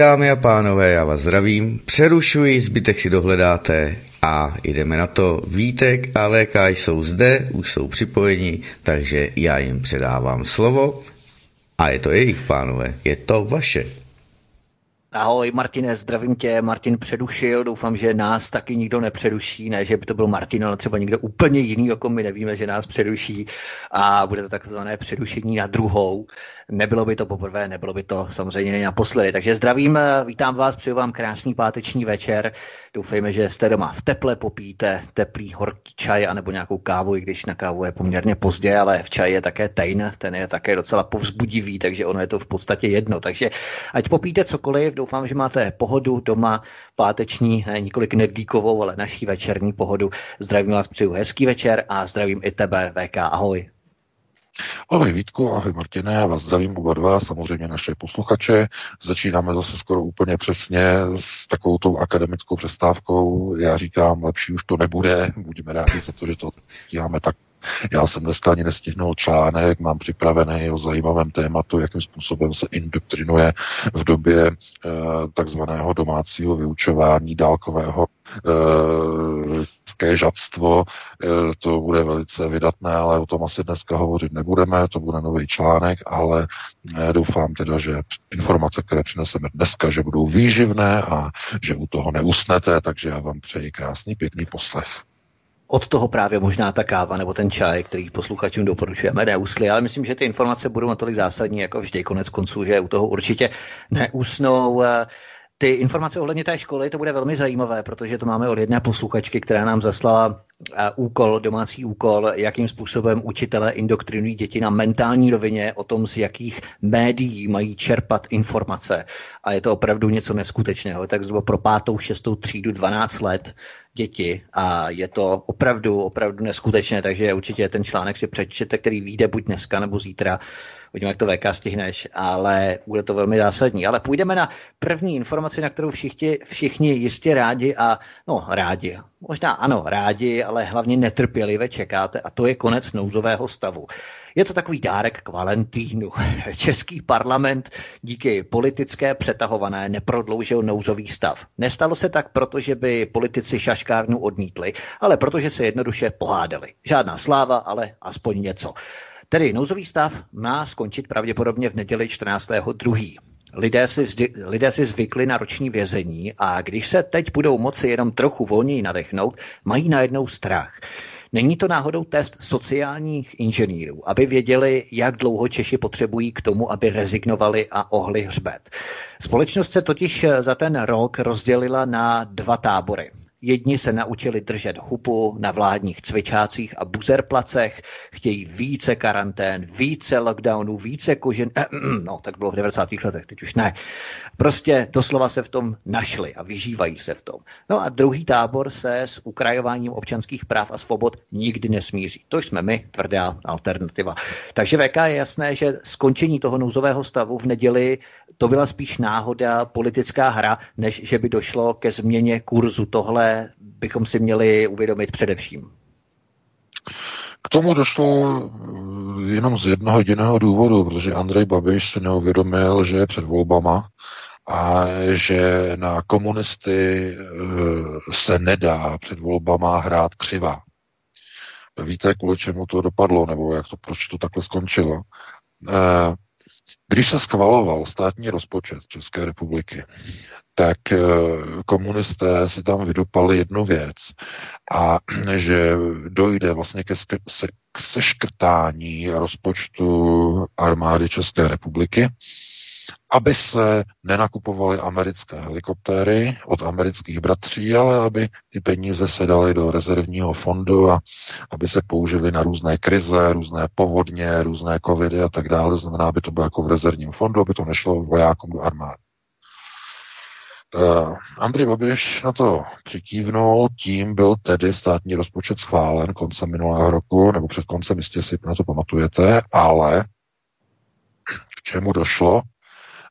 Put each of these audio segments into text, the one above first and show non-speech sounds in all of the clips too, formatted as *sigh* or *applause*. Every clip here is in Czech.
Dámy a pánové, já vás zdravím, přerušuji, zbytek si dohledáte a jdeme na to. Vítek a VK jsou zde, už jsou připojeni, takže já jim předávám slovo a je to jejich, pánové, je to vaše. Ahoj Martine, zdravím tě. Martin předušil, doufám, že nás taky nikdo nepředuší, ne, že by to byl Martin, ale třeba někdo úplně jiný, jako my nevíme, že nás předuší a bude to takzvané předušení na druhou. Nebylo by to poprvé, nebylo by to samozřejmě naposledy. Takže zdravím, vítám vás, přeju vám krásný páteční večer. Doufejme, že jste doma v teple, popíte teplý horký čaj anebo nějakou kávu, i když na kávu je poměrně pozdě, ale v čaji je také tejn, ten je také docela povzbudivý, takže ono je to v podstatě jedno. Takže ať popíte cokoliv, doufám, že máte pohodu doma, páteční, ne několik nedlíkovou, ale naší večerní pohodu. Zdravím vás, přeju hezký večer a zdravím i tebe, VK, ahoj. Ahoj Vítku, ahoj Martine, já vás zdravím oba dva, samozřejmě naše posluchače. Začínáme zase skoro úplně přesně s takovou tou akademickou přestávkou. Já říkám, lepší už to nebude, buďme rádi za to, že to děláme tak já jsem dneska ani nestihnul článek, mám připravený o zajímavém tématu, jakým způsobem se indoktrinuje v době e, takzvaného domácího vyučování dálkového e, žadstvo. E, to bude velice vydatné, ale o tom asi dneska hovořit nebudeme, to bude nový článek, ale e, doufám teda, že informace, které přineseme dneska, že budou výživné a že u toho neusnete, takže já vám přeji krásný, pěkný poslech od toho právě možná ta káva nebo ten čaj, který posluchačům doporučujeme, neusli, ale myslím, že ty informace budou natolik zásadní, jako vždy konec konců, že u toho určitě neusnou. Ty informace ohledně té školy, to bude velmi zajímavé, protože to máme od jedné posluchačky, která nám zaslala úkol, domácí úkol, jakým způsobem učitelé indoktrinují děti na mentální rovině o tom, z jakých médií mají čerpat informace. A je to opravdu něco neskutečného. Tak zhruba pro pátou, šestou třídu 12 let děti a je to opravdu, opravdu neskutečné, takže určitě ten článek si přečtěte, který vyjde buď dneska nebo zítra. Uvidíme, jak to VK stihneš, ale bude to velmi zásadní. Ale půjdeme na první informaci, na kterou všichni, všichni jistě rádi a no rádi, možná ano, rádi, ale hlavně netrpělivě čekáte a to je konec nouzového stavu. Je to takový dárek k Valentínu. *laughs* Český parlament díky politické přetahované neprodloužil nouzový stav. Nestalo se tak proto, že by politici šaškárnu odmítli, ale protože se jednoduše pohádali. Žádná sláva, ale aspoň něco. Tedy nouzový stav má skončit pravděpodobně v neděli 14.2. Lidé si, zdi, lidé si zvykli na roční vězení a když se teď budou moci jenom trochu volněji nadechnout, mají najednou strach. Není to náhodou test sociálních inženýrů, aby věděli, jak dlouho Češi potřebují k tomu, aby rezignovali a ohli hřbet. Společnost se totiž za ten rok rozdělila na dva tábory. Jedni se naučili držet hupu na vládních cvičácích a buzerplacech, chtějí více karantén, více lockdownů, více kožen. Eh, no, tak bylo v 90. letech, teď už ne. Prostě doslova se v tom našli a vyžívají se v tom. No a druhý tábor se s ukrajováním občanských práv a svobod nikdy nesmíří. To jsme my, tvrdá alternativa. Takže VK je jasné, že skončení toho nouzového stavu v neděli to byla spíš náhoda, politická hra, než že by došlo ke změně kurzu. Tohle bychom si měli uvědomit především. K tomu došlo eh, jenom z jednoho jediného důvodu, protože Andrej Babiš si neuvědomil, že je před volbama a že na komunisty eh, se nedá před volbama hrát křivá. Víte, kvůli čemu to dopadlo, nebo jak to, proč to takhle skončilo? Eh, když se schvaloval státní rozpočet České republiky, tak eh, komunisté si tam vydupali jednu věc a *clears throat* že dojde vlastně ke k seškrtání rozpočtu armády České republiky aby se nenakupovaly americké helikoptéry od amerických bratří, ale aby ty peníze se daly do rezervního fondu a aby se použily na různé krize, různé povodně, různé covidy a tak dále. Znamená, aby to bylo jako v rezervním fondu, aby to nešlo vojákům do armády. Uh, Andrej Babiš na to přikývnul, tím byl tedy státní rozpočet schválen koncem minulého roku, nebo před koncem, jistě si na to pamatujete, ale k čemu došlo?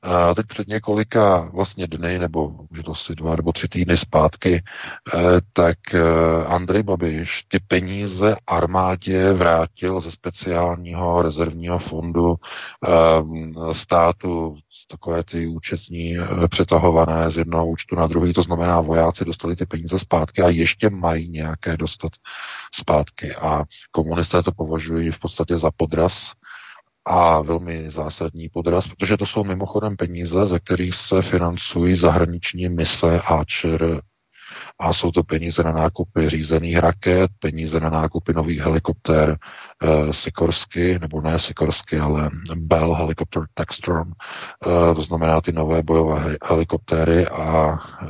A teď před několika vlastně dny, nebo už to asi dva nebo tři týdny zpátky, eh, tak eh, Andrej Babiš ty peníze armádě vrátil ze speciálního rezervního fondu eh, státu, takové ty účetní přetahované z jednoho účtu na druhý, to znamená vojáci dostali ty peníze zpátky a ještě mají nějaké dostat zpátky. A komunisté to považují v podstatě za podraz a velmi zásadní podraz, protože to jsou mimochodem peníze, ze kterých se financují zahraniční mise AČR a jsou to peníze na nákupy řízených raket, peníze na nákupy nových helikoptér e, Sikorsky, nebo ne Sikorsky, ale Bell Helicopter Textron, e, to znamená ty nové bojové helikoptéry a e,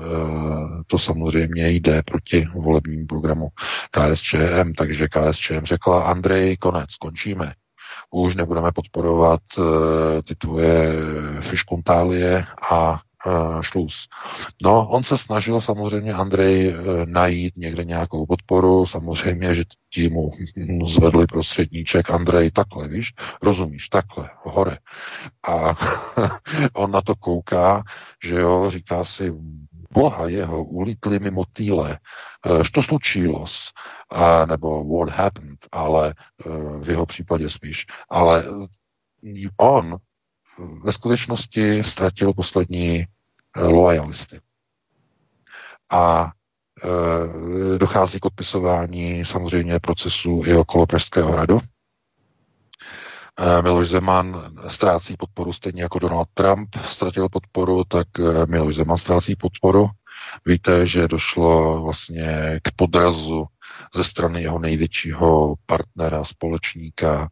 to samozřejmě jde proti volebnímu programu KSČM, takže KSČM řekla Andrej, konec, končíme už nebudeme podporovat uh, ty tvoje fiškuntálie a uh, šluz. No, on se snažil samozřejmě Andrej uh, najít někde nějakou podporu, samozřejmě, že ti mu zvedli prostředníček Andrej takhle, víš, rozumíš, takhle, hore. A *laughs* on na to kouká, že jo, říká si, boha jeho ulítli mi motýle. Što slučilo? Nebo what happened, ale e, v jeho případě spíš. Ale e, on ve skutečnosti ztratil poslední loyalisty. A dochází k odpisování samozřejmě procesu i okolo Pražského hradu. Miloš Zeman ztrácí podporu stejně jako Donald Trump ztratil podporu, tak Miloš Zeman ztrácí podporu. Víte, že došlo vlastně k podrazu ze strany jeho největšího partnera, společníka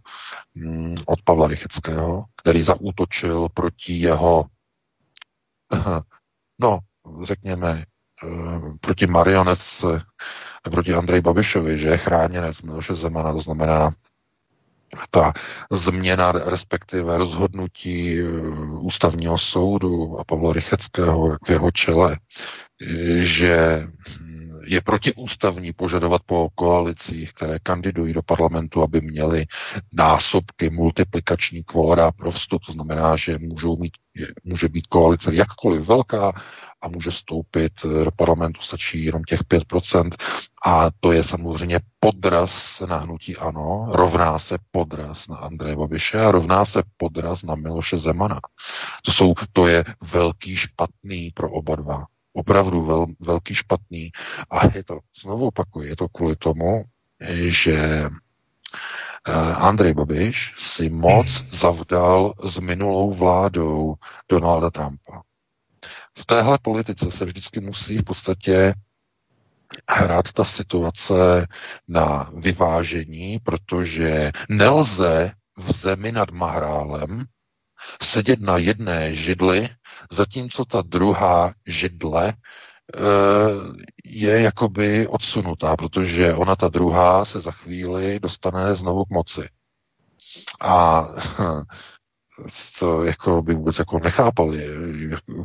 mm, od Pavla Rycheckého, který zaútočil proti jeho, *laughs* no, řekněme, eh, proti marionetce, proti Andrej Babišovi, že je chráněnec Miloše Zemana, to znamená ta změna, respektive rozhodnutí eh, ústavního soudu a Pavla Rycheckého v jeho čele, že je protiústavní požadovat po koalicích, které kandidují do parlamentu, aby měli násobky multiplikační kvóra pro vstup. To znamená, že můžou mít, může být koalice jakkoliv velká a může vstoupit do parlamentu, stačí jenom těch 5%. A to je samozřejmě podraz na hnutí ano, rovná se podraz na Andreje Babiše a rovná se podraz na Miloše Zemana. To, jsou, to je velký špatný pro oba dva opravdu vel, velký špatný. A je to, znovu opakuju, je to kvůli tomu, že eh, Andrej Babiš si moc zavdal s minulou vládou Donalda Trumpa. V téhle politice se vždycky musí v podstatě hrát ta situace na vyvážení, protože nelze v zemi nad Mahrálem sedět na jedné židli, zatímco ta druhá židle eh, je jakoby odsunutá, protože ona ta druhá se za chvíli dostane znovu k moci. A to jako by vůbec jako nechápali,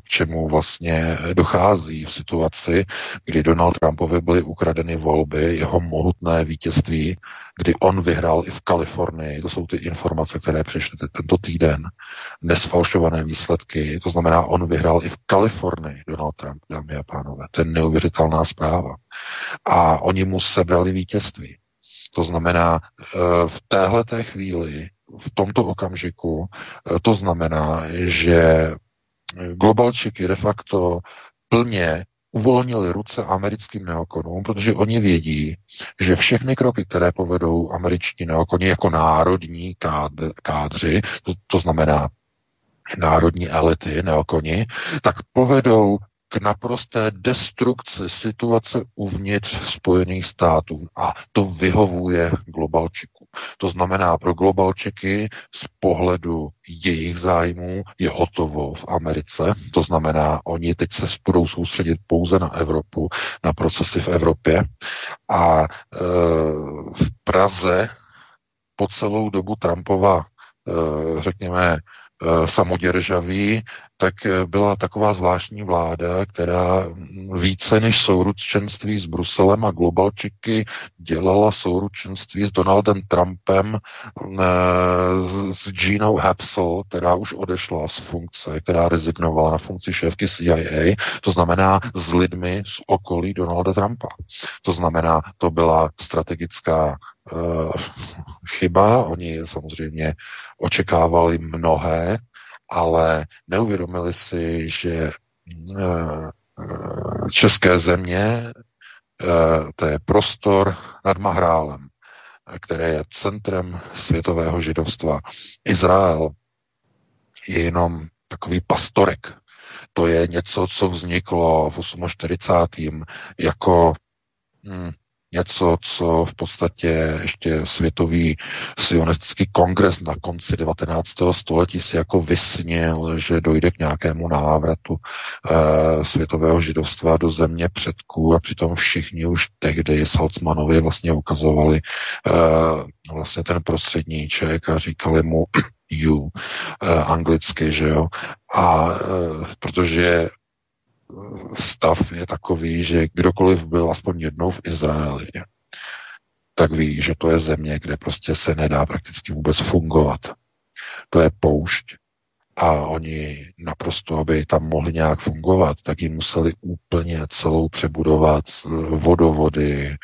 k čemu vlastně dochází v situaci, kdy Donald Trumpovi byly ukradeny volby, jeho mohutné vítězství, kdy on vyhrál i v Kalifornii. To jsou ty informace, které přišly tento týden. Nesfalšované výsledky. To znamená, on vyhrál i v Kalifornii, Donald Trump, dámy a pánové. To je neuvěřitelná zpráva. A oni mu sebrali vítězství. To znamená, eh, v téhle chvíli v tomto okamžiku eh, to znamená, že globalčiky de facto plně uvolnili ruce americkým neokonům, protože oni vědí, že všechny kroky, které povedou američní neokoni jako národní kád, kádři, to, to znamená národní elity, neokoni, tak povedou k naprosté destrukci situace uvnitř Spojených států. A to vyhovuje globalčiku. To znamená pro globalčiky z pohledu jejich zájmů je hotovo v Americe. To znamená, oni teď se budou soustředit pouze na Evropu, na procesy v Evropě. A e, v Praze po celou dobu Trumpova, e, řekněme, samoděržaví, tak eh, byla taková zvláštní vláda, která více než souručenství s Bruselem a globalčiky dělala souručenství s Donaldem Trumpem, eh, s Ginou Hapsel, která už odešla z funkce, která rezignovala na funkci šéfky CIA, to znamená s lidmi z okolí Donalda Trumpa. To znamená, to byla strategická chyba. Oni samozřejmě očekávali mnohé, ale neuvědomili si, že uh, české země, to je prostor nad Mahrálem, které je centrem světového židovstva. Izrael je jenom takový pastorek. To je něco, co vzniklo v 48. jako hm, něco, co v podstatě ještě světový sionistický kongres na konci 19. století si jako vysnil, že dojde k nějakému návratu e, světového židovstva do země předků a přitom všichni už tehdy Salzmanovi vlastně ukazovali e, vlastně ten prostředníček a říkali mu *clears throat* you, e, anglicky, že jo, a e, protože stav je takový, že kdokoliv byl aspoň jednou v Izraeli, tak ví, že to je země, kde prostě se nedá prakticky vůbec fungovat. To je poušť, a oni naprosto, aby tam mohli nějak fungovat, tak jim museli úplně celou přebudovat eh, vodovody,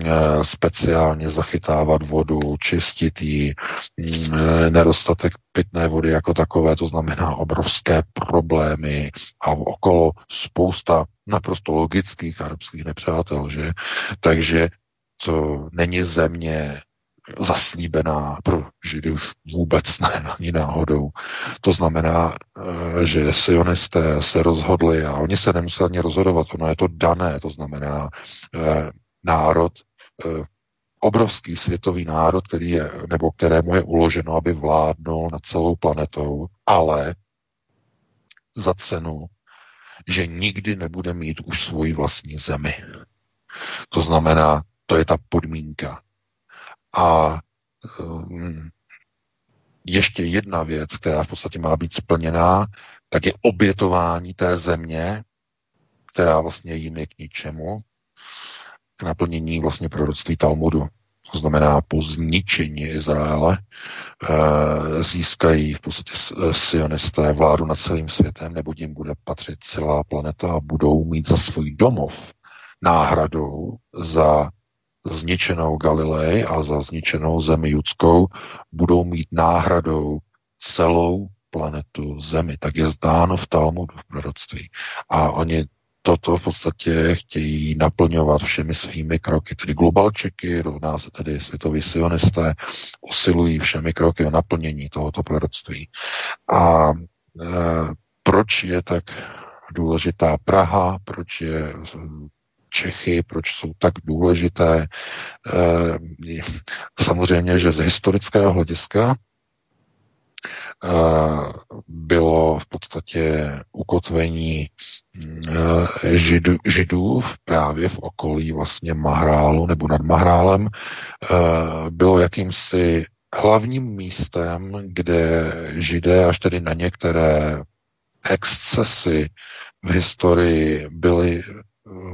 eh, speciálně zachytávat vodu, čistit ji, mm, eh, nedostatek pitné vody jako takové, to znamená obrovské problémy a okolo spousta naprosto logických arabských nepřátel, že? Takže to není země, zaslíbená pro Židy už vůbec ne, ani náhodou. To znamená, eh, že sionisté se rozhodli a oni se nemuseli ani rozhodovat, ono je to dané, to znamená eh, národ, eh, obrovský světový národ, který je, nebo kterému je uloženo, aby vládnul nad celou planetou, ale za cenu, že nikdy nebude mít už svoji vlastní zemi. To znamená, to je ta podmínka. A um, ještě jedna věc, která v podstatě má být splněná, tak je obětování té země, která vlastně jim je k ničemu, k naplnění vlastně proroctví Talmudu. To znamená, po zničení Izraele e, získají v podstatě sionisté vládu nad celým světem, nebo jim bude patřit celá planeta a budou mít za svůj domov náhradou za zničenou Galilei a za zničenou zemi judskou budou mít náhradou celou planetu Zemi. Tak je zdáno v Talmudu v proroctví. A oni toto v podstatě chtějí naplňovat všemi svými kroky. Tedy globalčeky, rovná se tedy světoví sionisté, usilují všemi kroky o naplnění tohoto proroctví. A e, proč je tak důležitá Praha, proč je Čechy, proč jsou tak důležité. Eh, samozřejmě, že z historického hlediska eh, bylo v podstatě ukotvení eh, židů, židů právě v okolí vlastně Mahrálu nebo nad Mahrálem bylo jakýmsi hlavním místem, kde židé až tedy na některé excesy v historii byli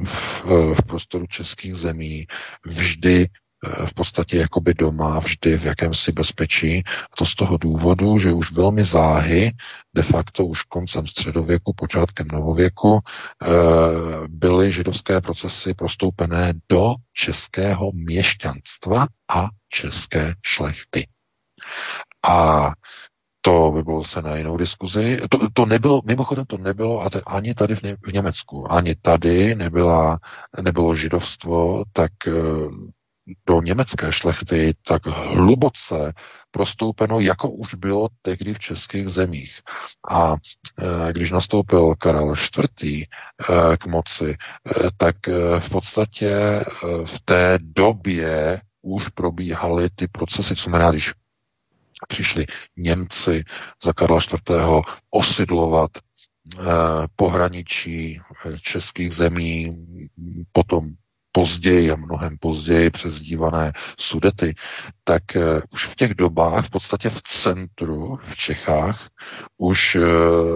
v, v prostoru českých zemí vždy eh, v podstatě jakoby doma, vždy v jakémsi bezpečí. A to z toho důvodu, že už velmi záhy, de facto už koncem středověku, počátkem novověku, eh, byly židovské procesy prostoupené do českého měšťanstva a české šlechty. A to by bylo se na jinou diskuzi. To, to nebylo, mimochodem to nebylo a te, ani tady v, v Německu, ani tady nebyla, nebylo židovstvo tak eh, do německé šlechty tak hluboce prostoupeno, jako už bylo tehdy v českých zemích. A e, když nastoupil Karel IV. E, k moci, e, tak v podstatě v té době už probíhaly ty procesy, co znamená, když přišli Němci za Karla IV. osidlovat eh, pohraničí eh, českých zemí, potom později a mnohem později přezdívané Sudety, tak už v těch dobách v podstatě v centru, v Čechách, už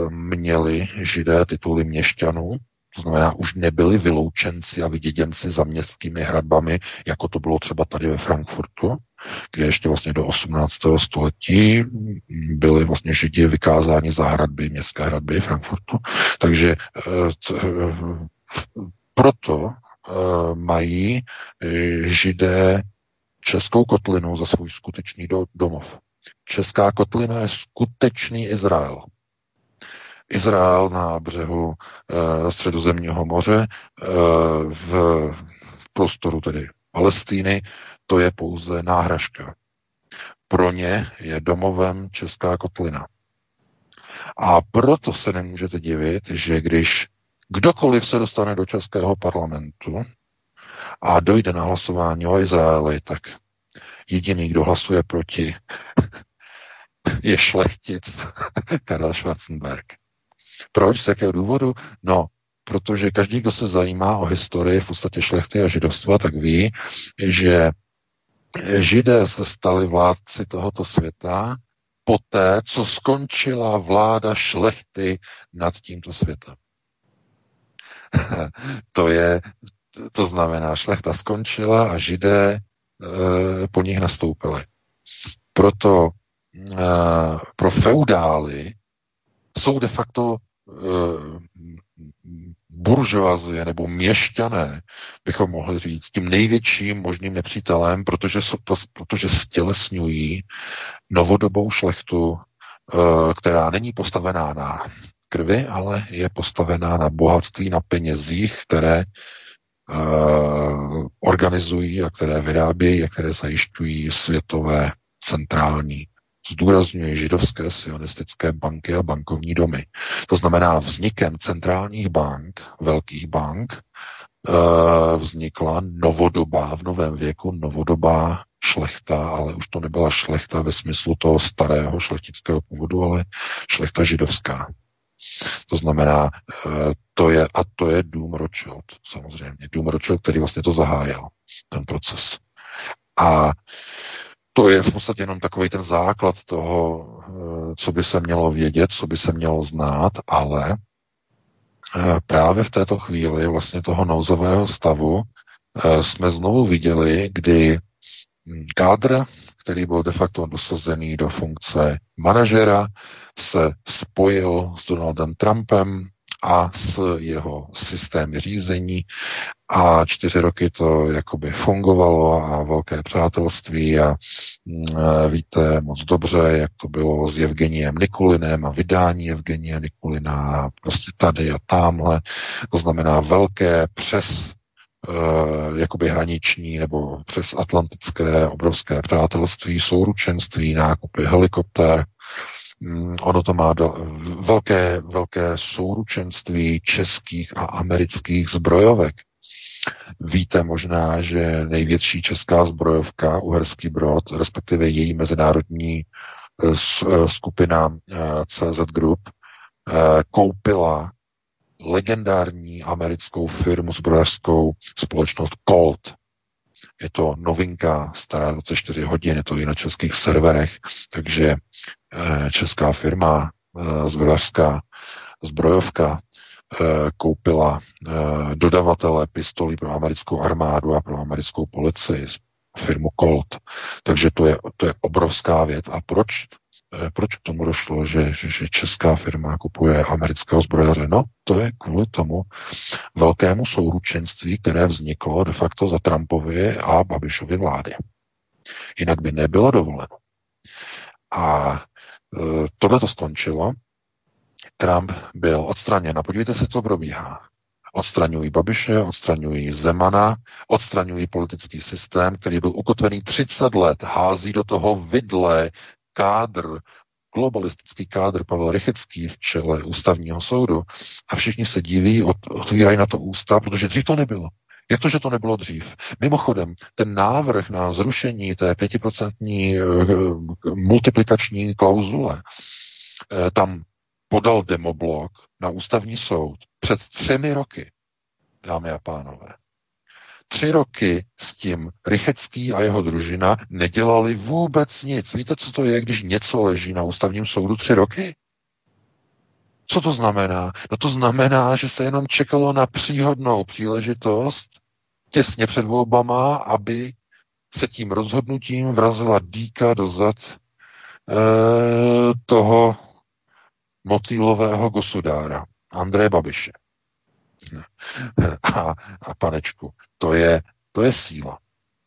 měli židé tituly měšťanů, to znamená, už nebyli vyloučenci a vyděděnci za městskými hradbami, jako to bylo třeba tady ve Frankfurtu, kde ještě vlastně do 18. století byly vlastně židi vykázáni za hradby, městské hradby Frankfurtu. Takže eh, t, eh, proto eh, mají židé Českou kotlinu za svůj skutečný domov. Česká kotlina je skutečný Izrael. Izrael na břehu e, středozemního moře, e, v, v prostoru tedy Palestíny, to je pouze náhražka. Pro ně je domovem Česká kotlina. A proto se nemůžete divit, že když kdokoliv se dostane do Českého parlamentu a dojde na hlasování o Izraeli, tak jediný, kdo hlasuje proti, *laughs* je šlechtic *laughs* Karel Schwarzenberg. Proč? Z jakého důvodu? No, protože každý, kdo se zajímá o historii v podstatě šlechty a židovstva, tak ví, že židé se stali vládci tohoto světa poté, co skončila vláda šlechty nad tímto světem. *laughs* to je, to znamená, šlechta skončila a židé e, po nich nastoupili. Proto e, pro feudály jsou de facto Eh, buržoazie nebo měšťané, bychom mohli říct, tím největším možným nepřítelem, protože, protože stělesňují novodobou šlechtu, eh, která není postavená na krvi, ale je postavená na bohatství, na penězích, které eh, organizují a které vyrábějí a které zajišťují světové centrální zdůrazňuje židovské sionistické banky a bankovní domy. To znamená vznikem centrálních bank, velkých bank, eh, vznikla novodobá, v novém věku novodobá šlechta, ale už to nebyla šlechta ve smyslu toho starého šlechtického původu, ale šlechta židovská. To znamená, eh, to je, a to je Dům Rothschild, samozřejmě. Dům Rothschild, který vlastně to zahájil, ten proces. A to je v podstatě jenom takový ten základ toho, eh, co by se mělo vědět, co by se mělo znát, ale eh, právě v této chvíli vlastně toho nouzového stavu eh, jsme znovu viděli, kdy hm, kádr, který byl de facto dosazený do funkce manažera, se spojil s Donaldem Trumpem, a s jeho systémy řízení a čtyři roky to jakoby fungovalo a velké přátelství a mm, víte moc dobře, jak to bylo s Evgeniem Nikulinem a vydání Evgenie Nikulina prostě tady a tamhle. To znamená velké přes Uh, jakoby hraniční nebo přes atlantické obrovské přátelství, souručenství, nákupy helikoptér, ono to má do, velké, velké souručenství českých a amerických zbrojovek. Víte možná, že největší česká zbrojovka, Uherský Brod, respektive její mezinárodní eh, eh, skupina eh, CZ Group, koupila legendární americkou firmu zbrojařskou společnost Colt. Je to novinka, stará 24 hodin, je to i na českých serverech, takže eh, česká firma, eh, zbrojařská zbrojovka, eh, koupila dodavatele pistolí pro americkou armádu a pro americkou policii, firmu Colt. Takže to je, to je obrovská věc. A proč proč k tomu došlo, že, že, že česká firma kupuje amerického zbrojaře? No, to je kvůli tomu velkému souručenství, které vzniklo de facto za Trumpovy a Babišovy vlády. Jinak by nebylo dovoleno. A e, tohle to skončilo. Trump byl odstraněn. A podívejte se, co probíhá. Odstraňují Babiše, odstraňují Zemana, odstraňují politický systém, který byl ukotvený 30 let, hází do toho vidle kádr, globalistický kádr Pavel Rychecký v čele ústavního soudu a všichni se diví, otvírají na to ústa, protože dřív to nebylo. Jak to, že to nebylo dřív? Mimochodem, ten návrh na zrušení té pětiprocentní eh, multiplikační klauzule eh, tam podal demoblok na ústavní soud před třemi roky, dámy a pánové. Tři roky s tím Rychecký a jeho družina nedělali vůbec nic. Víte, co to je, když něco leží na ústavním soudu tři roky? Co to znamená? No to znamená, že se jenom čekalo na příhodnou příležitost těsně před volbama, aby se tím rozhodnutím vrazila dýka do zad e, toho motýlového gosudára, Andreje Babiše. *laughs* A, a panečku, to je, to je síla.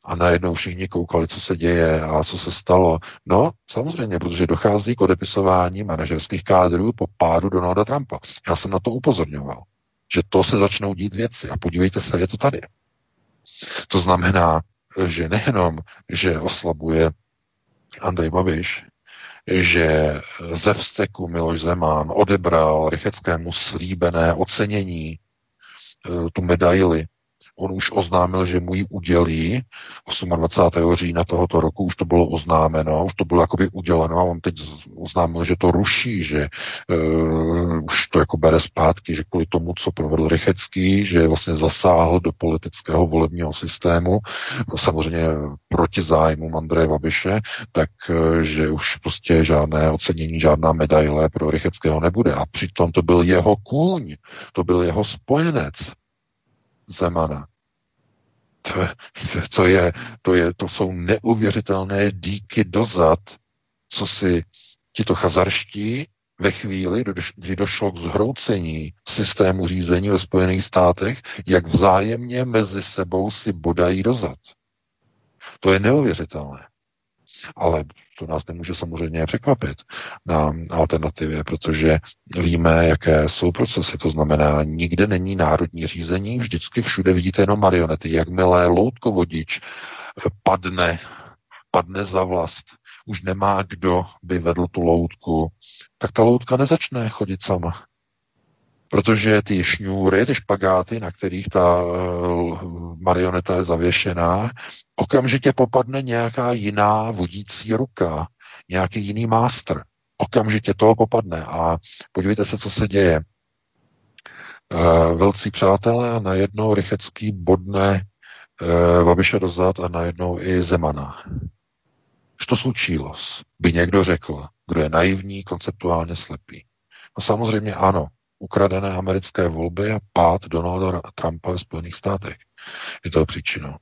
A najednou všichni koukali, co se děje a co se stalo. No, samozřejmě, protože dochází k odepisování manažerských kádrů po pádu Donalda Trumpa. Já jsem na to upozorňoval, že to se začnou dít věci. A podívejte se, je to tady. To znamená, že nejenom, že oslabuje Andrej Babiš, že ze vzteku Miloš Zeman odebral Rycheckému slíbené ocenění, eh, tu medaili On už oznámil, že mu ji udělí 28. října tohoto roku, už to bylo oznámeno, už to bylo jakoby uděleno a on teď oznámil, že to ruší, že uh, už to jako bere zpátky, že kvůli tomu, co provedl Rychecký, že vlastně zasáhl do politického volebního systému, samozřejmě proti zájmu Andreje Babiše, tak uh, že už prostě žádné ocenění, žádná medaile pro Rycheckého nebude. A přitom to byl jeho kůň, to byl jeho spojenec. Zemana. To, to, je, to, je, to jsou neuvěřitelné díky dozad, co si tito chazarští ve chvíli, kdy došlo k zhroucení systému řízení ve Spojených státech, jak vzájemně mezi sebou si bodají dozad. To je neuvěřitelné. Ale to nás nemůže samozřejmě překvapit na alternativě, protože víme, jaké jsou procesy. To znamená, nikde není národní řízení, vždycky všude vidíte jenom marionety. Jakmile loutkovodič padne, padne za vlast, už nemá kdo by vedl tu loutku, tak ta loutka nezačne chodit sama. Protože ty šňůry, ty špagáty, na kterých ta uh, marioneta je zavěšená, okamžitě popadne nějaká jiná vodící ruka, nějaký jiný mástr. Okamžitě toho popadne a podívejte se, co se děje. Uh, velcí přátelé a najednou Rychecký bodne uh, Babiše dozad a najednou i Zemana. To slučilo, by někdo řekl, kdo je naivní, konceptuálně slepý. No samozřejmě ano, ukradené americké volby a pád Donalda Trumpa ve Spojených státech je to příčinou.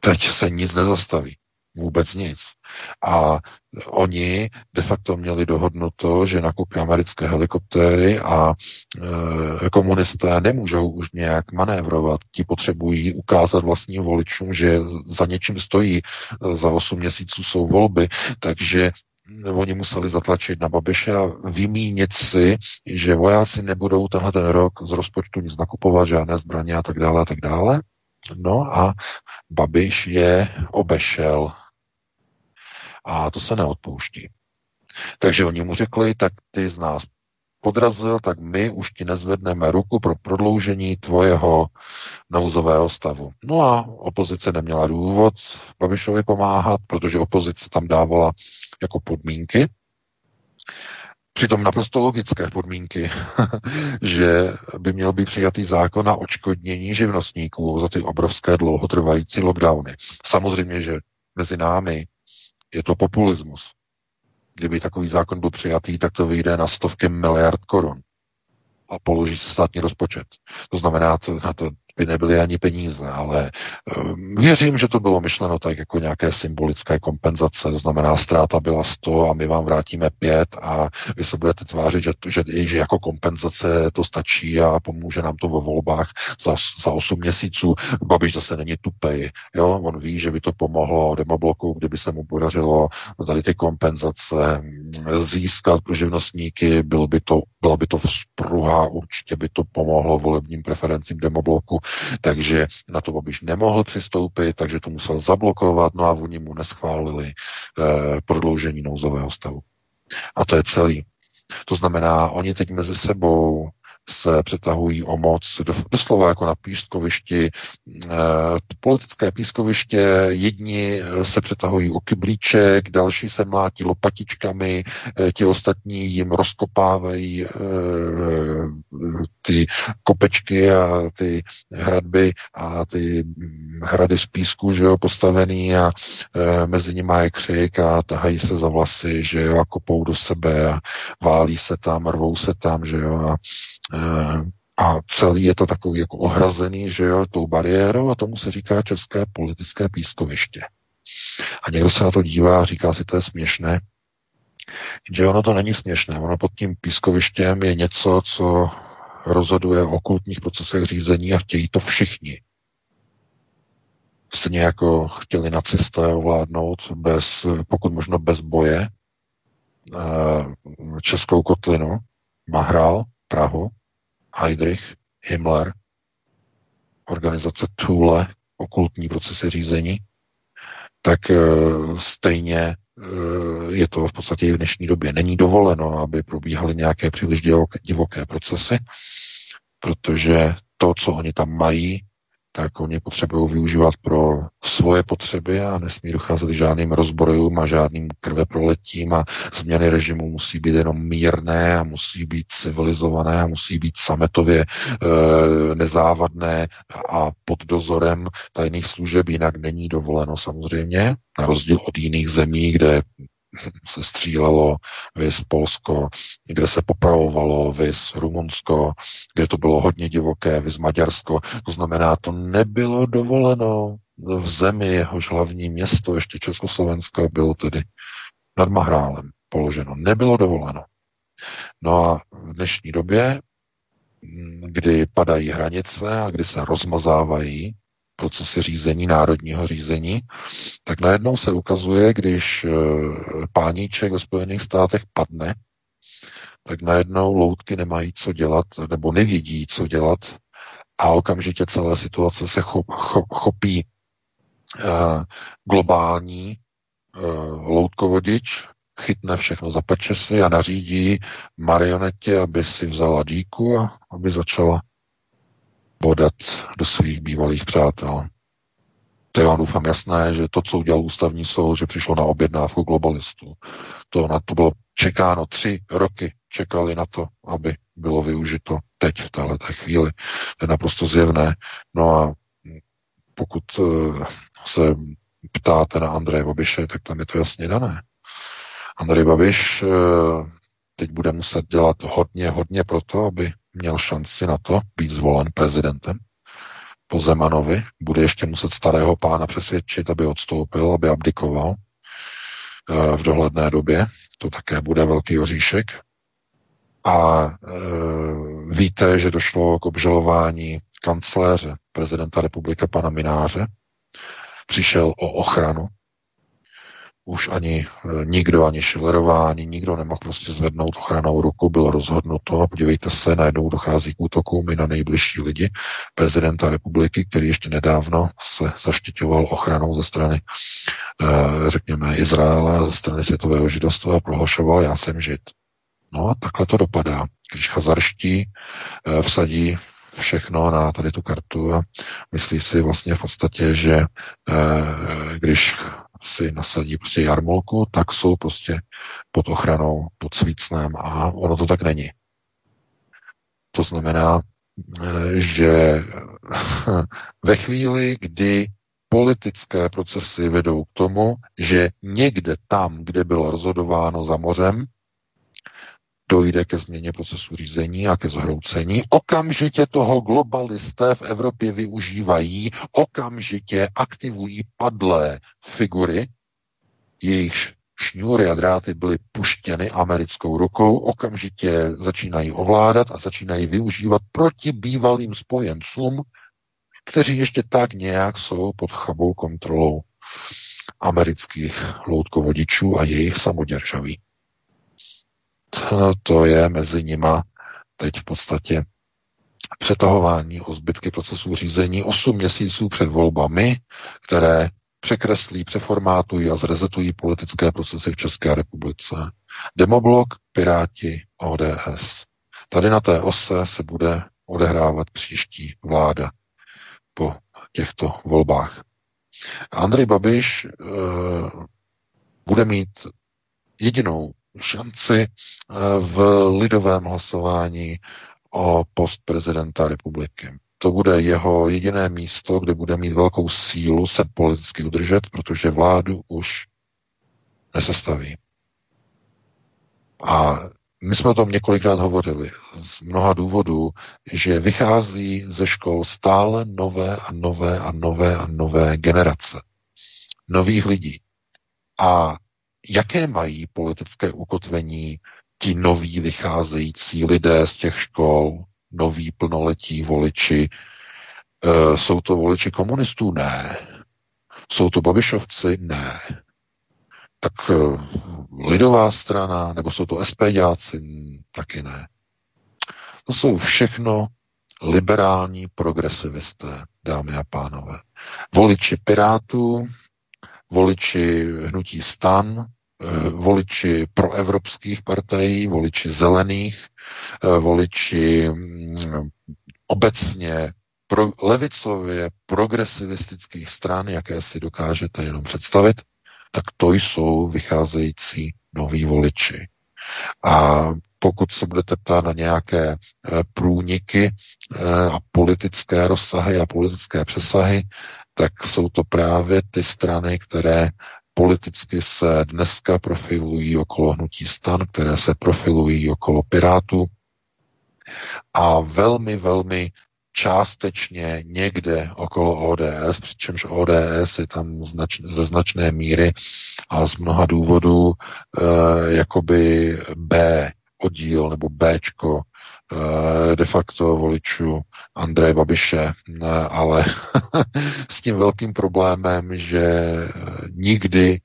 Teď se nic nezastaví. Vůbec nic. A oni de facto měli dohodnuto, že nakupí americké helikoptéry a e, komunisté nemůžou už nějak manévrovat. Ti potřebují ukázat vlastním voličům, že za něčím stojí. Za 8 měsíců jsou volby, takže oni museli zatlačit na Babiše a vymínit si, že vojáci nebudou tenhle ten rok z rozpočtu nic nakupovat, žádné zbraně a tak dále a tak dále. No a Babiš je obešel. A to se neodpouští. Takže oni mu řekli, tak ty z nás podrazil, tak my už ti nezvedneme ruku pro prodloužení tvojeho nouzového stavu. No a opozice neměla důvod Babišovi pomáhat, protože opozice tam dávala jako podmínky, Přitom naprosto logické podmínky, *laughs* že by měl být přijatý zákon na očkodnění živnostníků za ty obrovské dlouhotrvající lockdowny. Samozřejmě, že mezi námi je to populismus. Kdyby takový zákon byl přijatý, tak to vyjde na stovky miliard korun a položí se státní rozpočet. To znamená, to, to by nebyly ani peníze, ale ehm, věřím, že to bylo myšleno tak jako nějaké symbolické kompenzace, znamená ztráta byla 100 a my vám vrátíme 5 a vy se budete tvářit, že, že, že jako kompenzace to stačí a pomůže nám to ve volbách za, za 8 měsíců. Babiš zase není tupej, jo? on ví, že by to pomohlo demobloku, kdyby se mu podařilo tady ty kompenzace získat pro živnostníky, bylo by to, byla by to vzpruha, určitě by to pomohlo volebním preferencím demobloku, takže na to Babiš nemohl přistoupit, takže to musel zablokovat, no a oni mu neschválili eh, prodloužení nouzového stavu. A to je celý. To znamená, oni teď mezi sebou se přetahují o moc, doslova jako na pískovišti, eh, politické pískoviště, jedni se přetahují o kyblíček, další se mlátí lopatičkami, eh, ti ostatní jim rozkopávají ty kopečky a ty hradby a ty hrady z písku, že jo, postavený a mezi nimi je křik a tahají se za vlasy, že jo, a kopou do sebe a válí se tam, rvou se tam, že jo, a a celý je to takový jako ohrazený, že jo, tou bariérou a tomu se říká české politické pískoviště. A někdo se na to dívá a říká si, to je směšné, že ono to není směšné. Ono pod tím pískovištěm je něco, co rozhoduje o kultních procesech řízení a chtějí to všichni. Stejně jako chtěli nacisté ovládnout bez, pokud možno bez boje, eh, českou kotlinu, Mahral, Prahu, Heydrich, Himmler, organizace Thule, okultní procesy řízení, tak e, stejně e, je to v podstatě i v dnešní době. Není dovoleno, aby probíhaly nějaké příliš divoké procesy, protože to, co oni tam mají, tak oni potřebují využívat pro svoje potřeby a nesmí docházet žádným rozborům a žádným krveproletím a změny režimu musí být jenom mírné a musí být civilizované a musí být sametově e, nezávadné a pod dozorem tajných služeb, jinak není dovoleno. Samozřejmě, na rozdíl od jiných zemí, kde *laughs* se střílelo, vys Polsko, kde se popravovalo, vys Rumunsko, kde to bylo hodně divoké, vys Maďarsko. To znamená, to nebylo dovoleno v zemi, jehož hlavní město, ještě Československo, bylo tedy nad Mahrálem položeno. Nebylo dovoleno. No a v dnešní době, kdy padají hranice a kdy se rozmazávají procesy řízení, národního řízení, tak najednou se ukazuje, když eh, páníček ve Spojených státech padne, tak najednou loutky nemají co dělat, nebo nevědí, co dělat a okamžitě celé situace se chop, chop, chopí uh, globální uh, loutkovodič, chytne všechno za pečesy a nařídí marionetě, aby si vzala díku a aby začala bodat do svých bývalých přátel. To je vám doufám jasné, že to, co udělal ústavní soud, že přišlo na objednávku globalistů. To na to bylo čekáno tři roky, čekali na to, aby bylo využito teď v této chvíli. To je naprosto zjevné. No a pokud eh, se ptáte na Andreje Babiše, tak tam je to jasně dané. Andrej Babiš eh, teď bude muset dělat hodně, hodně pro to, aby měl šanci na to být zvolen prezidentem po Zemanovi. Bude ještě muset starého pána přesvědčit, aby odstoupil, aby abdikoval eh, v dohledné době. To také bude velký oříšek. A e, víte, že došlo k obžalování kancléře prezidenta republika pana Mináře. Přišel o ochranu už ani e, nikdo, ani Schillerová, ani nikdo nemohl prostě zvednout ochranou ruku, bylo rozhodnuto a podívejte se, najednou dochází k útokům i na nejbližší lidi prezidenta republiky, který ještě nedávno se zaštiťoval ochranou ze strany, e, řekněme, Izraele, ze strany světového židovstva a prohlašoval, já jsem žid. No a takhle to dopadá. Když chazarští e, vsadí všechno na tady tu kartu a myslí si vlastně v podstatě, že když si nasadí prostě jarmolku, tak jsou prostě pod ochranou, pod svícnem a ono to tak není. To znamená, eh, že *laughs* ve chvíli, kdy politické procesy vedou k tomu, že někde tam, kde bylo rozhodováno za mořem, dojde ke změně procesu řízení a ke zhroucení. Okamžitě toho globalisté v Evropě využívají, okamžitě aktivují padlé figury, jejichž šňůry a dráty byly puštěny americkou rukou, okamžitě začínají ovládat a začínají využívat proti bývalým spojencům, kteří ještě tak nějak jsou pod chabou kontrolou amerických loutkovodičů a jejich samoděržaví to je mezi nima teď v podstatě přetahování o zbytky procesu řízení 8 měsíců před volbami, které překreslí, přeformátují a zrezetují politické procesy v České republice. Demoblok, Piráti, ODS. Tady na té ose se bude odehrávat příští vláda po těchto volbách. Andrej Babiš e, bude mít jedinou šanci e, v lidovém hlasování o post prezidenta republiky. To bude jeho jediné místo, kde bude mít velkou sílu se politicky udržet, protože vládu už nesestaví. A my jsme o tom několikrát hovořili z mnoha důvodů, že vychází ze škol stále nové a nové a nové a nové generace nových lidí. A jaké mají politické ukotvení ti noví vycházející lidé z těch škol, noví plnoletí voliči? E, jsou to voliči komunistů? Ne. Jsou to babišovci? Ne tak eh, lidová strana, nebo jsou to SPďáci, taky ne. To jsou všechno liberální progresivisté, dámy a pánové. Voliči Pirátů, voliči Hnutí stan, voliči proevropských partají, voliči zelených, eh, voliči mm, obecně pro, levicově progresivistických stran, jaké si dokážete jenom představit, tak to jsou vycházející noví voliči. A pokud se budete ptát na nějaké eh, průniky eh, a politické rozsahy a politické přesahy, tak jsou to právě ty strany, které politicky se dneska profilují okolo hnutí stan, které se profilují okolo Pirátů. A velmi, velmi částečně někde okolo ODS, přičemž ODS je tam znač, ze značné míry a z mnoha důvodů e, jakoby B oddíl nebo Bčko de facto voličů Andreje Babiše, ale *laughs* s tím velkým problémem, že nikdy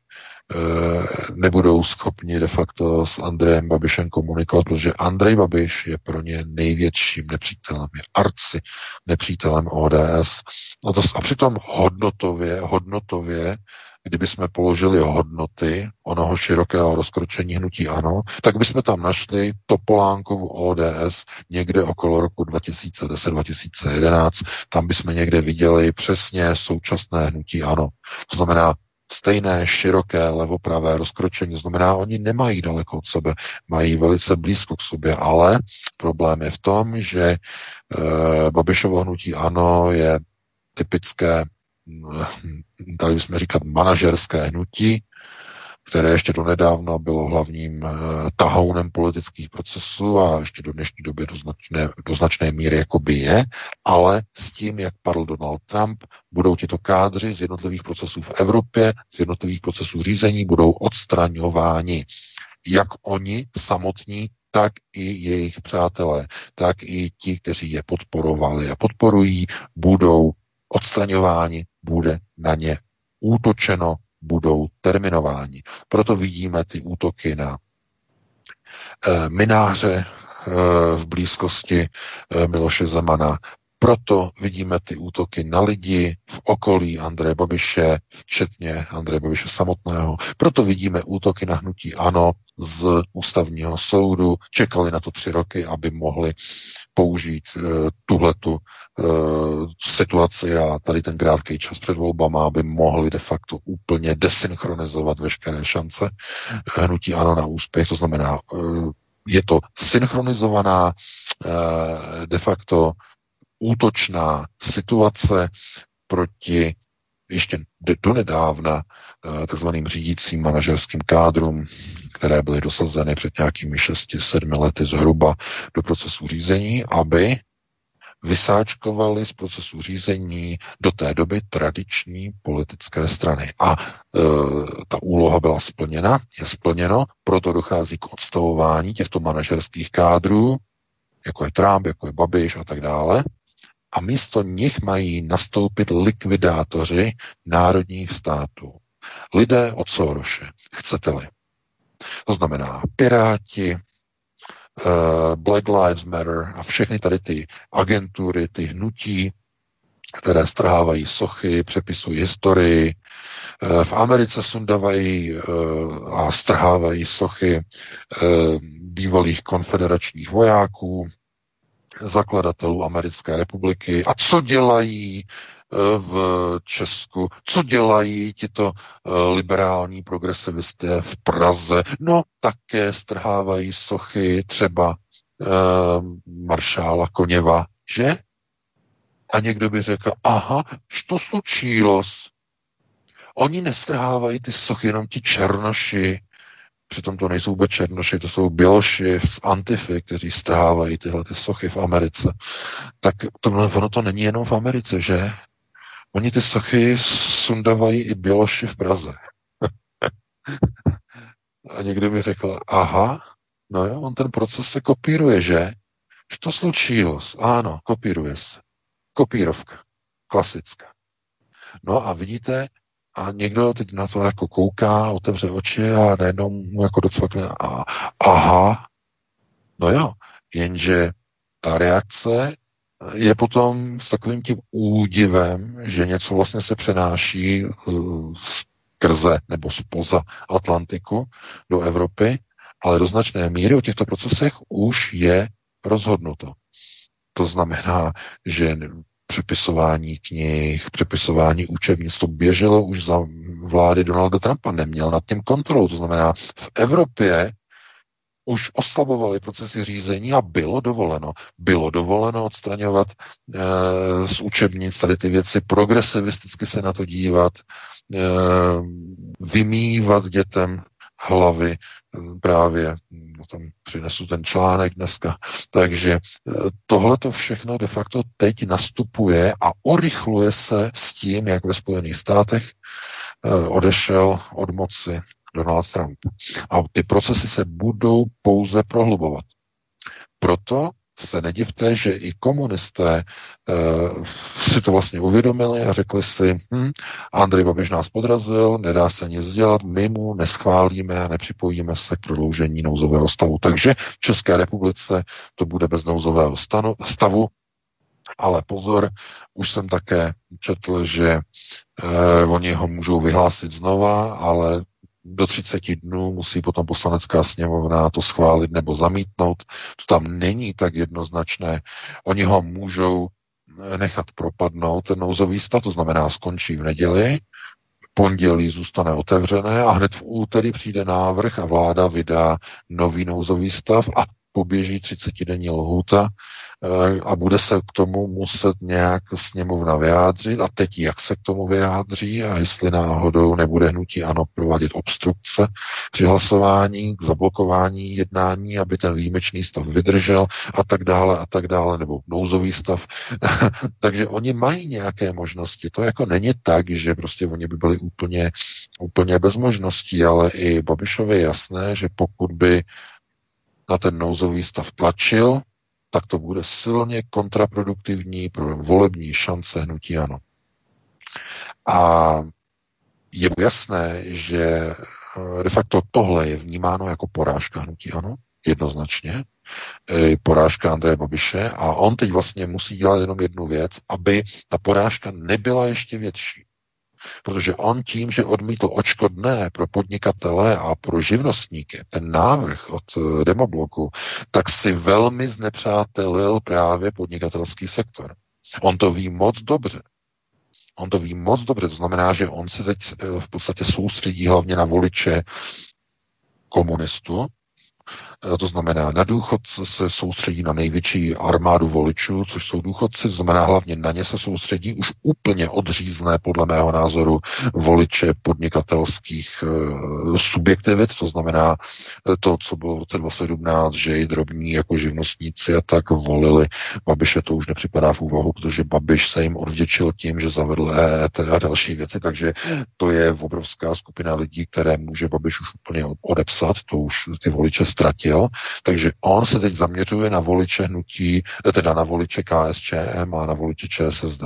Eh, nebudou schopni de facto s Andrejem Babišem komunikovat, protože Andrej Babiš je pro ně největším nepřítelem, je arci nepřítelem ODS. No to, a přitom hodnotově, hodnotově, kdyby jsme položili hodnoty onoho širokého rozkročení hnutí ANO, tak bychom tam našli Topolánkovu ODS někde okolo roku 2010-2011. Tam bychom někde viděli přesně současné hnutí ANO. To znamená stejné široké levopravé rozkročení. Znamená, oni nemají daleko od sebe, mají velice blízko k sobě, ale problém je v tom, že e, Babišovo hnutí ano je typické, dali bychom říkat, manažerské hnutí, které ještě donedávno bylo hlavním uh, tahounem politických procesů a ještě do dnešní doby do značné, do značné míry jakoby je, ale s tím, jak padl Donald Trump, budou tito kádři z jednotlivých procesů v Evropě, z jednotlivých procesů řízení, budou odstraňováni. Jak oni samotní, tak i jejich přátelé, tak i ti, kteří je podporovali a podporují, budou odstraňováni, bude na ně útočeno budou terminováni. Proto vidíme ty útoky na e, mináře e, v blízkosti e, Miloše Zemana. Proto vidíme ty útoky na lidi v okolí Andreje Babiše, včetně Andreje Babiše samotného. Proto vidíme útoky na hnutí ANO z ústavního soudu. Čekali na to tři roky, aby mohli použít uh, tuhletu uh, situaci a tady ten krátký čas před volbama, aby mohli de facto úplně desynchronizovat veškeré šance hnutí ano na úspěch. To znamená, uh, je to synchronizovaná de facto útočná situace proti ještě donedávna eh, takzvaným řídícím manažerským kádrům, které byly dosazeny před nějakými 6-7 lety zhruba do procesu řízení, aby vysáčkovali z procesu řízení do té doby tradiční politické strany. A e, ta úloha byla splněna, je splněno, proto dochází k odstavování těchto manažerských kádrů, jako je Trump, jako je Babiš a tak dále a místo nich mají nastoupit likvidátoři národních států. Lidé od Soroše, chcete-li. To znamená Piráti, uh, Black Lives Matter a všechny tady ty agentury, ty hnutí, které strhávají sochy, přepisují historii. Eh, v Americe sundavají eh, a strhávají sochy eh, bývalých konfederačních vojáků, zakladatelů Americké republiky. A co dělají v Česku, co dělají tito liberální progresivisté v Praze? No, také strhávají sochy třeba maršála Koněva, že? A někdo by řekl, aha, co slučilo? Oni nestrhávají ty sochy jenom ti černoši, přitom to nejsou vůbec černoši, to jsou běloši z Antify, kteří strhávají tyhle ty sochy v Americe. Tak to, ono to není jenom v Americe, že? Oni ty sochy sundavají i běloši v Praze. *laughs* A někdo by řekl, aha, no jo, on ten proces se kopíruje, že? Že to slučilo? Ano, kopíruje se. Kopírovka. Klasická. No a vidíte, a někdo teď na to jako kouká, otevře oči a najednou mu jako docvakne a aha, no jo, jenže ta reakce je potom s takovým tím údivem, že něco vlastně se přenáší skrze nebo spoza Atlantiku do Evropy, ale do značné míry o těchto procesech už je rozhodnuto. To znamená, že přepisování knih, přepisování učebnic, to běželo už za vlády Donalda Trumpa, neměl nad tím kontrolu. To znamená, v Evropě už oslabovali procesy řízení a bylo dovoleno. Bylo dovoleno odstraňovat e, z učebnic tady ty věci, progresivisticky se na to dívat, e, vymývat dětem hlavy právě, no tam přinesu ten článek dneska. Takže eh, tohle to všechno de facto teď nastupuje a urychluje se s tím, jak ve Spojených státech eh, odešel od moci Donald Trump. A ty procesy se budou pouze prohlubovat. Proto se nedivte, že i komunisté uh, si to vlastně uvědomili a řekli si, hm, Andrej Babiš nás podrazil, nedá se nic dělat, my mu neschválíme a nepřipojíme se k prodloužení nouzového stavu. Takže v České republice to bude bez nouzového stanu, stavu, ale pozor, už jsem také četl, že uh, oni ho můžou vyhlásit znova, ale do 30 dnů musí potom poslanecká sněmovna to schválit nebo zamítnout. To tam není tak jednoznačné. Oni ho můžou nechat propadnout, ten nouzový stav, to znamená skončí v neděli, pondělí zůstane otevřené a hned v úterý přijde návrh a vláda vydá nový nouzový stav a poběží 30-denní lhůta eh, a bude se k tomu muset nějak sněmovna vyjádřit a teď jak se k tomu vyjádří a jestli náhodou nebude hnutí ano provádět obstrukce při hlasování k zablokování jednání, aby ten výjimečný stav vydržel a tak dále a tak dále, nebo nouzový stav. *laughs* Takže oni mají nějaké možnosti. To jako není tak, že prostě oni by byli úplně, úplně bez možností, ale i Babišovi je jasné, že pokud by na ten nouzový stav tlačil, tak to bude silně kontraproduktivní pro volební šance hnutí ano. A je jasné, že eh, de facto tohle je vnímáno jako porážka hnutí ano, jednoznačně, porážka Andreje Babiše a on teď vlastně musí dělat jenom jednu věc, aby ta porážka nebyla ještě větší. Protože on tím, že odmítl očkodné pro podnikatele a pro živnostníky, ten návrh od eh, demobloku, tak si velmi znepřátelil právě podnikatelský sektor. On to ví moc dobře. On to ví moc dobře, to znamená, že on se teď eh, v podstatě soustředí hlavně na voliče komunistů, to znamená, na důchodce se soustředí na největší armádu voličů, což jsou důchodci, to znamená hlavně na ně se soustředí už úplně odřízné, podle mého názoru, voliče podnikatelských e, subjektivit, to znamená e, to, co bylo v roce 2017, že i drobní jako živnostníci a tak volili Babiše, to už nepřipadá v úvahu, protože Babiš se jim odvděčil tím, že zavedl EET a další věci, takže to je obrovská skupina lidí, které může Babiš už úplně odepsat, to už ty voliče ztratil jo? Takže on se teď zaměřuje na voliče hnutí, teda na voliče KSČM a na voliče ČSSD.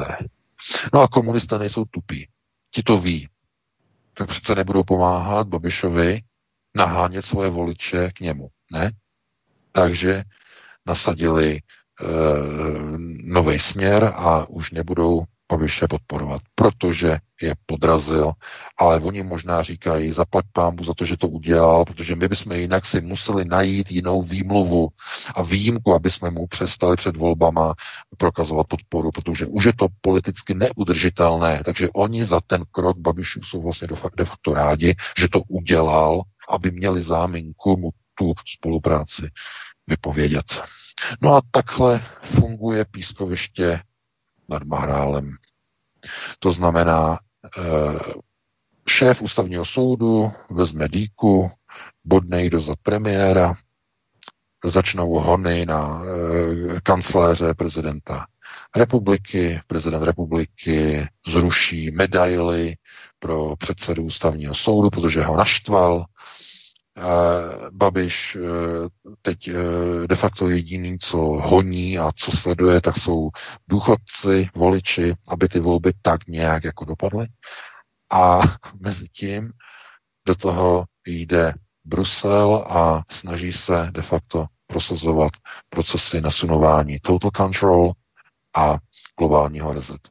No a komunisté nejsou tupí. Ti to ví. Tak přece nebudou pomáhat Babišovi nahánět svoje voliče k němu. Ne? Takže nasadili e, nový směr a už nebudou Babiše podporovat, protože je podrazil, ale oni možná říkají, zaplať pámbu za to, že to udělal, protože my bychom jinak si museli najít jinou výmluvu a výjimku, aby jsme mu přestali před volbama prokazovat podporu, protože už je to politicky neudržitelné, takže oni za ten krok Babišů jsou vlastně de facto rádi, že to udělal, aby měli záminku mu tu spolupráci vypovědět. No a takhle funguje pískoviště nad Mahrálem. To znamená, eh, šéf ústavního soudu vezme dýku, bodne do za premiéra, začnou hony na e, kancléře prezidenta republiky, prezident republiky zruší medaily pro předsedu ústavního soudu, protože ho naštval, Babiš eh, teď eh, de facto jediný, co honí a co sleduje, tak jsou důchodci, voliči, aby ty volby tak nějak jako dopadly. A *laughs* mezi tím do toho jde Brusel a snaží se de facto prosazovat procesy nasunování total control a globálního resetu.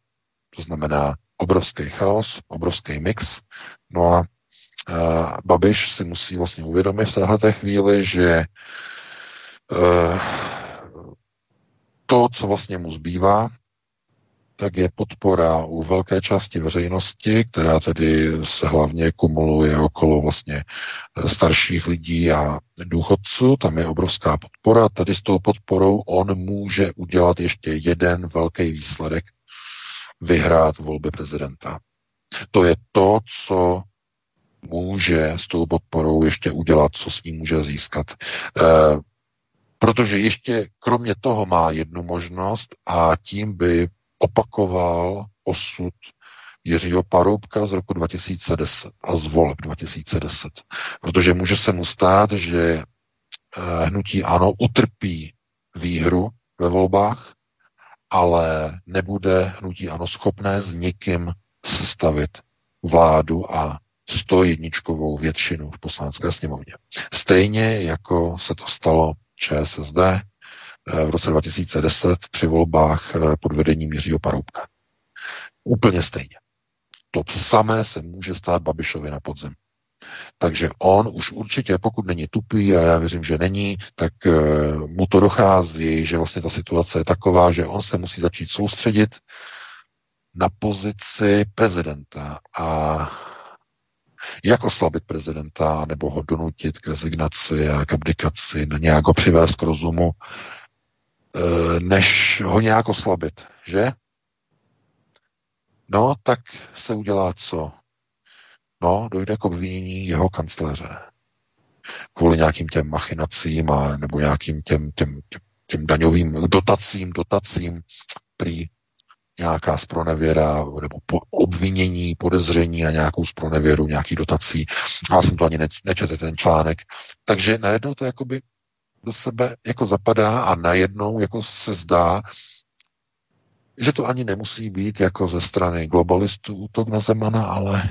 To znamená obrovský chaos, obrovský mix. No a Babiš si musí vlastně uvědomit v téhle chvíli, že uh, to, co vlastně mu zbývá, tak je podpora u velké části veřejnosti, která tedy se hlavně kumuluje okolo vlastně eh, starších lidí a důchodců. Tam je obrovská podpora. Tady s tou podporou on může udělat ještě jeden velký výsledek, vyhrát volby prezidenta. To je to, co může s tou podporou ještě udělat, co s ním může získat. E, protože ještě kromě toho má jednu možnost a tím by opakoval osud Jiřího Paroubka z roku 2010 a z voleb 2010. Protože může se mu stát, že eh, hnutí ano utrpí výhru ve volbách, ale nebude hnutí ano schopné s někým sestavit vládu a 101 většinu v poslanecké sněmovně. Stejně jako se to stalo ČSSD eh, v roce 2010 při volbách eh, pod vedením Jiřího Paroubka. Úplně stejně. To samé se může stát Babišovi na podzim. Takže on už určitě, pokud není tupý, a já věřím, že není, tak uh, mu to dochází, že vlastně ta situace je taková, že on se musí začít soustředit na pozici prezidenta a jak oslabit prezidenta, nebo ho donutit k rezignaci a k abdikaci, nějak ho přivést k rozumu, eh, než ho nějak oslabit, že? No, tak se udělá co? No, dojde k obvinění jeho kancléře. Kvůli nějakým těm machinacím a nebo nějakým těm, těm, těm, těm daňovým dotacím, dotacím prý nějaká spronevěra nebo po, obvinění, podezření na nějakou spronevěru, nějaký dotací. Já jsem to ani ne, nečetl, ten článek. Takže najednou to jakoby do sebe jako zapadá a najednou jako se zdá, že to ani nemusí být jako ze strany globalistů útok na Zemana, ale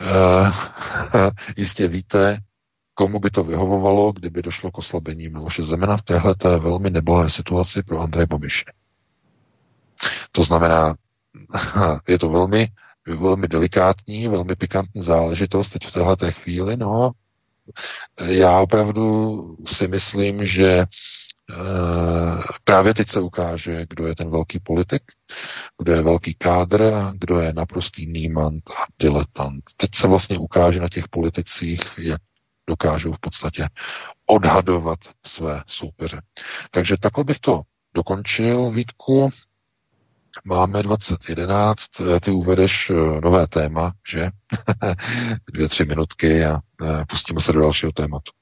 uh, *laughs* jistě víte, komu by to vyhovovalo, kdyby došlo k oslabení Miloše Zemana v téhle velmi neblahé situaci pro Andrej Babiše. To znamená, *laughs* je to velmi, velmi delikátní, velmi pikantní záležitost teď v této chvíli. No, já opravdu si myslím, že e, právě teď se ukáže, kdo je ten velký politik, kdo je velký kádr a kdo je naprostý nímant a diletant. Teď se vlastně ukáže na těch politicích, jak dokážou v podstatě odhadovat své soupeře. Takže takhle bych to dokončil, Vítku. Máme 2011, eh, ty uvedeš eh, nové téma, že? *laughs* Dvě, tři minutky a eh, pustíme se do dalšího tématu.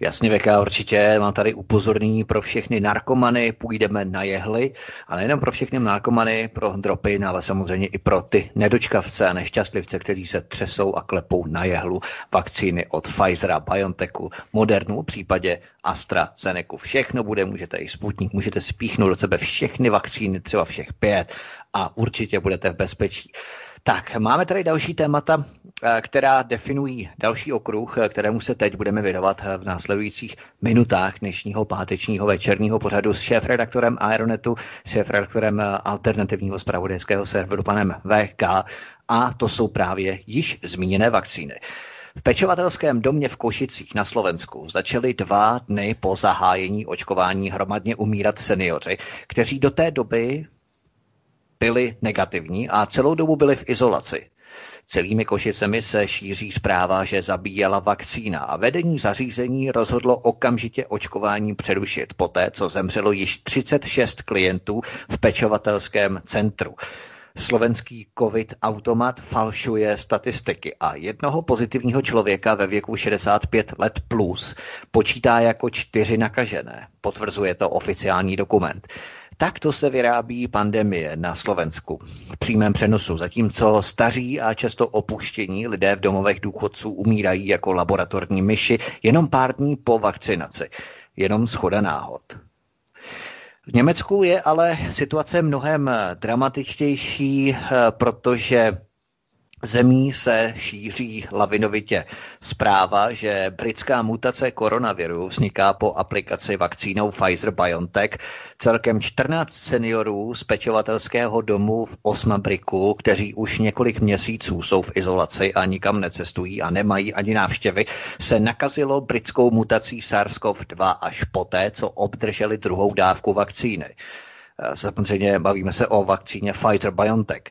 Jasně, VK, určitě. Mám tady upozornění pro všechny narkomany, půjdeme na jehly. A nejenom pro všechny narkomany, pro dropy, ale samozřejmě i pro ty nedočkavce a nešťastlivce, kteří se třesou a klepou na jehlu vakcíny od Pfizera, BioNTechu, Modernu, v případě AstraZeneca. Všechno bude, můžete i Sputnik, můžete spíchnout do sebe všechny vakcíny, třeba všech pět a určitě budete v bezpečí. Tak, máme tady další témata, eh, která definují další okruh, eh, kterému se teď budeme věnovat eh, v následujících minutách dnešního pátečního večerního pořadu s šéf-redaktorem Aeronetu, šéf-redaktorem alternativního spravodajského serveru panem VK a to jsou právě již zmíněné vakcíny. V pečovatelském domě v Košicích na Slovensku začaly dva dny po zahájení očkování hromadně umírat seniori, kteří do té doby byli negativní a celou dobu byli v izolaci. Celými Košicemi se šíří zpráva, že zabíjela vakcína a vedení zařízení rozhodlo okamžitě očkování přerušit, poté co zemřelo již 36 klientů v pečovatelském centru. Slovenský COVID automat falšuje statistiky a jednoho pozitivního člověka ve věku 65 let plus počítá jako čtyři nakažené. Potvrzuje to oficiální dokument. Takto se vyrábí pandemie na Slovensku v přímém přenosu, zatímco staří a často opuštění lidé v domovech důchodců umírají jako laboratorní myši jenom pár dní po vakcinaci. Jenom schoda náhod. V Německu je ale situace mnohem dramatičtější, protože zemí se šíří lavinovitě zpráva, že britská mutace koronaviru vzniká po aplikaci vakcínou Pfizer-BioNTech. Celkem 14 seniorů z pečovatelského domu v Osnabriku, kteří už několik měsíců jsou v izolaci a nikam necestují a nemají ani návštěvy, se nakazilo britskou mutací SARS-CoV-2 až poté, co obdrželi druhou dávku vakcíny. Samozřejmě bavíme se o vakcíně Pfizer-BioNTech.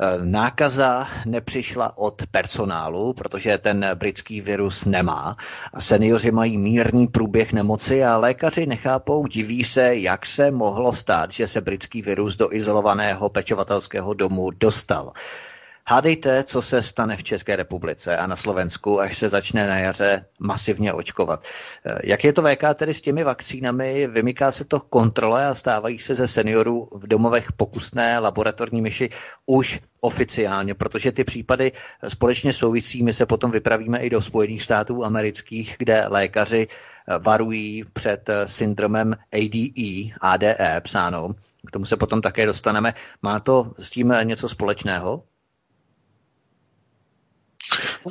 Eh, nákaza nepřišla od personálu, protože ten britský virus nemá. Seniori mají mírný průběh nemoci a lékaři nechápou, diví se, jak se mohlo stát, že se britský virus do izolovaného pečovatelského domu dostal. Hádejte, co se stane v České republice a na Slovensku, až se začne na jaře masivně očkovat. Eh, jak je to VK tedy s těmi vakcínami? Vymyká se to kontrole a stávají se ze seniorů v domovech pokusné laboratorní myši už oficiálně, protože ty případy společně souvisí. My se potom vypravíme i do Spojených států amerických, kde lékaři eh, varují před eh, syndromem ADE, ADE psáno. K tomu se potom také dostaneme. Má to s tím něco společného?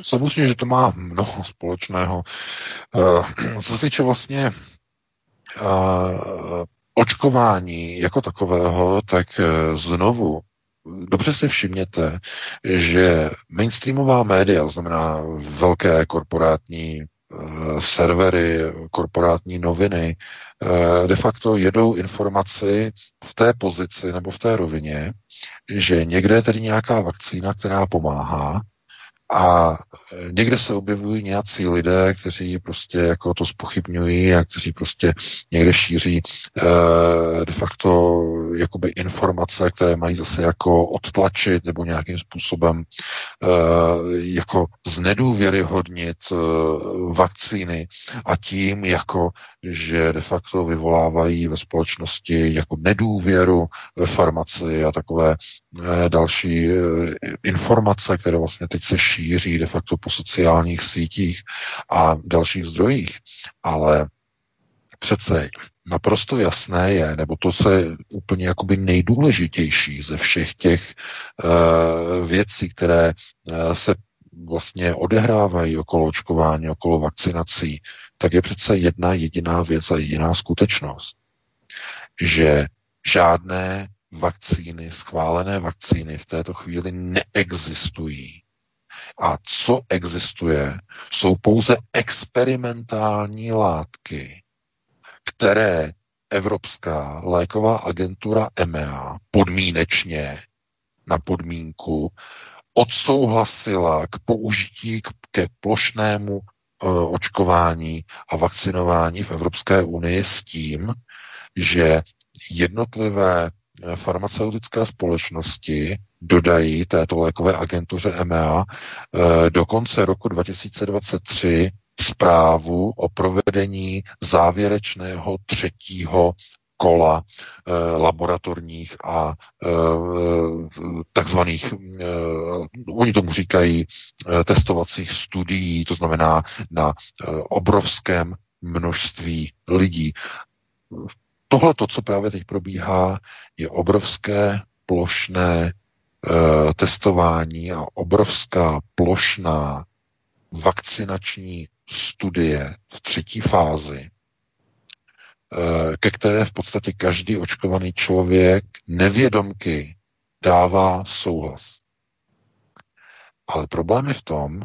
Samozřejmě, že to má mnoho společného. Uh, *clears throat* co se týče vlastně uh, očkování jako takového, tak uh, znovu dobře si všimněte, že mainstreamová média, znamená velké korporátní servery, korporátní noviny, de facto jedou informaci v té pozici nebo v té rovině, že někde je tedy nějaká vakcína, která pomáhá, a e, někde se objevují nějací lidé, kteří prostě jako to spochybňují a kteří prostě někde šíří eh, de facto jakoby informace, které mají zase jako odtlačit nebo nějakým způsobem eh, jako znedůvěryhodnit eh, vakcíny a tím jako, že de facto vyvolávají ve společnosti jako nedůvěru ve farmaci a takové eh, další eh, informace, které vlastně teď se šíří de facto po sociálních sítích a dalších zdrojích. Ale přece naprosto jasné je, nebo to se úplně jakoby nejdůležitější ze všech těch uh, věcí, které uh, se vlastně odehrávají okolo očkování, okolo vakcinací, tak je přece jedna jediná věc a jediná skutečnost, že žádné vakcíny, schválené vakcíny v této chvíli neexistují. A co existuje, jsou pouze experimentální látky, které Evropská léková agentura EMEA podmínečně na podmínku odsouhlasila k použití ke plošnému e, očkování a vakcinování v Evropské unii s tím, že jednotlivé e, farmaceutické společnosti dodají této lékové agentuře EMEA eh, do konce roku 2023 zprávu o provedení závěrečného třetího kola e, laboratorních a e, takzvaných, e, oni tomu říkají, testovacích studií, to znamená na obrovském množství lidí. Tohle, to, co právě teď probíhá, je obrovské plošné testování a obrovská plošná vakcinační studie v třetí fázi, eh, ke které v podstatě každý očkovaný člověk nevědomky dává souhlas. Ale problém je v tom,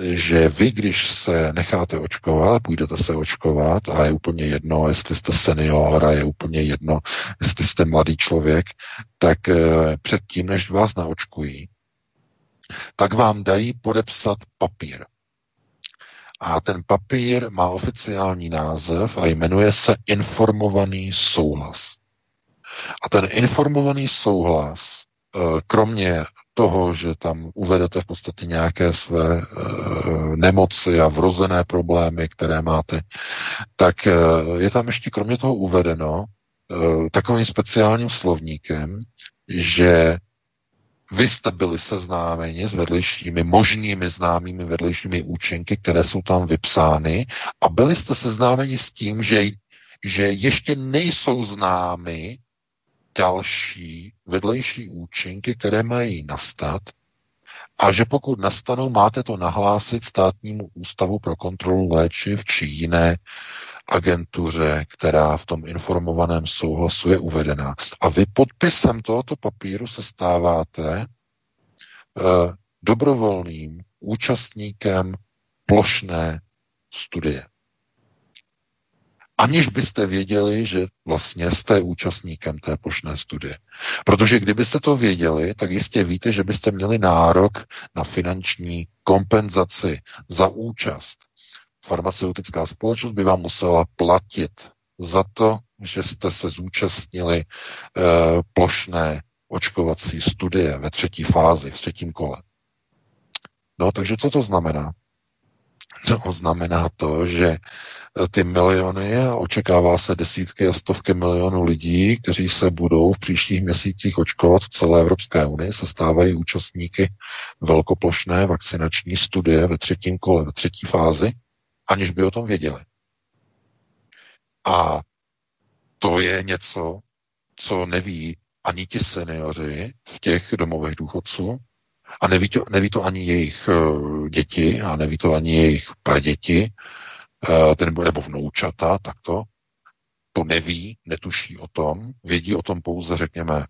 že vy, když se necháte očkovat, půjdete se očkovat a je úplně jedno, jestli jste senior a je úplně jedno, jestli jste mladý člověk, tak eh, předtím, než vás naočkují, tak vám dají podepsat papír. A ten papír má oficiální název a jmenuje se informovaný souhlas. A ten informovaný souhlas, eh, kromě toho, že tam uvedete v podstatě nějaké své e, nemoci a vrozené problémy, které máte, tak e, je tam ještě kromě toho uvedeno takovým speciálním slovníkem, že vy jste byli seznámeni s vedlejšími, možnými známými vedlejšími účinky, které jsou tam vypsány a byli jste seznámeni s tím, že, že ještě nejsou známy další vedlejší účinky, které mají nastat a že pokud nastanou, máte to nahlásit státnímu ústavu pro kontrolu léčiv či jiné agentuře, která v tom informovaném souhlasu je uvedena. A vy podpisem tohoto papíru se stáváte eh, dobrovolným účastníkem plošné studie aniž byste věděli, že vlastně jste účastníkem té plošné studie. Protože kdybyste to věděli, tak jistě víte, že byste měli nárok na finanční kompenzaci za účast. Farmaceutická společnost by vám musela platit za to, že jste se zúčastnili e, plošné očkovací studie ve třetí fázi, v třetím kole. No, takže co to znamená? To znamená to, že eh, ty miliony a očekává se desítky a stovky milionů lidí, kteří se budou v příštích měsících očkovat v celé Evropské unii, se stávají účastníky velkoplošné vakcinační studie ve třetím kole, ve třetí fázi, aniž by o tom věděli. A to je něco, co neví ani ti seniori v těch domovech důchodců, a neví to, neví to ani jejich uh, děti a neví to ani jejich praděti, uh, nebo, nebo vnoučata, takto. To neví, netuší o tom, vědí o tom pouze, řekněme,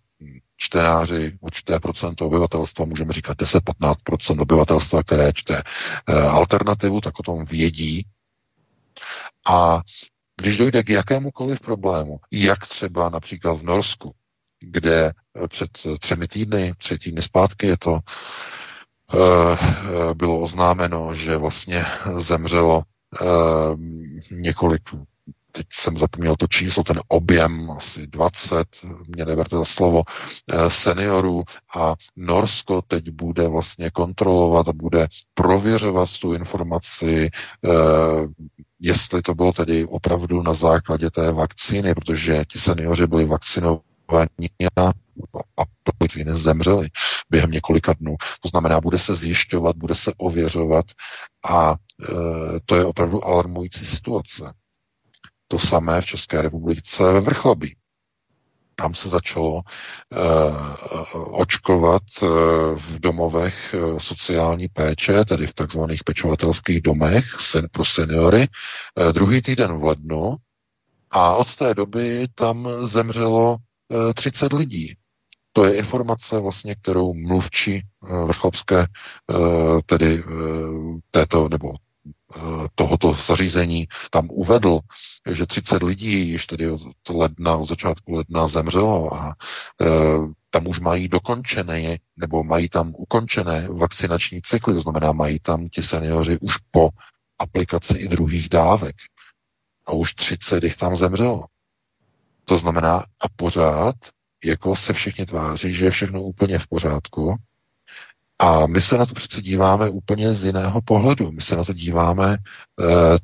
čtenáři, určité procento obyvatelstva, můžeme říkat 10-15% obyvatelstva, které čte uh, alternativu, tak o tom vědí. A když dojde k jakémukoliv problému, jak třeba například v Norsku, kde eh, před eh, třemi týdny, tři týdny zpátky je to, eh, bylo oznámeno, že vlastně *laughs* zemřelo několik teď jsem zapomněl to číslo, ten objem, asi 20, mě neberte za slovo, seniorů a Norsko teď bude vlastně kontrolovat a bude prověřovat tu informaci, jestli to bylo tedy opravdu na základě té vakcíny, protože ti seniori byli vakcinovaní a policii zemřeli během několika dnů. To znamená, bude se zjišťovat, bude se ověřovat a e, to je opravdu alarmující situace. To samé v České republice ve Vrchlabí. Tam se začalo e, očkovat e, v domovech e, sociální péče, tedy v takzvaných pečovatelských domech sen, pro seniory, e, druhý týden v lednu a od té doby tam zemřelo 30 lidí. To je informace vlastně, kterou mluvčí eh, vrchlopské, eh, tedy eh, této, nebo tohoto zařízení tam uvedl, že 30 lidí již tedy od ledna, od začátku ledna zemřelo a e, tam už mají dokončené, nebo mají tam ukončené vakcinační cykly, to znamená, mají tam ti seniori už po aplikaci i druhých dávek. A už 30 jich tam zemřelo. To znamená, a pořád jako se všichni tváří, že je všechno úplně v pořádku. A my se na to přece díváme úplně z jiného pohledu. My se na to díváme eh,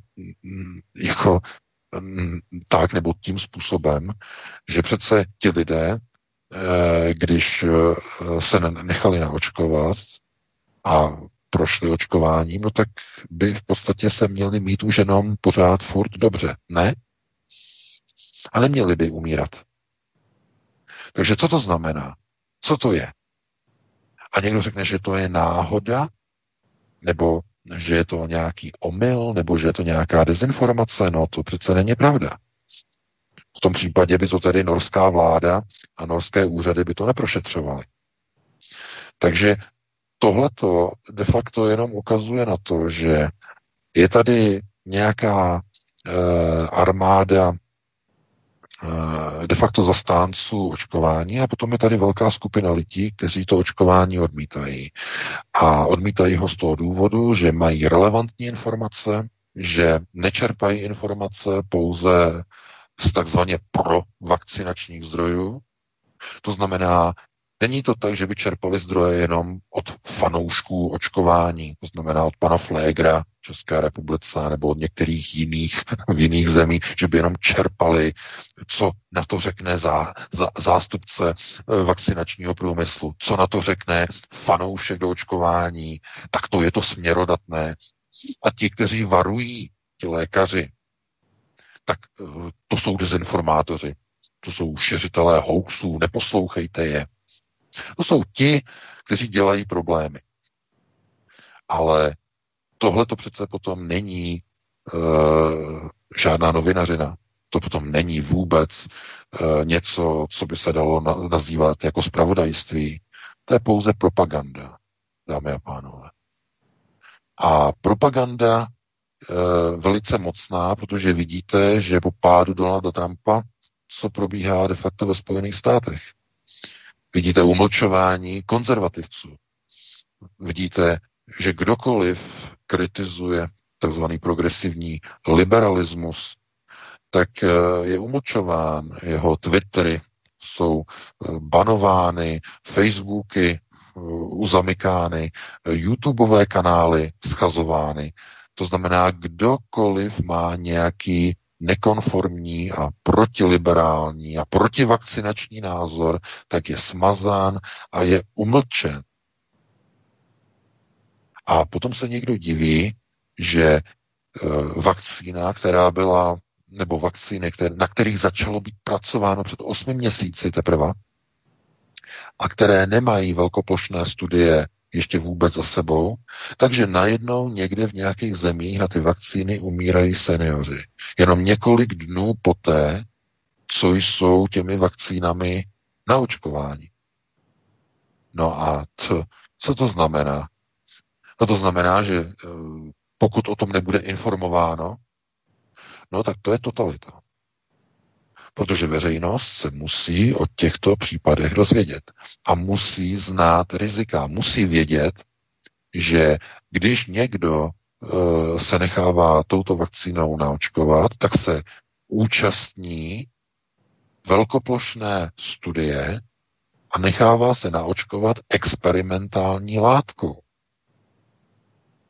jako tak nebo tím způsobem, že přece ti lidé, eh, když eh, se nechali naočkovat a prošli očkováním, no tak by v podstatě se měli mít už jenom pořád furt dobře. Ne? a neměli by umírat. Takže co to znamená? Co to je? A někdo řekne, že to je náhoda, nebo že je to nějaký omyl, nebo že je to nějaká dezinformace. No to přece není pravda. V tom případě by to tedy norská vláda a norské úřady by to neprošetřovaly. Takže tohleto de facto jenom ukazuje na to, že je tady nějaká eh, armáda de facto zastánců očkování a potom je tady velká skupina lidí, kteří to očkování odmítají. A odmítají ho z toho důvodu, že mají relevantní informace, že nečerpají informace pouze z takzvaně pro vakcinačních zdrojů. To znamená, není to tak, že by čerpali zdroje jenom od fanoušků očkování, to znamená od pana Flégra v České republice nebo od některých jiných *laughs* v jiných zemí, že by jenom čerpali, co na to řekne zá, zá, zástupce eh, vakcinačního průmyslu, co na to řekne fanoušek do očkování, tak to je to směrodatné. A ti, kteří varují, ti lékaři, tak eh, to jsou dezinformátoři, to jsou šiřitelé hoaxů, neposlouchejte je. To jsou ti, kteří dělají problémy. Ale tohle to přece potom není uh, žádná novinařina. To potom není vůbec uh, něco, co by se dalo na, nazývat jako spravodajství. To je pouze propaganda, dámy a pánové. A propaganda Eh, velice mocná, protože vidíte, že po pádu Donalda Trumpa, co probíhá de facto ve Spojených státech. Vidíte umlčování konzervativců. Vidíte, že kdokoliv kritizuje tzv. progresivní liberalismus, tak eh, je umlčován. Jeho Twittery jsou eh, banovány, Facebooky uzamykány, YouTubeové kanály schazovány. To znamená, kdokoliv má nějaký nekonformní a protiliberální a protivakcinační názor, tak je smazán a je umlčen. A potom se někdo diví, že e, vakcína, která byla, nebo vakcíny, které, na kterých začalo být pracováno před osmi měsíci teprve, a které nemají velkoplošné studie ještě vůbec za sebou, takže najednou někde v nějakých zemích na ty vakcíny umírají seniori. Jenom několik dnů poté, co jsou těmi vakcínami naočkováni. No a to, co to znamená? No to znamená, že eh, pokud o tom nebude informováno, no tak to je totalita. Protože veřejnost se musí o těchto případech dozvědět a musí znát rizika, musí vědět, že když někdo e, se nechává touto vakcínou naočkovat, tak se účastní velkoplošné studie a nechává se naočkovat experimentální látkou,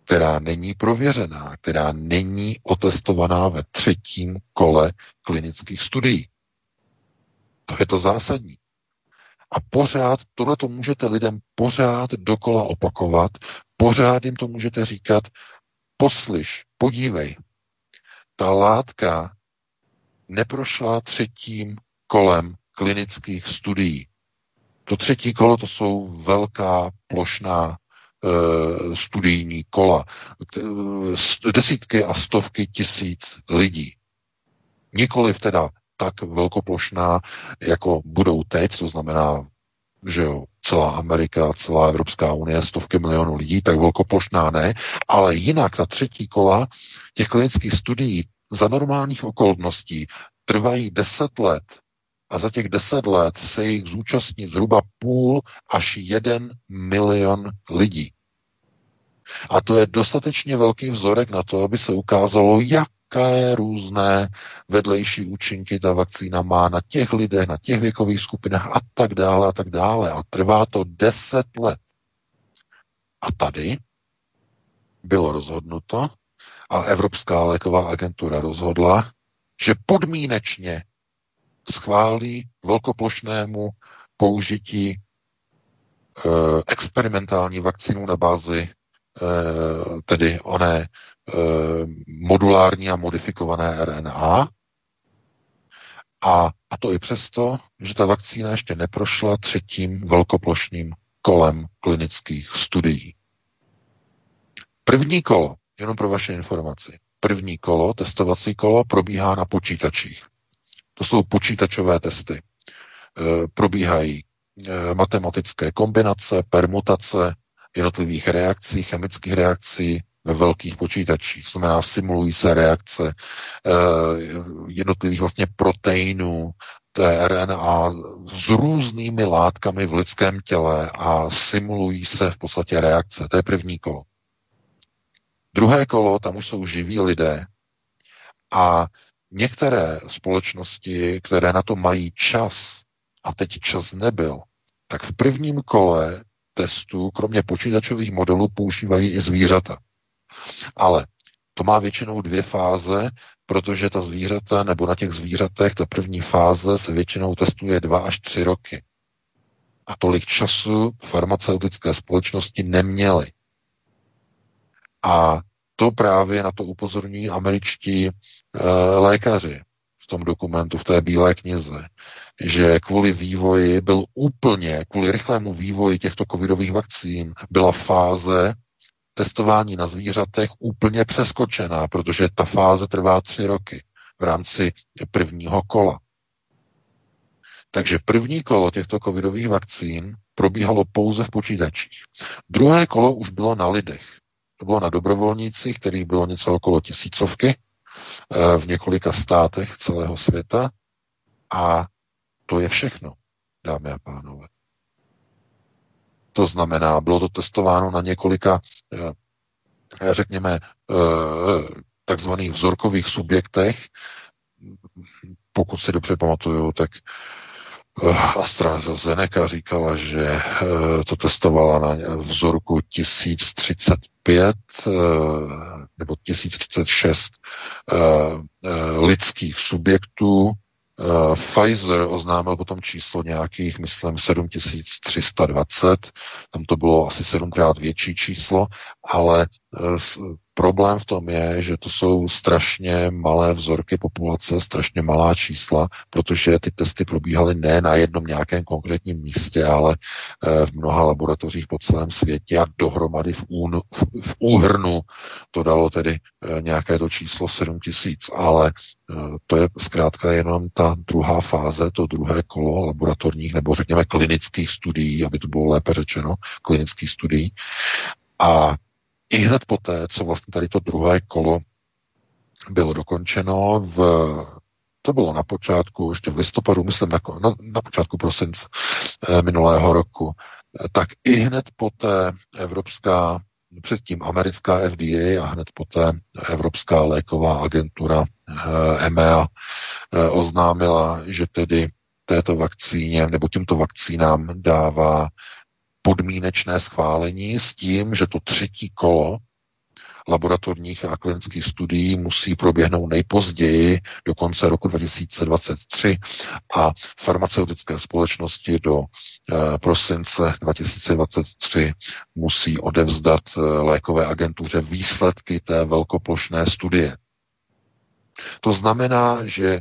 která není prověřená, která není otestovaná ve třetím kole klinických studií. To je to zásadní. A pořád, tohle to můžete lidem pořád dokola opakovat, pořád jim to můžete říkat, poslyš, podívej, ta látka neprošla třetím kolem klinických studií. To třetí kolo to jsou velká plošná studijní kola. E, desítky a stovky tisíc lidí. Nikoliv teda tak velkoplošná, jako budou teď, to znamená, že jo, celá Amerika, celá Evropská unie, stovky milionů lidí, tak velkoplošná ne, ale jinak ta třetí kola těch klinických studií za normálních okolností trvají deset let a za těch deset let se jich zúčastní zhruba půl až jeden milion lidí. A to je dostatečně velký vzorek na to, aby se ukázalo, jak jaké různé vedlejší účinky ta vakcína má na těch lidech, na těch věkových skupinách a tak dále a tak dále. A trvá to deset let. A tady bylo rozhodnuto a Evropská léková agentura rozhodla, že podmínečně schválí velkoplošnému použití e, experimentální vakcínu na bázi e, tedy oné Eh, modulární a modifikované RNA. A, a to i přesto, že ta vakcína ještě neprošla třetím velkoplošným kolem klinických studií. První kolo, jenom pro vaše informaci, první kolo, testovací kolo, probíhá na počítačích. To jsou počítačové testy. E, probíhají e, matematické kombinace, permutace jednotlivých reakcí, chemických reakcí ve velkých počítačích. To znamená, simulují se reakce e, jednotlivých vlastně proteinů, tRNA s různými látkami v lidském těle a simulují se v podstatě reakce. To je první kolo. Druhé kolo, tam už jsou živí lidé a některé společnosti, které na to mají čas, a teď čas nebyl, tak v prvním kole testu, kromě počítačových modelů, používají i zvířata. Ale to má většinou dvě fáze, protože ta zvířata, nebo na těch zvířatech, ta první fáze se většinou testuje dva až tři roky. A tolik času farmaceutické společnosti neměly. A to právě na to upozorňují američtí lékaři v tom dokumentu, v té bílé knize, že kvůli vývoji byl úplně, kvůli rychlému vývoji těchto covidových vakcín, byla fáze testování na zvířatech úplně přeskočená, protože ta fáze trvá tři roky v rámci prvního kola. Takže první kolo těchto covidových vakcín probíhalo pouze v počítačích. Druhé kolo už bylo na lidech. To bylo na dobrovolnících, kterých bylo něco okolo tisícovky eh, v několika státech celého světa. A to je všechno, dámy a pánové. To znamená, bylo to testováno na několika, eh, řekněme, eh, takzvaných vzorkových subjektech. Pokud si dobře pamatuju, tak Eh, AstraZeneca říkala, že eh, to testovala na vzorku 1035 eh, nebo 1036 lidských subjektů. Pfizer oznámil potom číslo nějakých, myslím, 7320, tam to bylo asi sedmkrát větší číslo, ale Problém v tom je, že to jsou strašně malé vzorky populace, strašně malá čísla, protože ty testy probíhaly ne na jednom nějakém konkrétním místě, ale eh, v mnoha laboratořích po celém světě a dohromady v, ún, v, v úhrnu to dalo tedy eh, nějaké to číslo 7 tisíc, ale eh, to je zkrátka jenom ta druhá fáze, to druhé kolo laboratorních nebo řekněme klinických studií, aby to bylo lépe řečeno, klinických studií. A i hned poté, co vlastně tady to druhé kolo bylo dokončeno v to bylo na počátku, ještě v listopadu, myslím na, na, na počátku prosince e, minulého roku, tak i hned poté Evropská, předtím americká FDA a hned poté Evropská léková agentura EMEA e, oznámila, že tedy této vakcíně nebo těmto vakcínám dává podmínečné schválení s tím, že to třetí kolo laboratorních a klinických studií musí proběhnout nejpozději do konce roku 2023 a farmaceutické společnosti do e, prosince 2023 musí odevzdat e, lékové agentuře výsledky té velkoplošné studie. To znamená, že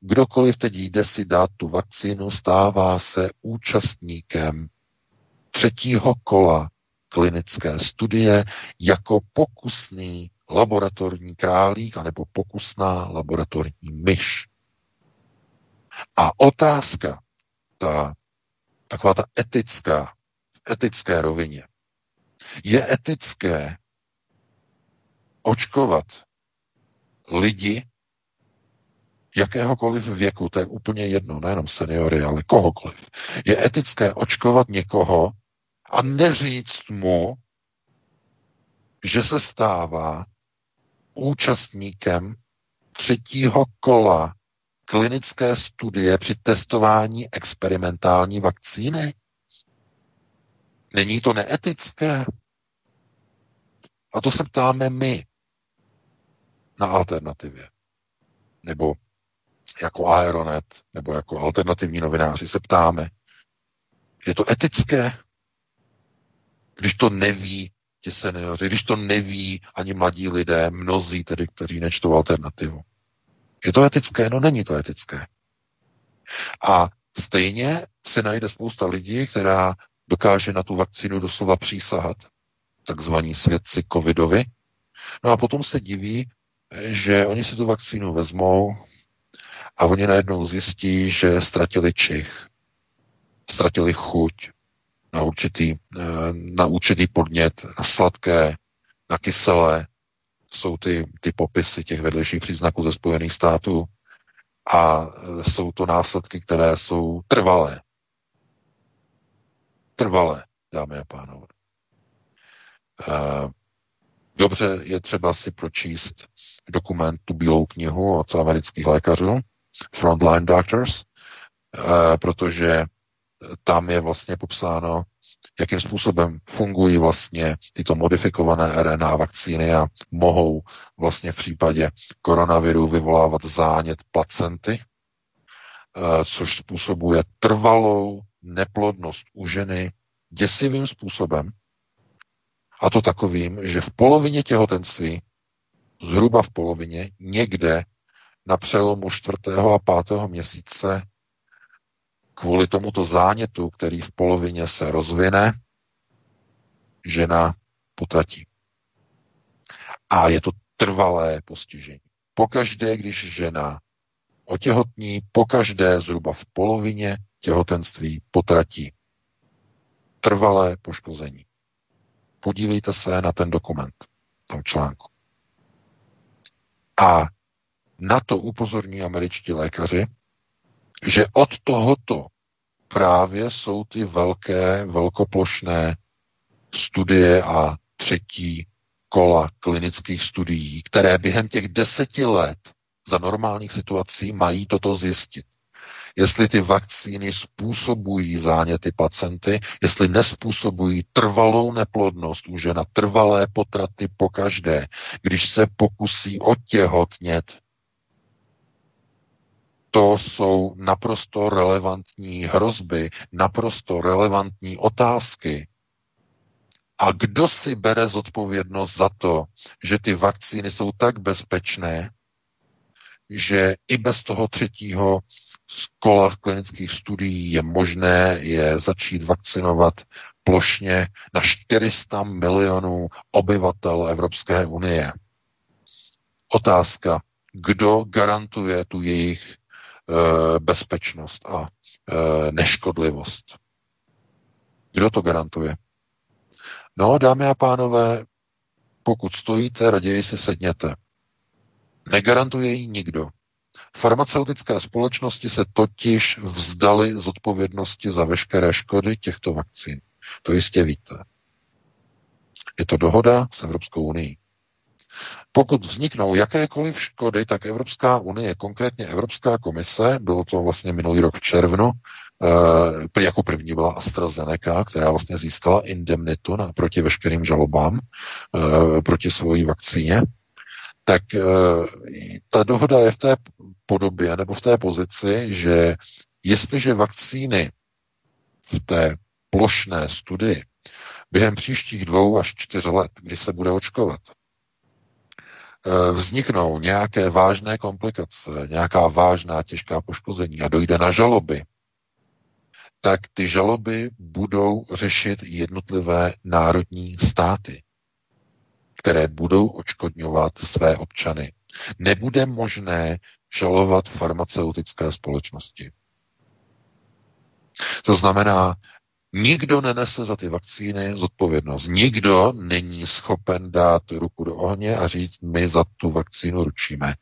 kdokoliv teď jde si dát tu vakcínu, stává se účastníkem třetího kola klinické studie jako pokusný laboratorní králík anebo pokusná laboratorní myš. A otázka, ta, taková ta etická, v etické rovině. Je etické očkovat lidi jakéhokoliv věku, to je úplně jedno, nejenom seniory, ale kohokoliv. Je etické očkovat někoho, a neříct mu, že se stává účastníkem třetího kola klinické studie při testování experimentální vakcíny? Není to neetické? A to se ptáme my na alternativě. Nebo jako Aeronet, nebo jako alternativní novináři se ptáme, je to etické? Když to neví ti seniori, když to neví ani mladí lidé, mnozí tedy, kteří nečtou alternativu. Je to etické? No není to etické. A stejně se najde spousta lidí, která dokáže na tu vakcínu doslova přísahat, takzvaní svědci covidovi. No a potom se diví, že oni si tu vakcínu vezmou a oni najednou zjistí, že ztratili čich, ztratili chuť na určitý, eh, na určitý podnět, na sladké, na kyselé. Jsou ty, ty popisy těch vedlejších příznaků ze Spojených států a eh, jsou to následky, které jsou trvalé. Trvalé, dámy a pánové. Eh, dobře je třeba si pročíst dokument, tu bílou knihu od amerických lékařů, Frontline Doctors, protože tam je vlastně popsáno, jakým způsobem fungují vlastně tyto modifikované RNA vakcíny a mohou vlastně v případě koronaviru vyvolávat zánět placenty, eh, což způsobuje trvalou neplodnost u ženy děsivým způsobem, a to takovým, že v polovině těhotenství, zhruba v polovině, někde na přelomu čtvrtého a pátého měsíce kvůli tomuto zánětu, který v polovině se rozvine, žena potratí. A je to trvalé postižení. Pokaždé, když žena otěhotní, pokaždé zhruba v polovině těhotenství potratí. Trvalé poškození. Podívejte se na ten dokument, tom článku. A na to upozorní američtí lékaři, že od tohoto právě jsou ty velké, velkoplošné studie a třetí kola klinických studií, které během těch deseti let za normálních situací mají toto zjistit. Jestli ty vakcíny způsobují záněty pacienty, jestli nespůsobují trvalou neplodnost u žena, trvalé potraty pokaždé, když se pokusí otěhotnět to jsou naprosto relevantní hrozby, naprosto relevantní otázky. A kdo si bere zodpovědnost za to, že ty vakcíny jsou tak bezpečné, že i bez toho třetího kola klinických studií je možné je začít vakcinovat plošně na 400 milionů obyvatel Evropské unie. Otázka, kdo garantuje tu jejich bezpečnost a eh, neškodlivost. Kdo to garantuje? No, dámy a pánové, pokud stojíte, raději si sedněte. Negarantuje ji nikdo. Farmaceutické společnosti se totiž vzdali z odpovědnosti za veškeré škody těchto vakcín. To jistě víte. Je to dohoda s Evropskou unii. Pokud vzniknou jakékoliv škody, tak Evropská unie, konkrétně Evropská komise, bylo to vlastně minulý rok v červnu, e, jako první byla AstraZeneca, která vlastně získala indemnitu na, proti veškerým žalobám e, proti svojí vakcíně, tak e, ta dohoda je v té podobě nebo v té pozici, že jestliže vakcíny v té plošné studii během příštích dvou až čtyř let, kdy se bude očkovat, Eh, vzniknou nějaké vážné komplikace, nějaká vážná těžká poškození a dojde na žaloby, tak ty žaloby budou řešit jednotlivé národní státy, které budou očkodňovat své občany. Nebude možné žalovat farmaceutické společnosti. To znamená, Nikdo nenese za ty vakcíny zodpovědnost. Nikdo není schopen dát ruku do ohně a říct, my za tu vakcínu ručíme.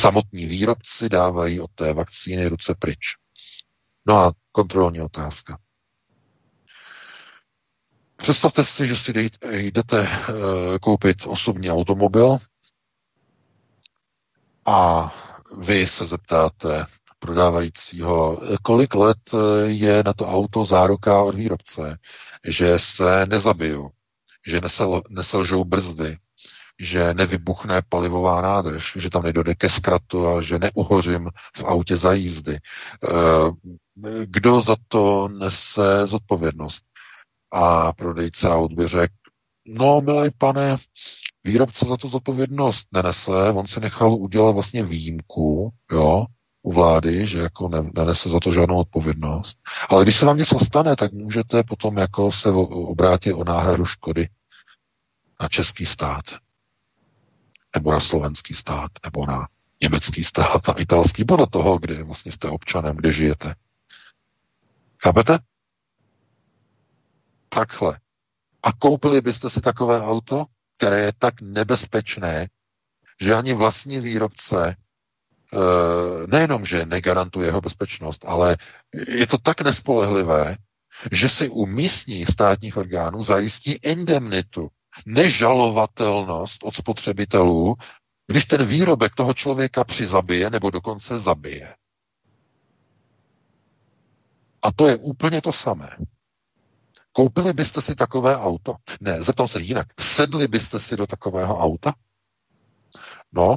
Samotní výrobci dávají od té vakcíny ruce pryč. No a kontrolní otázka. Představte si, že si jdete uh, koupit osobní automobil a vy se zeptáte, prodávajícího, kolik let eh, je na to auto záruka od výrobce, že se nezabiju, že nesel, neselžou brzdy, že nevybuchne palivová nádrž, že tam nedojde ke zkratu a že neuhořím v autě za jízdy. Eh, kdo za to nese zodpovědnost? A prodejce aut by řekl, no milý pane, výrobce za to zodpovědnost nenese, on si nechal udělat vlastně výjimku, jo, u vlády, že jako ne, nenese za to žádnou odpovědnost. Ale když se vám něco stane, tak můžete potom jako se obrátit o náhradu škody na český stát, nebo na slovenský stát, nebo na německý stát a italský, podle toho, kde vlastně jste občanem, kde žijete. Chápete? Takhle. A koupili byste si takové auto, které je tak nebezpečné, že ani vlastní výrobce nejenom, že negarantuje jeho bezpečnost, ale je to tak nespolehlivé, že si u místních státních orgánů zajistí indemnitu, nežalovatelnost od spotřebitelů, když ten výrobek toho člověka přizabije nebo dokonce zabije. A to je úplně to samé. Koupili byste si takové auto? Ne, zeptám se jinak. Sedli byste si do takového auta? No,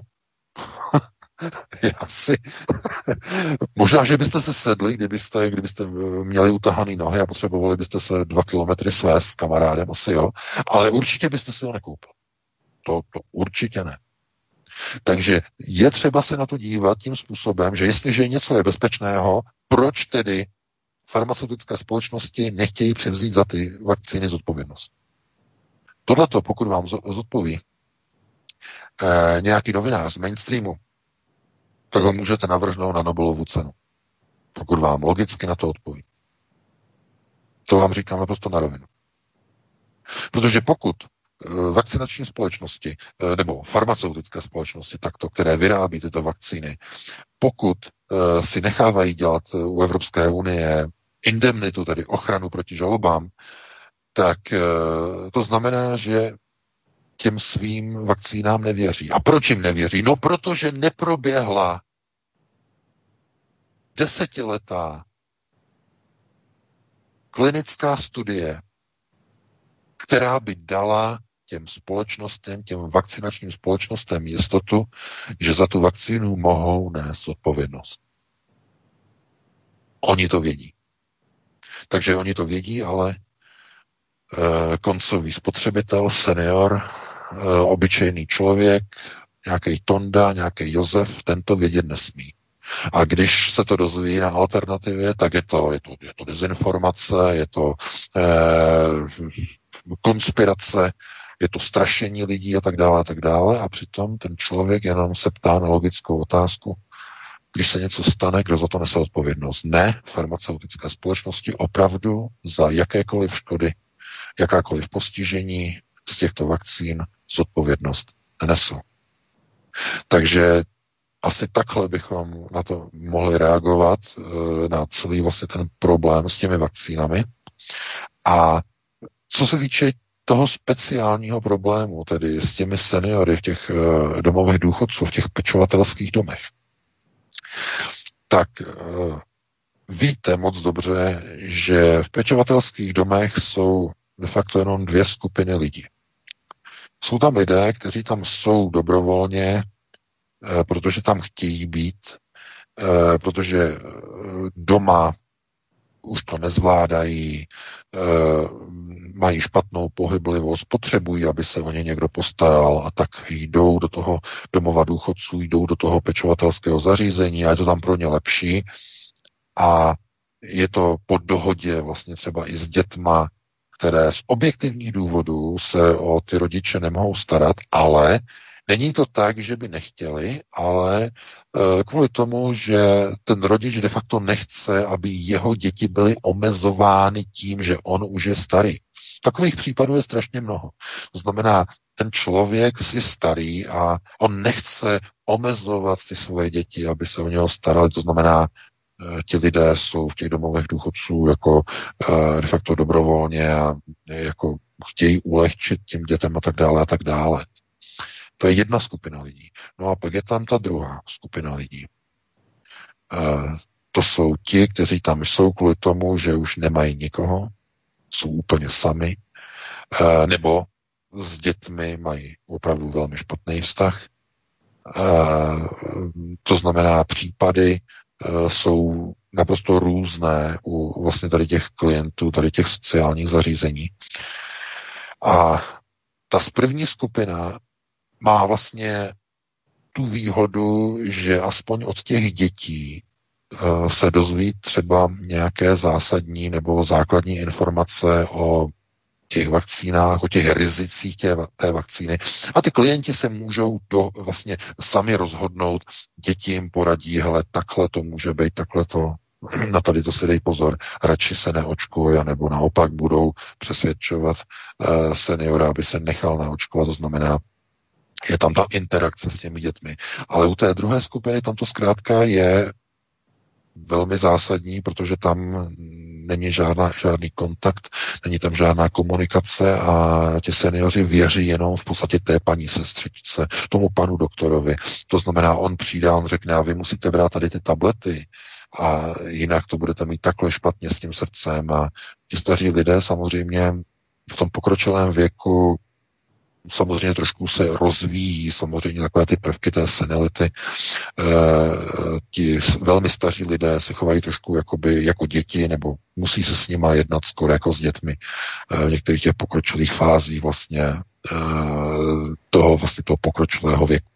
*laughs* já si... Možná, že byste se sedli, kdybyste, kdybyste měli utahaný nohy a potřebovali byste se dva kilometry svést s kamarádem, asi jo, ale určitě byste si ho nekoupil. To, to určitě ne. Takže je třeba se na to dívat tím způsobem, že jestliže něco je bezpečného, proč tedy farmaceutické společnosti nechtějí převzít za ty vakcíny zodpovědnost. Tohleto, pokud vám zodpoví eh, nějaký novinář z mainstreamu, tak ho můžete navrhnout na Nobelovu cenu. Pokud vám logicky na to odpoví. To vám říkám naprosto na rovinu. Protože pokud eh, vakcinační společnosti eh, nebo farmaceutické společnosti, takto, které vyrábí tyto vakcíny, pokud eh, si nechávají dělat u Evropské unie indemnitu, tedy ochranu proti žalobám, tak to znamená, že těm svým vakcínám nevěří. A proč jim nevěří? No, protože neproběhla desetiletá klinická studie, která by dala těm společnostem, těm vakcinačním společnostem jistotu, že za tu vakcínu mohou nést odpovědnost. Oni to vědí. Takže oni to vědí, ale e, koncový spotřebitel, senior, obyčejný člověk, nějaký Tonda, nějaký Josef, tento vědět nesmí. A když se to dozví na alternativě, tak je to, je to, je to dezinformace, je to e, konspirace, je to strašení lidí a tak dále a tak dále. A přitom ten člověk jenom se ptá na logickou otázku, když se něco stane, kdo za to nese odpovědnost? Ne, farmaceutické společnosti opravdu za jakékoliv škody, jakákoliv postižení z těchto vakcín zodpovědnost nesou. Takže asi takhle bychom na to mohli reagovat, eh, na celý vlastně ten problém s těmi vakcínami. A co se týče toho speciálního problému, tedy s těmi seniory v těch eh, domovech důchodců, v těch pečovatelských domech, tak eh, víte moc dobře, že v pečovatelských domech jsou de facto jenom dvě skupiny lidí. Jsou tam lidé, kteří tam jsou dobrovolně, eh, protože tam chtějí být, eh, protože doma už to nezvládají, mají špatnou pohyblivost, potřebují, aby se o ně někdo postaral a tak jdou do toho domova důchodců, jdou do toho pečovatelského zařízení a je to tam pro ně lepší. A je to po dohodě vlastně třeba i s dětma, které z objektivních důvodů se o ty rodiče nemohou starat, ale Není to tak, že by nechtěli, ale e, kvůli tomu, že ten rodič de facto nechce, aby jeho děti byly omezovány tím, že on už je starý. Takových případů je strašně mnoho. To znamená, ten člověk je starý a on nechce omezovat ty svoje děti, aby se o něho starali. To znamená, ti lidé jsou v těch domovech důchodců jako eh, de facto dobrovolně a jako chtějí ulehčit těm dětem a tak dále a tak dále. To je jedna skupina lidí. No a pak je tam ta druhá skupina lidí. Eh, to jsou ti, kteří tam jsou kvůli tomu, že už nemají nikoho, jsou úplně sami, eh, nebo s dětmi mají opravdu velmi špatný vztah. Eh, to znamená, případy eh, jsou naprosto různé u vlastně tady těch klientů, tady těch sociálních zařízení. A ta první skupina má vlastně tu výhodu, že aspoň od těch dětí eh, se dozví třeba nějaké zásadní nebo základní informace o těch vakcínách, o těch rizicích tě, té vakcíny. A ty klienti se můžou to vlastně sami rozhodnout, děti jim poradí, hele, takhle to může být, takhle to, *clears throat* na tady to si dej pozor, radši se neočkuj, nebo naopak budou přesvědčovat uh, seniora, aby se nechal naočkovat, to znamená, je tam ta interakce s těmi dětmi. Ale u té druhé skupiny tam to zkrátka je velmi zásadní, protože tam není žádná, žádný kontakt, není tam žádná komunikace a ti seniori věří jenom v podstatě té paní sestřičce, tomu panu doktorovi. To znamená, on přijde a on řekne, a vy musíte brát tady ty tablety a jinak to budete mít takhle špatně s tím srdcem a ti staří lidé samozřejmě v tom pokročilém věku samozřejmě trošku se rozvíjí, samozřejmě takové ty prvky té senility. E, ti velmi staří lidé se chovají trošku jakoby, jako děti, nebo musí se s nima jednat skoro jako s dětmi e, v některých těch pokročilých fázích vlastně e, toho vlastně toho pokročilého věku.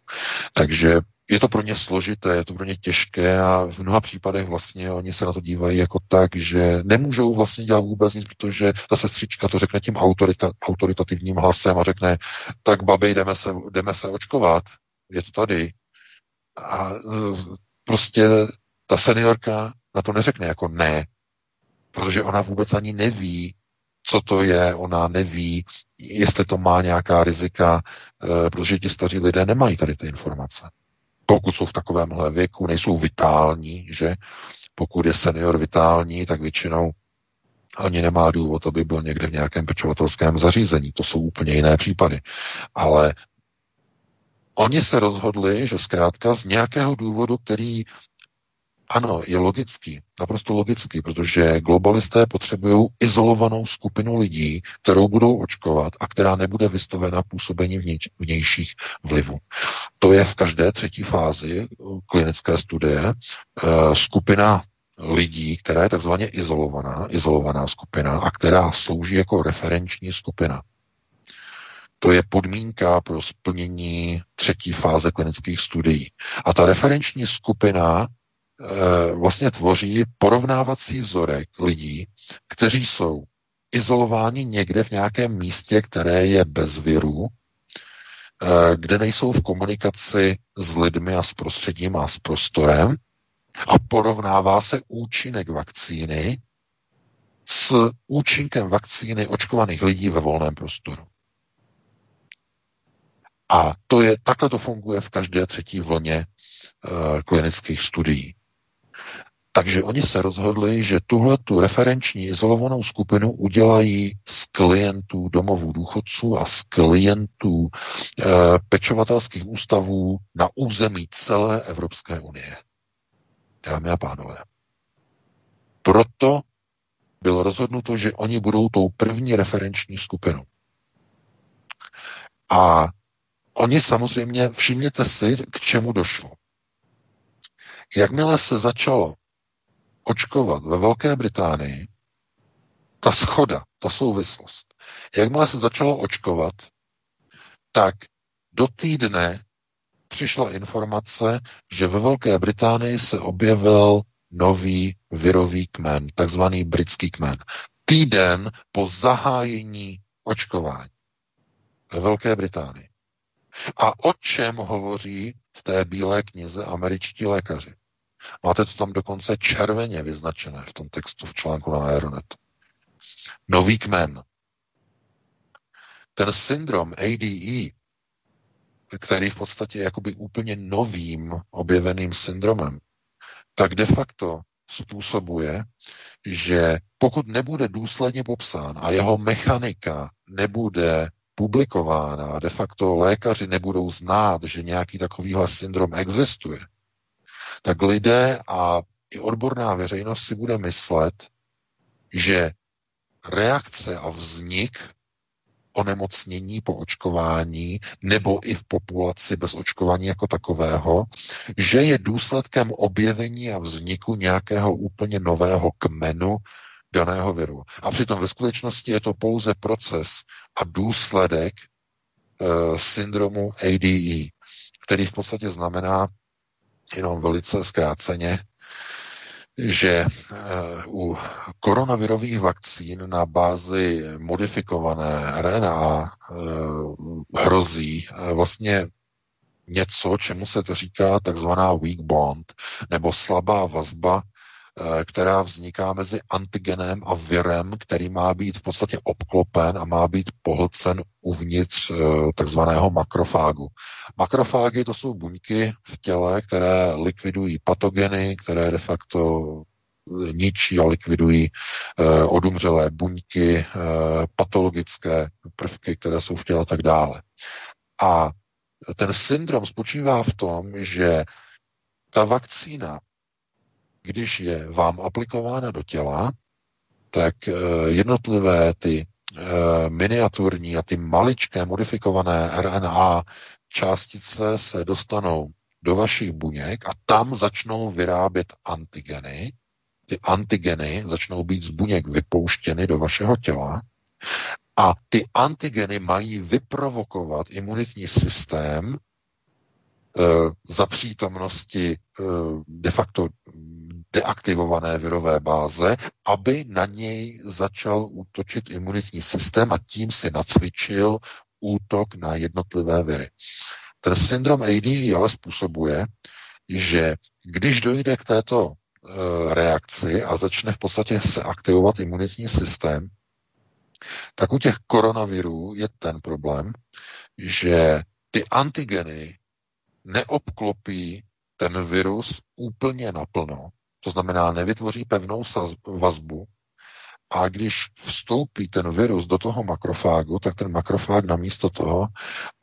Takže je to pro ně složité, je to pro ně těžké a v mnoha případech vlastně oni se na to dívají jako tak, že nemůžou vlastně dělat vůbec nic, protože ta sestřička to řekne tím autorita, autoritativním hlasem a řekne, tak babi, jdeme se, jdeme se očkovat, je to tady. A e, prostě ta seniorka na to neřekne jako ne, protože ona vůbec ani neví, co to je, ona neví, jestli to má nějaká rizika, e, protože ti staří lidé nemají tady ty informace pokud jsou v takovémhle věku, nejsou vitální, že pokud je senior vitální, tak většinou ani nemá důvod, aby byl někde v nějakém pečovatelském zařízení. To jsou úplně jiné případy. Ale oni se rozhodli, že zkrátka z nějakého důvodu, který ano, je logický, naprosto logický, protože globalisté potřebují izolovanou skupinu lidí, kterou budou očkovat a která nebude vystavena působení vnějš, vnějších vlivů. To je v každé třetí fázi klinické studie eh, skupina lidí, která je takzvaně izolovaná, izolovaná skupina a která slouží jako referenční skupina. To je podmínka pro splnění třetí fáze klinických studií. A ta referenční skupina Eh, vlastně tvoří porovnávací vzorek lidí, kteří jsou izolováni někde v nějakém místě, které je bez viru, eh, kde nejsou v komunikaci s lidmi a s prostředím a s prostorem a porovnává se účinek vakcíny s účinkem vakcíny očkovaných lidí ve volném prostoru. A to je, takhle to funguje v každé třetí vlně uh, klinických studií. Takže oni se rozhodli, že tuhle tu referenční izolovanou skupinu udělají z klientů domovů důchodců a z klientů e, pečovatelských ústavů na území celé Evropské unie. Dámy a pánové. Proto bylo rozhodnuto, že oni budou tou první referenční skupinou. A oni samozřejmě, všimněte si, k čemu došlo. Jakmile se začalo očkovat ve Velké Británii, ta schoda, ta souvislost, jakmile se začalo očkovat, tak do týdne přišla informace, že ve Velké Británii se objevil nový virový kmen, takzvaný britský kmen. Týden po zahájení očkování ve Velké Británii. A o čem hovoří v té bílé knize američtí lékaři? Máte to tam dokonce červeně vyznačené v tom textu v článku na Aeronet. Nový kmen. Ten syndrom ADE, který v podstatě je jakoby úplně novým objeveným syndromem, tak de facto způsobuje, že pokud nebude důsledně popsán a jeho mechanika nebude publikována, de facto lékaři nebudou znát, že nějaký takovýhle syndrom existuje, tak lidé a i odborná veřejnost si bude myslet, že reakce a vznik onemocnění po očkování nebo i v populaci bez očkování jako takového, že je důsledkem objevení a vzniku nějakého úplně nového kmenu daného viru. A přitom ve skutečnosti je to pouze proces a důsledek e, syndromu ADE, který v podstatě znamená jenom velice zkráceně, že eh, u koronavirových vakcín na bázi modifikované RNA eh, hrozí eh, vlastně něco, čemu se to říká takzvaná weak bond, nebo slabá vazba která vzniká mezi antigenem a virem, který má být v podstatě obklopen a má být pohlcen uvnitř eh, takzvaného makrofágu. Makrofágy to jsou buňky v těle, které likvidují patogeny, které de facto eh, ničí a likvidují odumřelé buňky, patologické prvky, které jsou v těle a tak dále. A ten syndrom spočívá v tom, že ta vakcína když je vám aplikována do těla, tak eh, jednotlivé ty eh, miniaturní a ty maličké modifikované RNA částice se dostanou do vašich buněk a tam začnou vyrábět antigeny. Ty antigeny začnou být z buněk vypouštěny do vašeho těla a ty antigeny mají vyprovokovat imunitní systém e, za přítomnosti de facto deaktivované virové báze, aby na něj začal útočit imunitní systém a tím si nacvičil útok na jednotlivé viry. Ten syndrom AD ale způsobuje, že když dojde k této e, reakci a začne v podstatě se aktivovat imunitní systém, tak u těch koronavirů je ten problém, že ty antigeny neobklopí ten virus úplně naplno to znamená, nevytvoří pevnou vazbu a když vstoupí ten virus do toho makrofágu, tak ten makrofág namísto toho,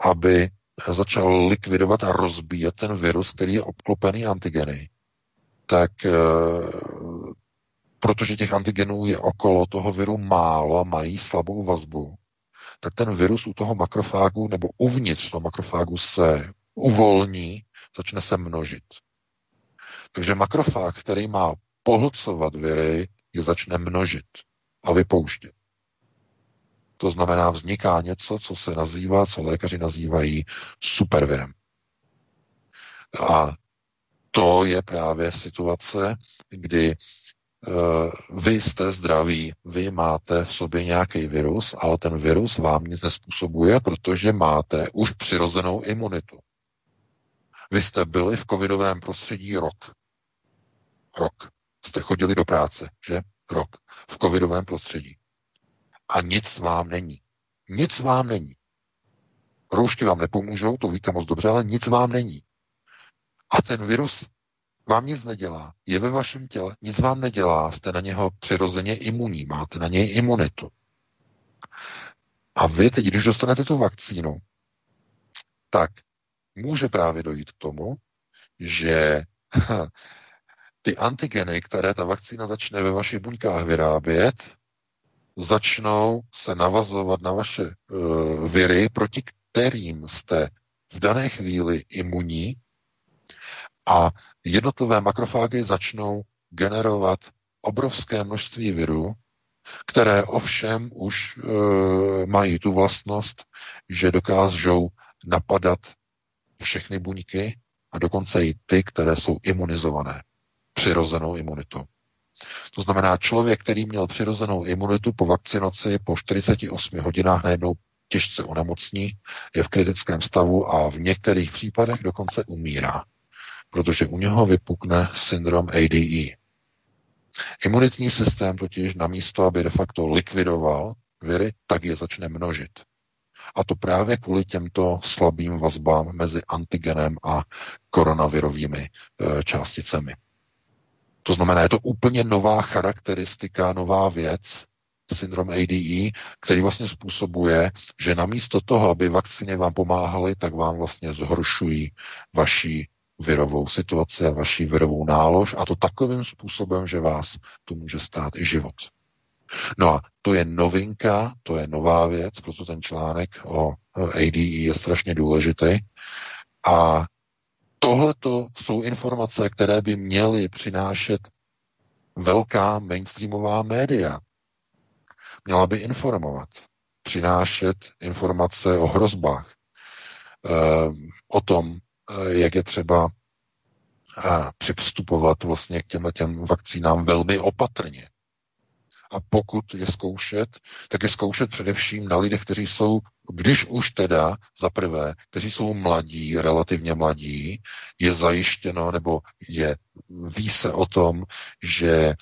aby začal likvidovat a rozbíjet ten virus, který je obklopený antigeny, tak e, protože těch antigenů je okolo toho viru málo a mají slabou vazbu, tak ten virus u toho makrofágu nebo uvnitř toho makrofágu se uvolní, začne se množit. Takže makrofág, který má pohlcovat viry, je začne množit a vypouštět. To znamená, vzniká něco, co se nazývá, co lékaři nazývají supervirem. A to je právě situace, kdy uh, vy jste zdraví, vy máte v sobě nějaký virus, ale ten virus vám nic nespůsobuje, protože máte už přirozenou imunitu. Vy jste byli v covidovém prostředí rok. Rok. Jste chodili do práce, že? Rok. V covidovém prostředí. A nic vám není. Nic vám není. Roušky vám nepomůžou, to víte moc dobře, ale nic vám není. A ten virus vám nic nedělá. Je ve vašem těle, nic vám nedělá, jste na něho přirozeně imunní, máte na něj imunitu. A vy teď, když dostanete tu vakcínu, tak může právě dojít k tomu, že *laughs* ty antigeny, které ta vakcína začne ve vašich buňkách vyrábět, začnou se navazovat na vaše uh, viry, proti kterým jste v dané chvíli imunní a jednotlivé makrofágy začnou generovat obrovské množství virů, které ovšem už e, mají tu vlastnost, že dokážou napadat všechny buňky a dokonce i ty, které jsou imunizované přirozenou imunitu. To znamená, člověk, který měl přirozenou imunitu po vakcinaci po 48 hodinách najednou těžce onemocní, je v kritickém stavu a v některých případech dokonce umírá, protože u něho vypukne syndrom ADE. Imunitní systém totiž namísto, aby de facto likvidoval viry, tak je začne množit. A to právě kvůli těmto slabým vazbám mezi antigenem a koronavirovými e, částicemi. To znamená, je to úplně nová charakteristika, nová věc, syndrom ADE, který vlastně způsobuje, že namísto toho, aby vakcíny vám pomáhaly, tak vám vlastně zhoršují vaši virovou situaci a vaši virovou nálož a to takovým způsobem, že vás tu může stát i život. No a to je novinka, to je nová věc, proto ten článek o ADE je strašně důležitý. A Tohle jsou informace, které by měly přinášet velká mainstreamová média. Měla by informovat, přinášet informace o hrozbách, eh, o tom, jak je třeba přistupovat vlastně k těm vakcínám velmi opatrně. A pokud je zkoušet, tak je zkoušet především na lidech, kteří jsou, když už teda za prvé, kteří jsou mladí, relativně mladí, je zajištěno, nebo je, ví se o tom, že e,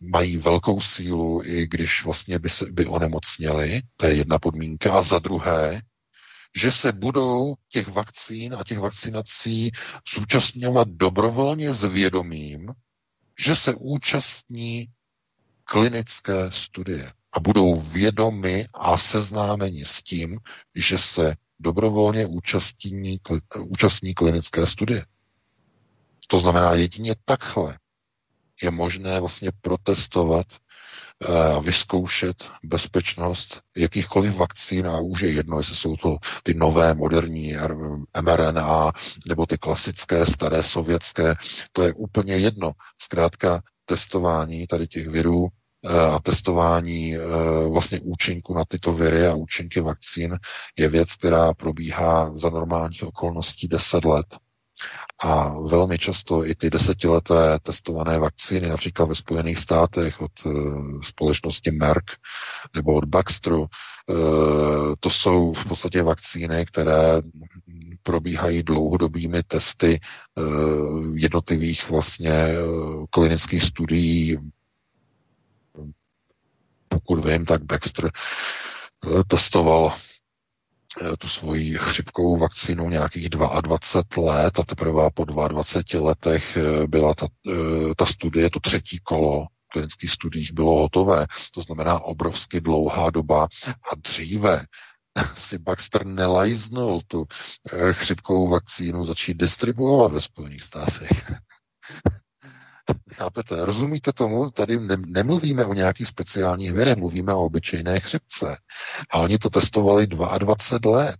mají velkou sílu, i když vlastně by, se, by onemocněli, to je jedna podmínka, a za druhé, že se budou těch vakcín a těch vakcinací zúčastňovat dobrovolně s vědomím, že se účastní klinické studie a budou vědomi a seznámeni s tím, že se dobrovolně účastní, účastní klinické studie. To znamená, jedině takhle je možné vlastně protestovat a vyzkoušet bezpečnost jakýchkoliv vakcín a už je jedno, jestli jsou to ty nové moderní mRNA nebo ty klasické staré sovětské, to je úplně jedno. Zkrátka testování tady těch virů eh, a testování eh, vlastně účinku na tyto viry a účinky vakcín je věc, která probíhá za normálních okolností 10 let. A velmi často i ty desetileté testované vakcíny, například ve Spojených státech od uh, společnosti Merck nebo od Baxteru, to jsou v podstatě vakcíny, které probíhají dlouhodobými testy jednotlivých vlastně klinických studií. Pokud vím, tak Baxter uh, testoval Eh, tu svoji chřipkovou vakcínu nějakých 22 let a teprve po 22 letech eh, byla ta, eh, ta studie, to třetí kolo klinických studiích bylo hotové. To znamená obrovsky dlouhá doba a dříve *laughs* si Baxter nelajznul tu chřipkovou vakcínu začít distribuovat ve Spojených státech. *laughs* Chápete? Rozumíte tomu? Tady ne, nemluvíme o nějakých speciálních věrech, mluvíme o obyčejné chřipce. A oni to testovali 22 let.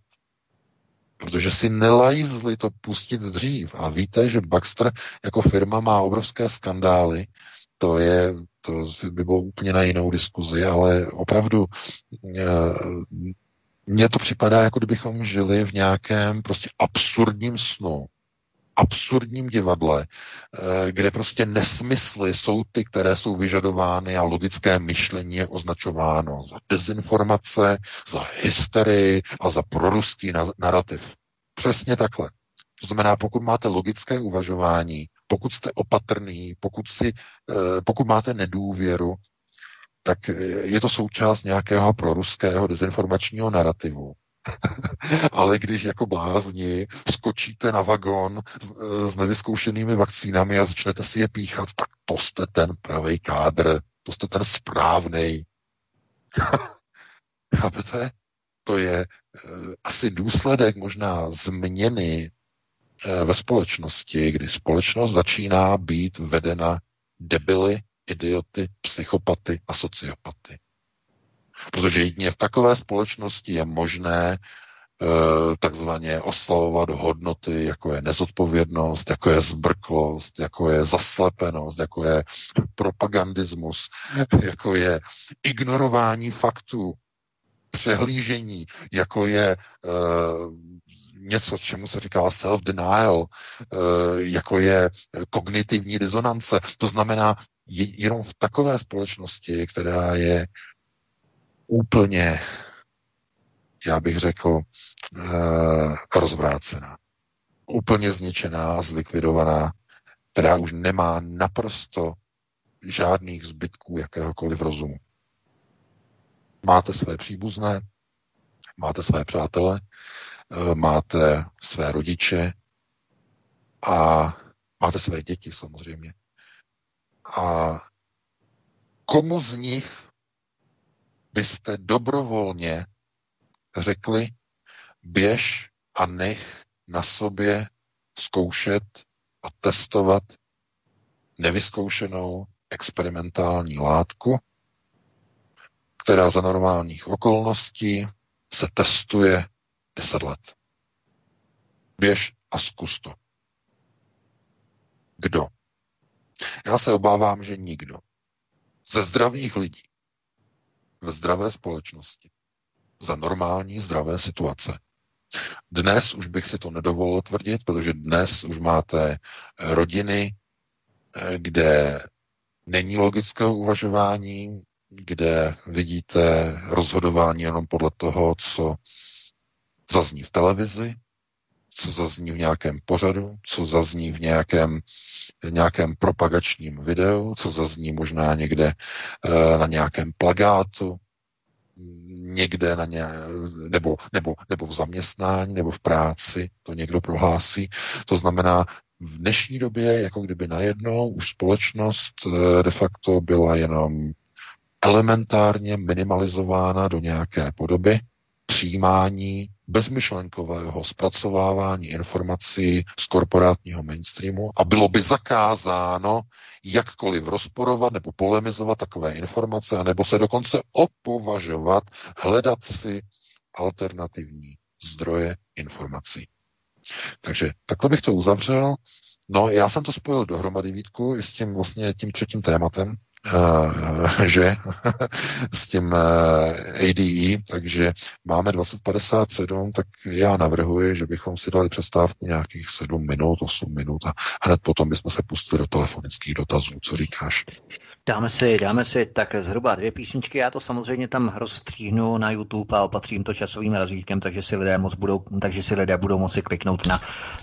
Protože si nelajzli to pustit dřív. A víte, že Baxter jako firma má obrovské skandály. To je, to by bylo úplně na jinou diskuzi, ale opravdu eh, mně to připadá, jako kdybychom žili v nějakém prostě absurdním snu absurdním divadle, eh, kde prostě nesmysly jsou ty, které jsou vyžadovány a logické myšlení je označováno za dezinformace, za hysterii a za proruský narrativ. Přesně takhle. To znamená, pokud máte logické uvažování, pokud jste opatrný, pokud, si, eh, pokud máte nedůvěru, tak eh, je to součást nějakého proruského dezinformačního narrativu. *laughs* Ale když jako blázni skočíte na vagon s, s nevyzkoušenými vakcínami a začnete si je píchat, tak to jste ten pravý kádr, to jste ten správný. *laughs* Chápete? To je e, asi důsledek možná změny e, ve společnosti, kdy společnost začíná být vedena debily, idioty, psychopaty a sociopaty. Protože jedině v takové společnosti je možné eh, takzvaně oslavovat hodnoty, jako je nezodpovědnost, jako je zbrklost, jako je zaslepenost, jako je propagandismus, *laughs* jako je ignorování faktů, přehlížení, jako je uh, něco, čemu se říká self-denial, uh, jako je kognitivní disonance. To znamená, jenom v takové společnosti, která je úplně, já bych řekl, eh, rozvrácená. Úplně zničená, zlikvidovaná, která už nemá naprosto žádných zbytků jakéhokoliv rozumu. Máte své příbuzné, máte své přátele, eh, máte své rodiče a máte své děti samozřejmě. A komu z nich byste dobrovolně řekli, běž a nech na sobě zkoušet a testovat nevyzkoušenou experimentální látku, která za normálních okolností se testuje 10 let. Běž a zkus to. Kdo? Já se obávám, že nikdo. Ze zdravých lidí ve zdravé společnosti. Za normální zdravé situace. Dnes už bych si to nedovolil tvrdit, protože dnes už máte rodiny, eh, kde není logického uvažování, kde vidíte rozhodování jenom podle toho, co zazní v televizi, co zazní v nějakém pořadu, co zazní v nějakém, v nějakém propagačním videu, co zazní možná někde e, na nějakém plagátu, někde na ně, nebo, nebo, nebo v zaměstnání, nebo v práci, to někdo prohlásí. To znamená, v dnešní době, jako kdyby najednou už společnost eh, de facto byla jenom elementárně minimalizována do nějaké podoby, přijímání bezmyšlenkového zpracovávání informací z korporátního mainstreamu a bylo by zakázáno jakkoliv rozporovat nebo polemizovat takové informace, anebo se dokonce opovažovat, hledat si alternativní zdroje informací. Takže takhle bych to uzavřel. No, já jsem to spojil dohromady, Vítku, i s tím vlastně tím třetím tématem, *laughs* že *laughs* s tím eh, ADE, takže máme 2057, tak já navrhuji, že bychom si dali přestávku nějakých 7 minut, 8 minut a hned potom bychom se pustili do telefonických dotazů. Co říkáš? Dáme si, dáme si tak zhruba dvě písničky, já to samozřejmě tam rozstříhnu na YouTube a opatřím to časovým razítkem, takže si lidé moc budou, takže si lidé budou moci kliknout na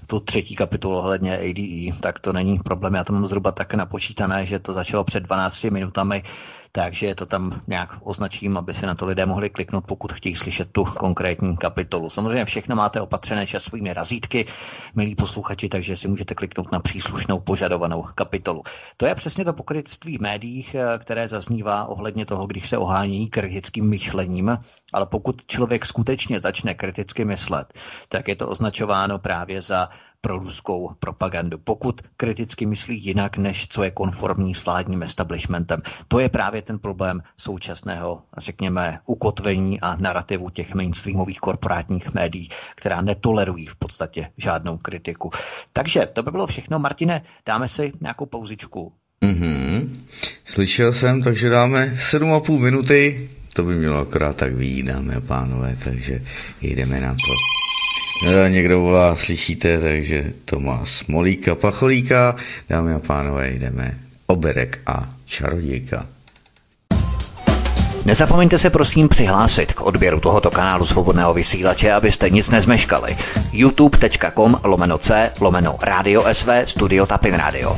tu třetí kapitolu ohledně ADE, tak to není problém, já to mám zhruba tak napočítané, že to začalo před 12 minutami, takže to tam nějak označím, aby se na to lidé mohli kliknout, pokud chtějí slyšet tu konkrétní kapitolu. Samozřejmě všechno máte opatřené časovými razítky, milí posluchači, takže si můžete kliknout na příslušnou požadovanou kapitolu. To je přesně to pokrytství v médiích, eh, které zaznívá ohledně toho, když se ohání kritickým myšlením, ale pokud člověk skutečně začne kriticky myslet, tak je to označováno právě za pro ruskou propagandu, pokud kriticky myslí jinak, než co je konformní s vládním establishmentem. To je právě ten problém současného, řekněme, ukotvení a narrativu těch mainstreamových korporátních médií, která netolerují v podstatě žádnou kritiku. Takže to by bylo všechno. Martine, dáme si nějakou pauzičku. Mm-hmm. Slyšel jsem, takže dáme 7,5 minuty. To by mělo akorát tak výjít, dámy a pánové, takže jdeme na to. Někdo volá, slyšíte, takže to má Smolíka, Pacholíka. Dámy a pánové, jdeme Oberek a Čarodějka. Nezapomeňte se prosím přihlásit k odběru tohoto kanálu svobodného vysílače, abyste nic nezmeškali. youtube.com lomeno c lomeno radio sv studio tapin radio.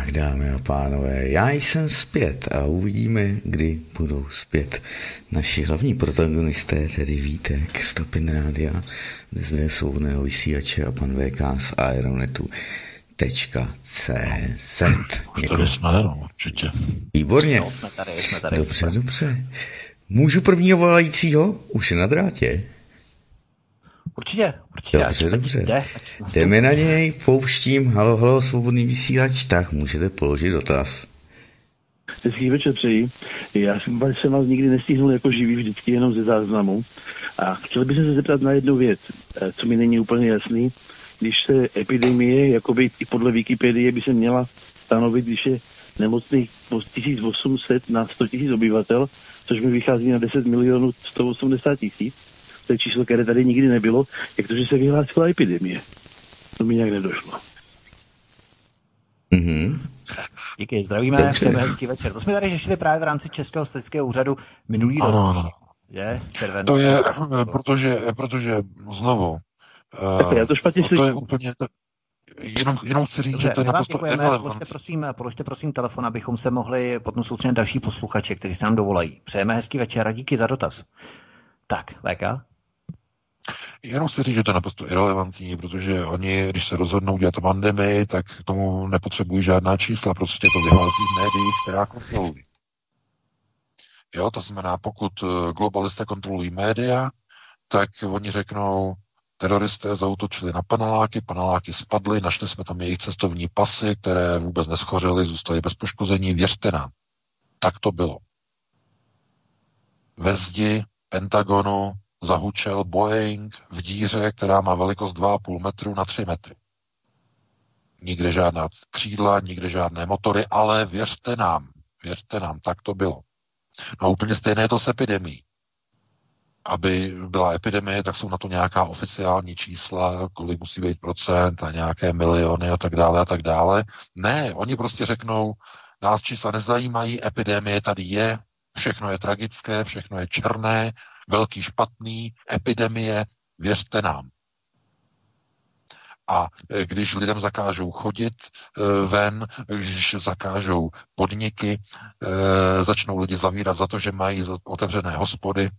Tak, dámy a pánové, já jsem zpět a uvidíme, kdy budou zpět naši hlavní protagonisté, tedy Vítek, Stopin Rádia, zde svobodného vysílače a pan VK z Aeronetu. CZ. Tady jsme, no, určitě. Výborně. No, jsme tady, jsme tady. Dobře, super. dobře. Můžu prvního volajícího? Už je na drátě. Určitě, určitě. Dobře, dobře. Jde, Jdeme na něj, pouštím. Halo, halo, svobodný vysílač. Tak, můžete položit dotaz. Hezký večer přeji. Já jsem, jsem vás nikdy nestihnul jako živý, vždycky jenom ze záznamu. A chtěl bych se zeptat na jednu věc, eh, co mi není úplně jasný. Když se epidemie, jakoby i podle Wikipedie by se měla stanovit, když je nemocných 1800 na 100 000 obyvatel, což mi vychází na 10 milionů 180 tisíc. To je číslo, které tady nikdy nebylo, jak to, že se vyhlásila epidemie. To mi nějak nedošlo. Mm-hmm. Díky, zdravíme, přejeme hezký večer. To jsme tady řešili právě v rámci Českého statického úřadu minulý rok. Ano, Je, červený. To je, protože, protože znovu, tak já to špatně to je úplně, to, jenom, jenom chci říct, Dobře, že to je naprosto položte prosím, položte prosím telefon, abychom se mohli potom soustředit další posluchače, kteří se nám dovolají. Přejeme hezký večer a díky za dotaz. Tak, VK? Jenom chci říct, že to je naprosto irrelevantní, protože oni, když se rozhodnou dělat pandemii, tak k tomu nepotřebují žádná čísla, prostě to vyhlásí v médiích, která kontrolují. Jo, to znamená, pokud eh, globalisté kontrolují média, tak oni řeknou, teroristé zautočili na paneláky, paneláky spadly, našli jsme tam jejich cestovní pasy, které vůbec neschořily, zůstaly bez poškození, věřte nám. Tak to bylo. ve zdi Pentagonu zahučel Boeing v díře, která má velikost 2,5 metru na 3 metry. Nikde žádná křídla, nikde žádné motory, ale věřte nám, věřte nám, tak to bylo. No a úplně stejné je to s epidemí. Aby byla epidemie, tak jsou na to nějaká oficiální čísla, kolik musí být procent a nějaké miliony a tak dále a tak dále. Ne, oni prostě řeknou, nás čísla nezajímají, epidemie tady je, všechno je tragické, všechno je černé, velký špatný, epidemie, věřte nám. A e, když lidem zakážou chodit e, ven, když zakážou podniky, e, začnou lidi zavírat za to, že mají otevřené hospody,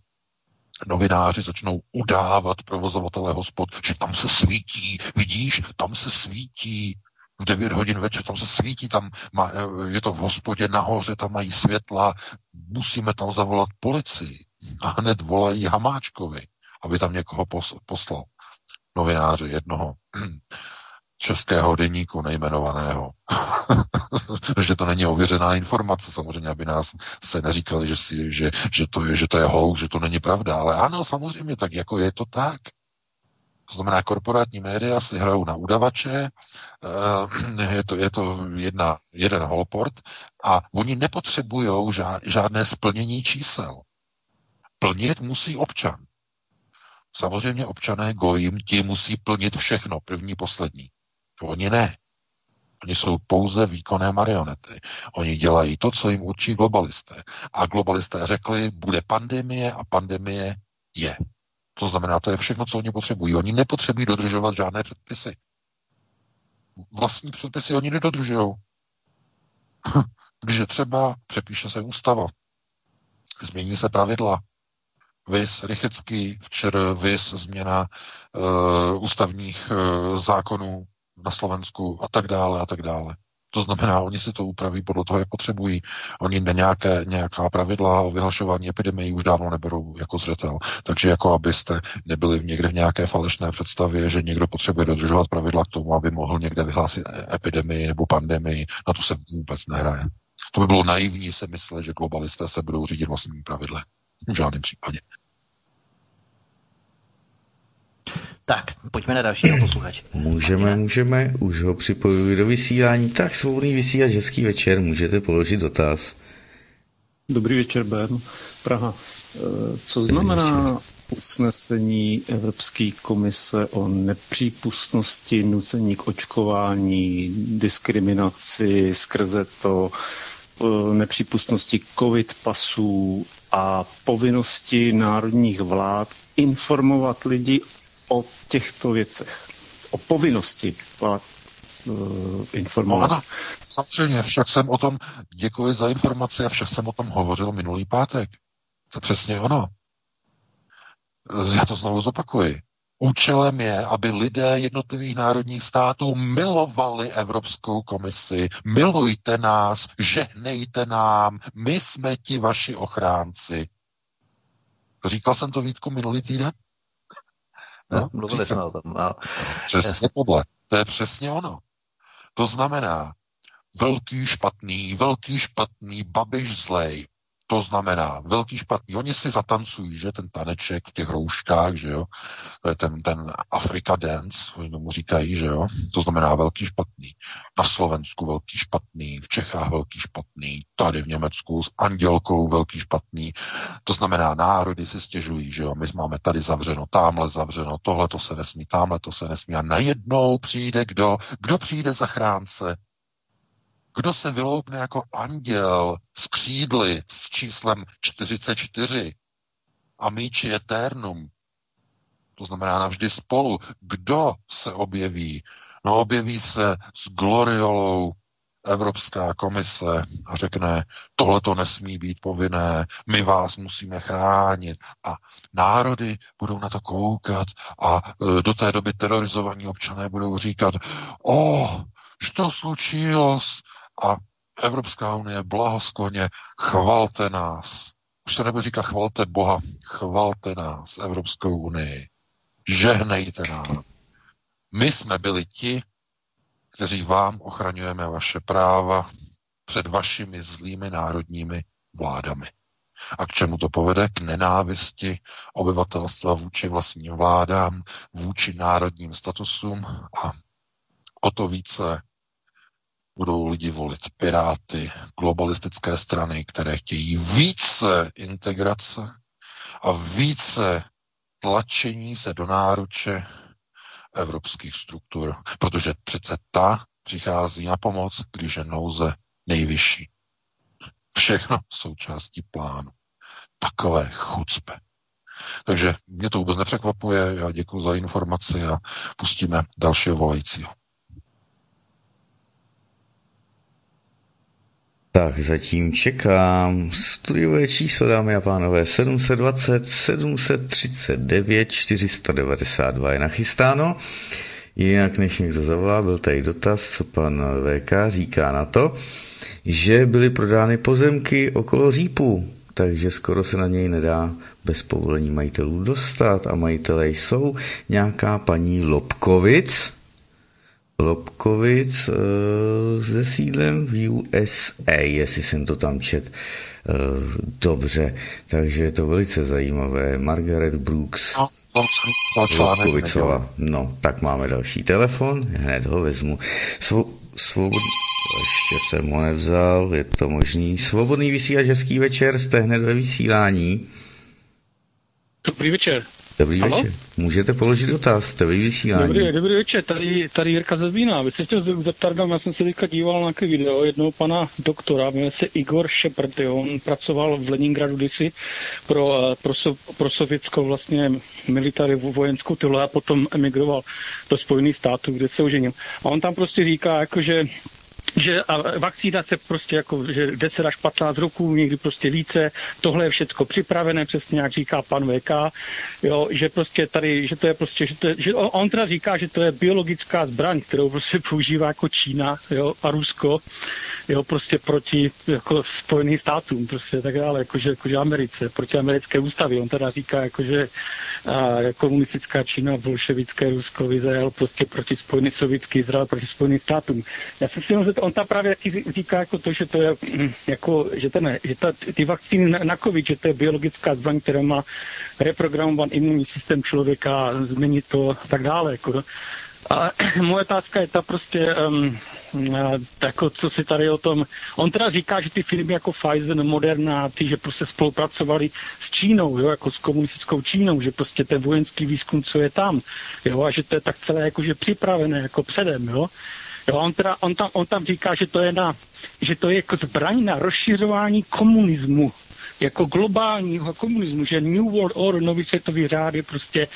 novináři začnou udávat provozovatele hospod, že tam se svítí, vidíš, tam se svítí, v 9 hodin večer, tam se svítí, tam má, je to v hospodě nahoře, tam mají světla, musíme tam zavolat policii. A hned volají Hamáčkovi, aby tam někoho poslal. Novináře jednoho *clears throat* českého deníku nejmenovaného. *laughs* že to není ověřená informace, samozřejmě, aby nás se neříkali, že, si, že, že, to je, že to je hoax, že to není pravda. Ale ano, samozřejmě, tak jako je to tak. To znamená, korporátní média si hrajou na udavače, eh, *clears throat* je to, je to jedna, jeden holport a oni nepotřebují žádné splnění čísel. Plnit musí občan. Samozřejmě občané gojím, ti musí plnit všechno, první, poslední. Oni ne. Oni jsou pouze výkonné marionety. Oni dělají to, co jim určí globalisté. A globalisté řekli, bude pandemie a pandemie je. To znamená, to je všechno, co oni potřebují. Oni nepotřebují dodržovat žádné předpisy. Vlastní předpisy oni nedodržují. Když je třeba, přepíše se ústava. Změní se pravidla. Vys Rychecký, včera vys změna uh, ústavních uh, zákonů na Slovensku a tak dále a tak dále. To znamená, oni si to upraví podle toho, jak potřebují. Oni ne nějaké, nějaká pravidla o vyhlašování epidemii už dávno neberou jako zřetel. Takže jako abyste nebyli někde v nějaké falešné představě, že někdo potřebuje dodržovat pravidla k tomu, aby mohl někde vyhlásit epidemii nebo pandemii, na to se vůbec nehraje. To by bylo naivní se myslet, že globalisté se budou řídit vlastními pravidly. V žádném případě. Tak, pojďme na dalšího posluchače. Můžeme, můžeme, už ho připojuji do vysílání. Tak, svobodný vysílač, hezký večer, můžete položit dotaz. Dobrý večer, Ben. Praha. Eh, co znamená usnesení Evropské komise o nepřípustnosti nucení k očkování, diskriminaci skrze to, eh, nepřípustnosti covid pasů a povinnosti národních vlád informovat lidi o těchto věcech, o povinnosti vlád uh, informovat. No, ano, samozřejmě, však jsem o tom, děkuji za informace, a však jsem o tom hovořil minulý pátek. To přesně ono. Já to znovu zopakuji. Účelem je, aby lidé jednotlivých národních států milovali Evropskou komisi. Milujte nás, žehnejte nám, my jsme ti vaši ochránci. Říkal jsem to Vítku minulý týden? No, mluvili jsme o tom. No. Přesně podle. To je přesně ono. To znamená, velký špatný, velký špatný, babiš zlej, to znamená, velký špatný, oni si zatancují, že ten taneček v těch rouškách, že jo, ten, ten Afrika dance, oni tomu říkají, že jo, to znamená velký špatný. Na Slovensku velký špatný, v Čechách velký špatný, tady v Německu s Andělkou velký špatný. To znamená, národy si stěžují, že jo, my máme tady zavřeno, tamhle zavřeno, tohle to se nesmí, tamhle to se nesmí. A najednou přijde kdo? Kdo přijde zachránce? Kdo se vyloupne jako anděl s křídly s číslem 44 a míči eternum, to znamená navždy spolu, kdo se objeví? No objeví se s gloriolou Evropská komise a řekne, tohle to nesmí být povinné, my vás musíme chránit. A národy budou na to koukat a e, do té doby terorizovaní občané budou říkat, o, že to slučilo, a Evropská unie blahoskloně chvalte nás. Už se nebude říkat chvalte Boha, chvalte nás, Evropskou unii. Žehnejte nám. My jsme byli ti, kteří vám ochraňujeme vaše práva před vašimi zlými národními vládami. A k čemu to povede? K nenávisti obyvatelstva vůči vlastním vládám, vůči národním statusům a o to více budou lidi volit piráty, globalistické strany, které chtějí více integrace a více tlačení se do náruče evropských struktur, protože přece ta přichází na pomoc, když je nouze nejvyšší. Všechno součástí plánu. Takové chucpe. Takže mě to vůbec nepřekvapuje, já děkuji za informaci a pustíme dalšího volajícího. Tak zatím čekám. Studiové číslo, dámy a pánové, 720 739 492 je nachystáno. Jinak než někdo zavolá, byl tady dotaz, co pan VK říká na to, že byly prodány pozemky okolo Řípu, takže skoro se na něj nedá bez povolení majitelů dostat a majitelé jsou nějaká paní Lobkovic, Lobkovic uh, se sídlem v USA, jestli jsem to tam čet uh, dobře. Takže je to velice zajímavé. Margaret Brooks. No. Lobkovicová. No, tak máme další telefon, hned ho vezmu. Svo, svobod... Ještě jsem ho nevzal, je to možný. Svobodný vysílač, hezký večer, jste hned ve vysílání. Dobrý večer. Dobrý Halo? večer. Můžete položit dotaz, jste vy vysílání. Dobrý, dobrý večer, tady, tady Jirka ze Zvína. Vy se chtěl zeptat, já jsem se teďka díval na nějaké video jednoho pana doktora, jmenuje se Igor Shepard, jo. on pracoval v Leningradu kdysi pro, eh, pro, pro sovětskou vlastně military vojenskou tyhle a potom emigroval do Spojených států, kde se oženil. A on tam prostě říká, jako, že že a vakcínace prostě jako, že 10 až 15 roků, někdy prostě více, tohle je všechno připravené, přesně jak říká pan VK, jo, že prostě tady, že to je prostě, že, to je, že on teda říká, že to je biologická zbraň, kterou prostě používá jako Čína, jo, a Rusko, jo, prostě proti jako Spojeným státům, prostě tak dále, jakože, jakože Americe, proti americké ústavy. On teda říká, jakože a, komunistická Čína, bolševické Rusko, Izrael, prostě proti Spojený sovětský Izrael, proti Spojeným státům. Já si myslím, že on tam právě říká jako to, že to je hm, jako, že, ten, že ta, ty vakcíny na, na COVID, že to je biologická zbraň, která má reprogramovat imunní systém člověka, změnit to a tak dále. Jako. A *clears throat* moje otázka je ta prostě, um, jako co si tady o tom, on teda říká, že ty firmy jako Pfizer, Moderna, ty, že prostě spolupracovali s Čínou, jo, jako s komunistickou Čínou, že prostě ten vojenský výzkum, co je tam, jo, a že to je tak celé jakože připravené, jako předem, jo. Jo, on, teda, on, tam, on tam říká, že to je, na, že to je jako zbraň na rozšiřování komunismu, jako globálního komunismu, že New World Order, nový světový řád je prostě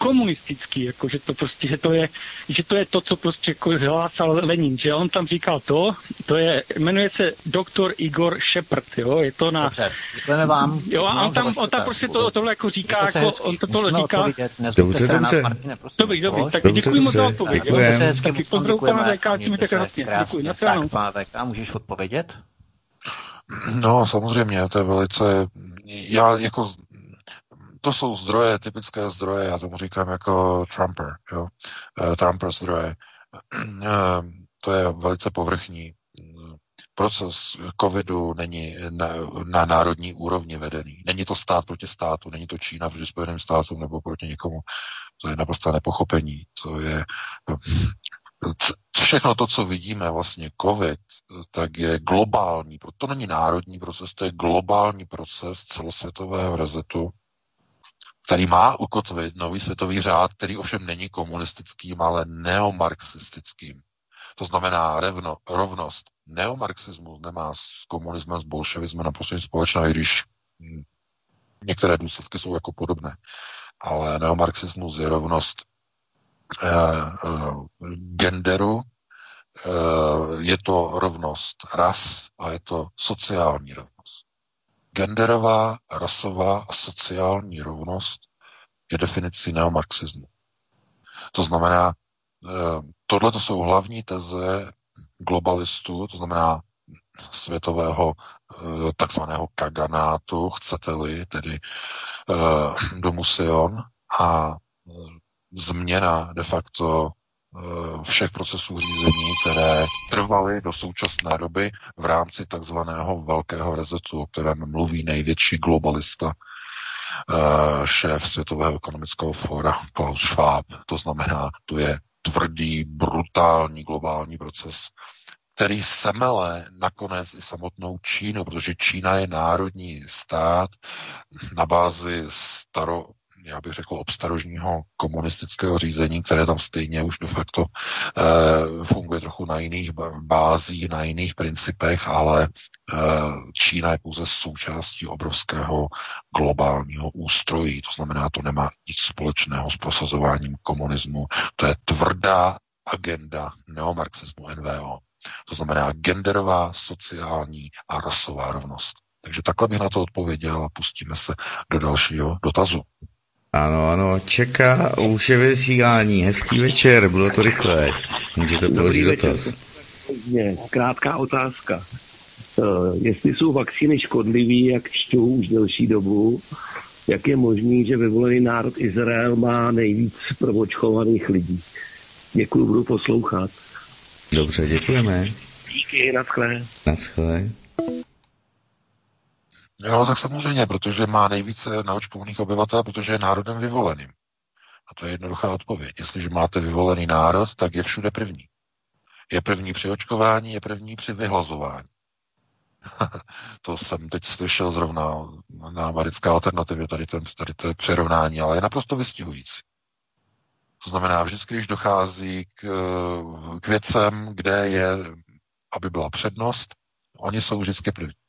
komunistický, jako, že to prostě, že to je, že to je to, co prostě jako hlásal Lenin, že on tam říkal to, to je, jmenuje se doktor Igor Shepard, jo, je to na... Dobře, vám. Jo, a on tam, on tam prostě to, tohle jako říká, to jako, on to tohle říká... Dobře, dobře. Dobrý, dobrý, tak děkuji moc za odpověď. Se hezky, taky pozdravu pana VK, čím krásně. Děkuji, na Tak, pana VK, můžeš odpovědět? No, samozřejmě, to je velice... Já jako to jsou zdroje, typické zdroje, já tomu říkám jako Trumper, jo, uh, Trumper zdroje. Uh, to je velice povrchní. Proces covidu není na, na národní úrovni vedený. Není to stát proti státu, není to Čína proti Spojeným státům nebo proti někomu. To je naprosto nepochopení. To je všechno to, co vidíme, vlastně COVID, tak je globální, to není národní proces, to je globální proces celosvětového rezetu, který má ukotvit nový světový řád, který ovšem není komunistickým, ale neomarxistickým. To znamená revno, rovnost. Neomarxismus nemá s komunismem, s bolševismem naprosto nic společného, i když hm, některé důsledky jsou jako podobné. Ale neomarxismus je rovnost eh, eh, genderu, eh, je to rovnost ras a je to sociální rovnost. Genderová, rasová a sociální rovnost je definicí neomarxismu. To znamená, eh, tohle to jsou hlavní teze globalistů, to znamená světového eh, takzvaného kaganátu, chcete-li, tedy eh, domu Sion a změna de facto všech procesů řízení, které trvaly do současné doby v rámci takzvaného velkého rezetu, o kterém mluví největší globalista, eh, šéf Světového ekonomického fóra Klaus Schwab. To znamená, to je tvrdý, brutální globální proces, který semele nakonec i samotnou Čínu, protože Čína je národní stát na bázi staro, já bych řekl, obstarožního komunistického řízení, které tam stejně už de facto e, funguje trochu na jiných bázích, na jiných principech, ale e, Čína je pouze součástí obrovského globálního ústrojí. To znamená, to nemá nic společného s prosazováním komunismu. To je tvrdá agenda neomarxismu NVO. To znamená genderová, sociální a rasová rovnost. Takže takhle bych na to odpověděl a pustíme se do dalšího dotazu. Ano, ano, čeká, už je vysílání. Hezký večer, bylo to rychlé. Můžete položit dotaz. Krátká otázka. Uh, jestli jsou vakcíny škodlivé, jak čtu už delší dobu, jak je možný, že vyvolený národ Izrael má nejvíc provočkovaných lidí? Děkuji, budu poslouchat. Dobře, děkujeme. Díky, naschle. Naschle. No, tak samozřejmě, protože má nejvíce naočkovaných obyvatel, protože je národem vyvoleným. A to je jednoduchá odpověď. Jestliže máte vyvolený národ, tak je všude první. Je první při očkování, je první při vyhlazování. *laughs* to jsem teď slyšel zrovna na americké alternativě, tady, ten, tady to přirovnání, ale je naprosto vystihující. To znamená, vždycky, když dochází k, k věcem, kde je, aby byla přednost, oni jsou vždycky první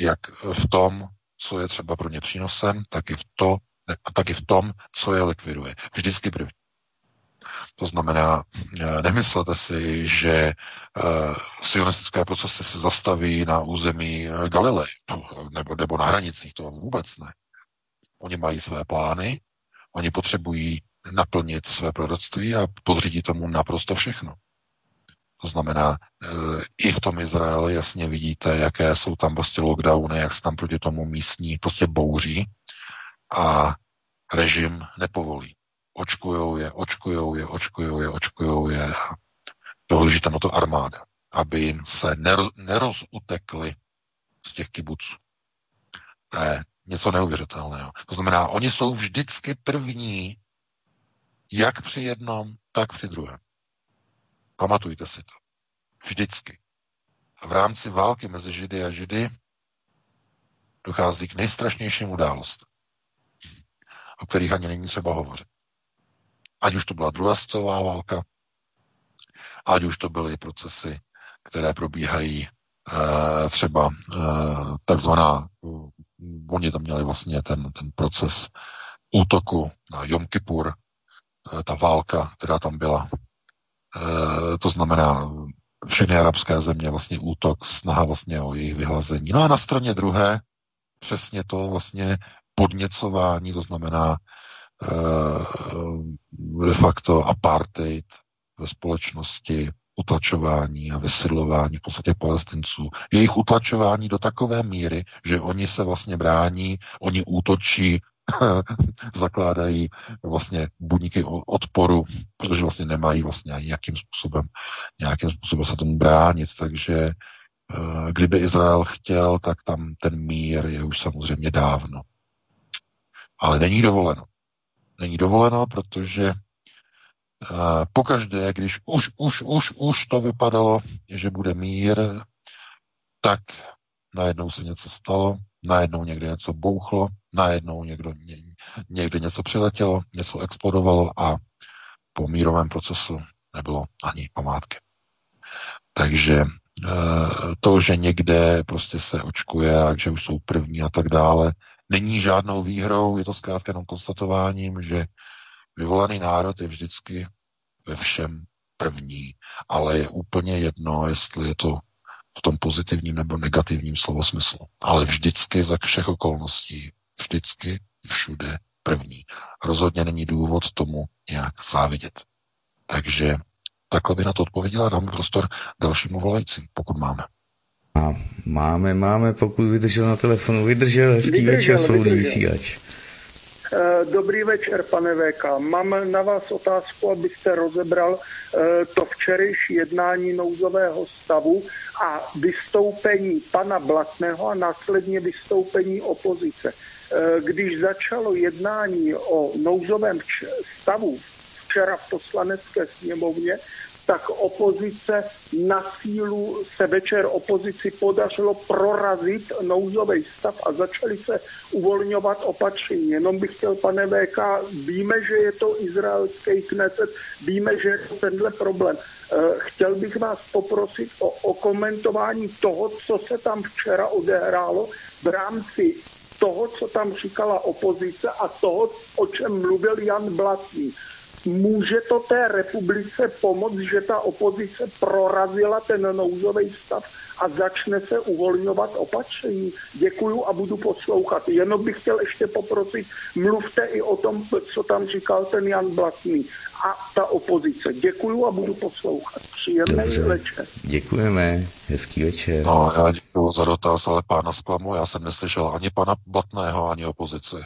jak v tom, co je třeba pro ně přínosem, tak i v, to, tak i v tom, co je likviduje. Vždycky první. To znamená, eh, nemyslete si, že uh, sionistické procesy se zastaví na území eh, Galilei nebo, nebo na hranicích, to vůbec ne. Oni mají své plány, oni potřebují naplnit své proroctví a podřídit tomu naprosto všechno. To znamená, e, i v tom Izraeli jasně vidíte, jaké jsou tam prostě lockdowny, jak se tam proti tomu místní prostě bouří a režim nepovolí. Očkujou je, očkujou je, očkujou je, očkujou je dohlíží na to armáda, aby jim se nerozutekli z těch kibuců. To je něco neuvěřitelného. To znamená, oni jsou vždycky první, jak při jednom, tak při druhém. Pamatujte si to. Vždycky. A v rámci války mezi Židy a Židy dochází k nejstrašnějším událostem, o kterých ani není třeba hovořit. Ať už to byla druhá světová válka, ať už to byly procesy, které probíhají e, třeba e, takzvaná, uh, oni tam měli vlastně ten, ten proces útoku na Jom Kippur, ta válka, která tam byla, Eh, to znamená všechny arabské země, vlastně útok, snaha vlastně o jejich vyhlazení. No a na straně druhé přesně to vlastně podněcování, to znamená uh, de facto apartheid ve společnosti, utlačování a vysidlování v podstatě palestinců. Jejich utlačování do takové míry, že oni se vlastně brání, oni útočí *laughs* zakládají vlastně budníky odporu, protože vlastně nemají vlastně ani nějakým způsobem, nějakým způsobem se tomu bránit, takže eh, kdyby Izrael chtěl, tak tam ten mír je už samozřejmě dávno. Ale není dovoleno. Není dovoleno, protože eh, pokaždé, když už, už, už, už to vypadalo, že bude mír, tak najednou se něco stalo, najednou někde něco bouchlo, najednou někdo, někde něco přiletělo, něco explodovalo a po mírovém procesu nebylo ani památky. Takže eh, to, že někde prostě se očkuje a že už jsou první a tak dále, není žádnou výhrou, je to zkrátka jenom konstatováním, že vyvolený národ je vždycky ve všem první, ale je úplně jedno, jestli je to v tom pozitivním nebo negativním slovosmyslu. Ale vždycky za všech okolností vždycky, všude první. Rozhodně není důvod tomu nějak závidět. Takže takhle by na to odpověděla, dáme prostor dalšímu volajícím, pokud máme. A máme, máme, pokud vydržel na telefonu, vydržel, hezký vydržel, večer, svobodný vysílač. Eh, dobrý večer, pane VK. Mám na vás otázku, abyste rozebral eh, to včerejší jednání nouzového stavu a vystoupení pana Blatného a následně vystoupení opozice. Eh, když začalo jednání o nouzovém stavu včera v poslanecké sněmovně, tak opozice na sílu se večer opozici podařilo prorazit nouzový stav a začali se uvolňovat opatření. Jenom bych chtěl, pane VK, víme, že je to izraelský kneset, víme, že je to tenhle problém. Eh, chtěl bych vás poprosit o, o komentování toho, co se tam včera odehrálo v rámci toho, co tam říkala opozice a toho, o čem mluvil Jan Blatný může to té republice pomoct, že ta opozice prorazila ten nouzový stav a začne se uvolňovat opatření. Děkuju a budu poslouchat. Jenom bych chtěl ještě poprosit, mluvte i o tom, co tam říkal ten Jan Blatný a ta opozice. Děkuju a budu poslouchat. Příjemný večer. Děkujeme. Hezký večer. No, já děkuju za dotaz, ale pána zklamu, já jsem neslyšel ani pana Blatného, ani opozici.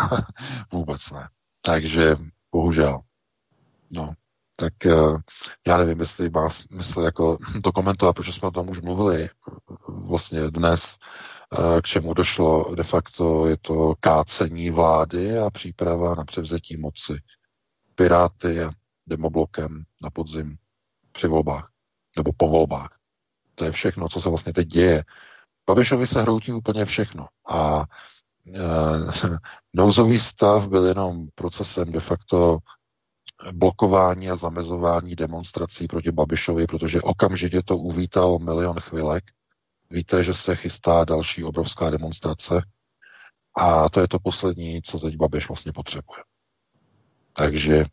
*laughs* Vůbec ne. Takže Bohužel. No, tak eh, já nevím, jestli má smysl jako *laughs* to komentovat, protože jsme o tom už mluvili vlastně dnes, eh, k čemu došlo. De facto je to kácení vlády a příprava na převzetí moci. Piráty a demoblokem na podzim při volbách nebo po volbách. To je všechno, co se vlastně teď děje. Babišovi se hroutí úplně všechno. A *laughs* nouzový stav byl jenom procesem de facto blokování a zamezování demonstrací proti Babišovi, protože okamžitě to uvítal milion chvilek. Víte, že se chystá další obrovská demonstrace a to je to poslední, co teď Babiš vlastně potřebuje. Takže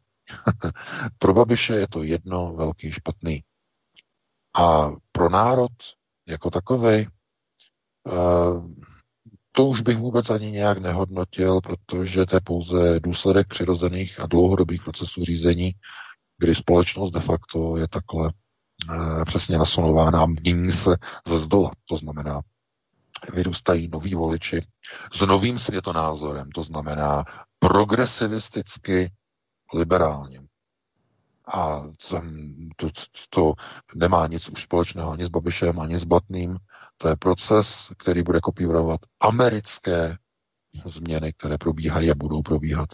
*laughs* pro Babiše je to jedno velký špatný. A pro národ jako takový to už bych vůbec ani nějak nehodnotil, protože to je pouze důsledek přirozených a dlouhodobých procesů řízení, kdy společnost de facto je takhle e, přesně nasunována mění se ze zdola. To znamená, vyrůstají noví voliči s novým světonázorem, to znamená progresivisticky liberálním. A to, to, nemá nic už společného ani s Babišem, ani s Blatným. To je proces, který bude kopírovat americké změny, které probíhají a budou probíhat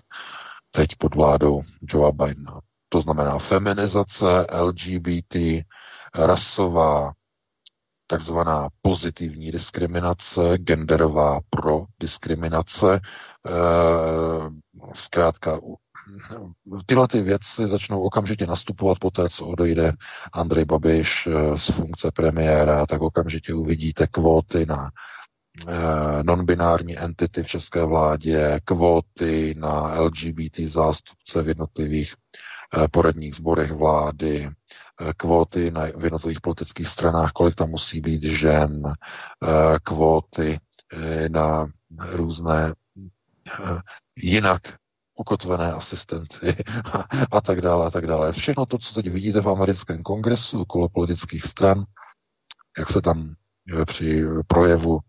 teď pod vládou Joea Bidena. To znamená feminizace, LGBT, rasová, takzvaná pozitivní diskriminace, genderová pro diskriminace, zkrátka *laughs* tyhle ty věci začnou okamžitě nastupovat po té, co odejde Andrej Babiš eh, z funkce premiéra, tak okamžitě uvidíte kvóty na eh, non-binární entity v české vládě, kvóty na LGBT zástupce v jednotlivých eh, poradních sborech vlády, kvóty na, v jednotlivých politických stranách, kolik tam musí být žen, kvóty na různé jinak ukotvené asistenty *laughs* a, a tak dále, a tak dále. Všechno to, co teď vidíte v americkém kongresu okolo politických stran, jak se tam eh, při projevu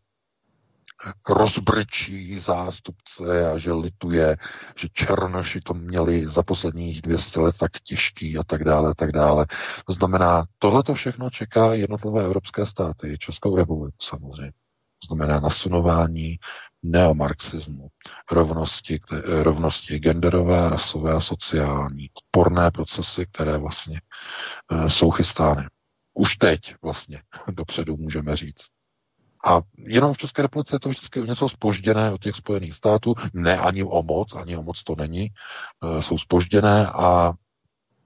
rozbrčí zástupce a že lituje, že Černoši to měli za posledních 200 let tak těžký a tak dále, a tak dále. To znamená, tohle to všechno čeká jednotlivé evropské státy, Českou republiku samozřejmě. To znamená nasunování neomarxismu, rovnosti, rovnosti genderové, rasové a sociální, odporné procesy, které vlastně e, jsou chystány. Už teď vlastně *laughs* dopředu můžeme říct. A jenom v České republice je to vždycky něco spožděné od těch Spojených států, ne ani o moc, ani o moc to není, e, jsou spožděné a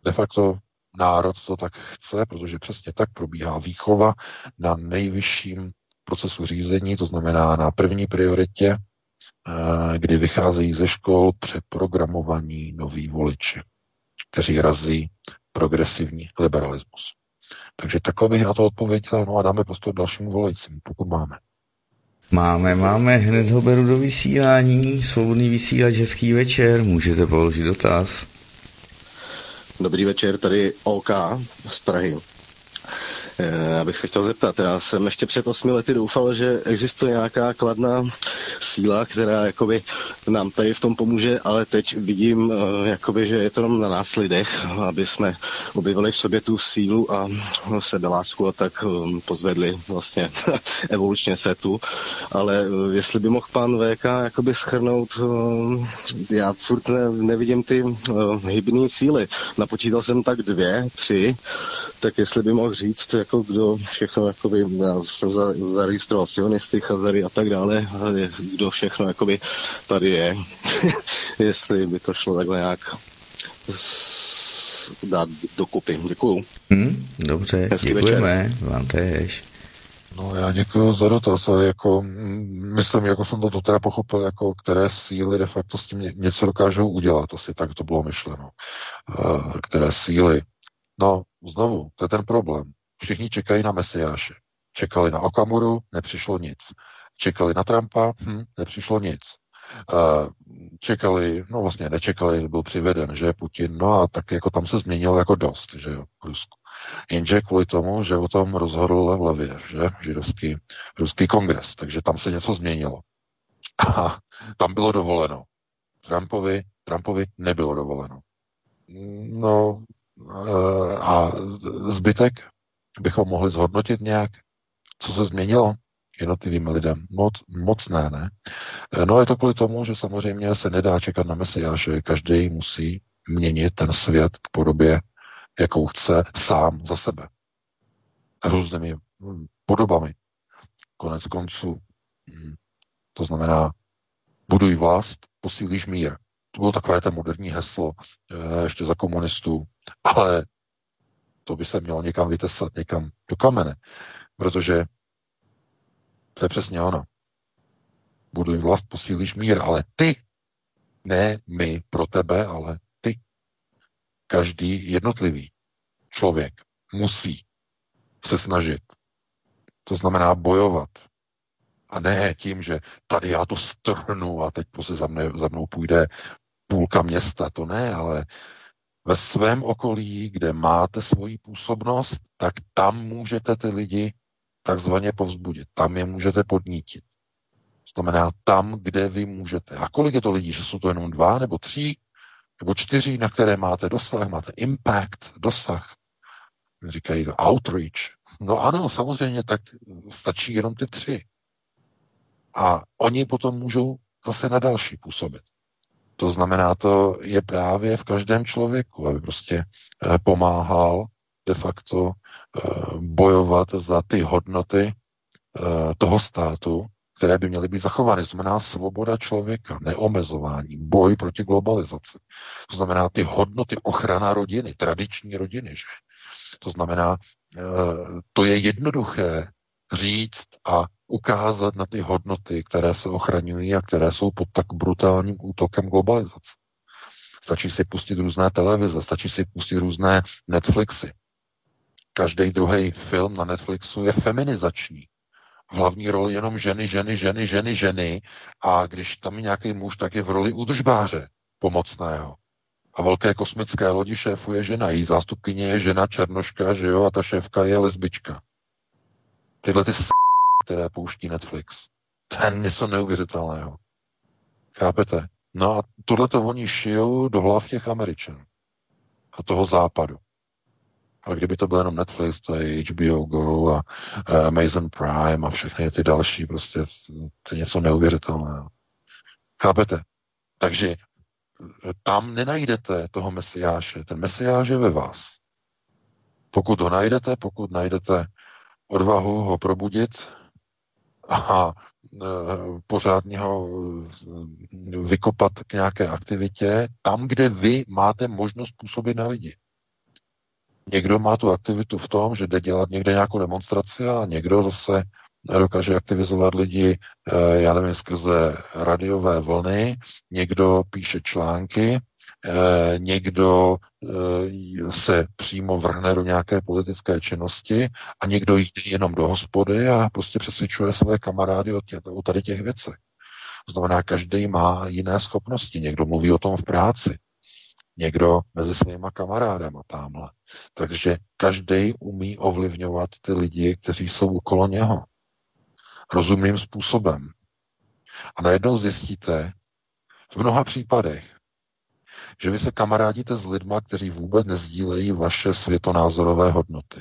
de facto národ to tak chce, protože přesně tak probíhá výchova na nejvyšším procesu řízení, to znamená na první prioritě, eh, kdy vycházejí ze škol přeprogramovaní noví voliči, kteří razí progresivní liberalismus. Takže takhle bych na to odpověděl, no a dáme prostor dalšímu volajícímu, pokud máme. Máme, máme, hned ho beru do vysílání, svobodný vysílač, hezký večer, můžete položit dotaz. Dobrý večer, tady OK z Prahy. Já bych se chtěl zeptat, já jsem ještě před osmi lety doufal, že existuje nějaká kladná síla, která jakoby nám tady v tom pomůže, ale teď vidím, eh, jakoby, že je to jenom na nás lidech, aby jsme objevili v sobě tu sílu a sebelásku a tak eh, pozvedli vlastně *laughs* evolučně tu. Ale eh, jestli by mohl pan VK jakoby schrnout, já furt ne, nevidím ty hybné síly. Napočítal jsem tak dvě, tři, tak jestli by mohl říct, jako kdo všechno, jakoby, já jsem za, zaregistroval sionisty, chazary a tak dále, kdo všechno jakoby tady je, *laughs* jestli by to šlo takhle nějak dát dokupy. Děkuju. Hmm, dobře, Hezký děkujeme, večer. vám též. No já děkuji za dotaz, ale jako mm, myslím, jako jsem to teda pochopil, jako které síly de facto s tím něco dokážou udělat, asi tak to bylo myšleno. Uh, které síly. No, znovu, to je ten problém. Všichni čekají na Mesiáše. Čekali na Okamuru, nepřišlo nic. Čekali na Trumpa, hm, nepřišlo nic. Uh, čekali, no vlastně nečekali, byl přiveden, že Putin, no a tak jako tam se změnilo jako dost, že jo, v Rusku. Jenže kvůli tomu, že o tom rozhodl Lev Levě, že, židovský, ruský kongres, takže tam se něco změnilo. A tam bylo dovoleno. Trumpovi, Trumpovi nebylo dovoleno. No eh, a zbytek bychom mohli zhodnotit nějak, co se změnilo jednotlivým lidem. Moc, moc ne, ne. No je to kvůli tomu, že samozřejmě se nedá čekat na Mesiáše. Každý musí měnit ten svět k podobě, jakou chce sám za sebe. Různými hm, podobami. Konec konců. Hm, to znamená, buduj vlast, posílíš mír. To bylo takové to moderní heslo eh, ještě za komunistů, ale to by se mělo někam vytesat, někam do kamene, protože to je přesně ono. Buduj vlast, posílíš mír, ale ty, ne my pro tebe, ale ty. Každý jednotlivý člověk musí se snažit. To znamená bojovat. A ne tím, že tady já to strhnu a teď se za, mne, za mnou půjde půlka města. To ne, ale ve svém okolí, kde máte svoji působnost, tak tam můžete ty lidi takzvaně povzbudit. Tam je můžete podnítit. To znamená tam, kde vy můžete. A kolik je to lidí, že jsou to jenom dva nebo tři nebo čtyři, na které máte dosah, máte impact, dosah. Říkají to outreach. No ano, samozřejmě, tak stačí jenom ty tři. A oni potom můžou zase na další působit. To znamená, to je právě v každém člověku, aby prostě eh, pomáhal de facto eh, bojovat za ty hodnoty eh, toho státu, které by měly být zachovány. To znamená svoboda člověka, neomezování, boj proti globalizaci. To znamená ty hodnoty ochrana rodiny, tradiční rodiny. Že? To znamená, to je jednoduché říct a ukázat na ty hodnoty, které se ochraňují a které jsou pod tak brutálním útokem globalizace. Stačí si pustit různé televize, stačí si pustit různé Netflixy. Každý druhý film na Netflixu je feminizační. V hlavní roli jenom ženy, ženy, ženy, ženy, ženy a když tam je nějaký muž, tak je v roli údržbáře pomocného. A velké kosmické lodi šéfuje žena, její zástupkyně je žena černoška, že jo, a ta šéfka je lesbička. Tyhle ty s které pouští Netflix. To je něco neuvěřitelného. Chápete? No a tohle to oni šijou do hlav těch Američanů a toho západu. A kdyby to byl jenom Netflix, to je HBO Go a, Amazon Prime a všechny ty další, prostě to je něco neuvěřitelného. Chápete? Takže e, tam nenajdete toho mesiáše. Ten mesiáš je ve vás. Pokud ho najdete, pokud najdete odvahu ho probudit, a e, pořádně ho e, vykopat k nějaké aktivitě tam, kde vy máte možnost působit na lidi. Někdo má tu aktivitu v tom, že jde dělat někde nějakou demonstraci a někdo zase dokáže aktivizovat lidi, e, já nevím, skrze radiové vlny, někdo píše články, někdo eh, se přímo vrhne do nějaké politické činnosti a někdo jde jenom do hospody a prostě přesvědčuje své kamarády o, tě, o tady těch věcech. To znamená, každý má jiné schopnosti. Někdo mluví o tom v práci. někdo mezi svýma kamarádama tamhle. Takže každý umí ovlivňovat ty lidi, kteří jsou okolo něho. Rozumným způsobem. A najednou zjistíte, v mnoha případech, že vy se kamarádíte s lidma, kteří vůbec nezdílejí vaše světonázorové hodnoty.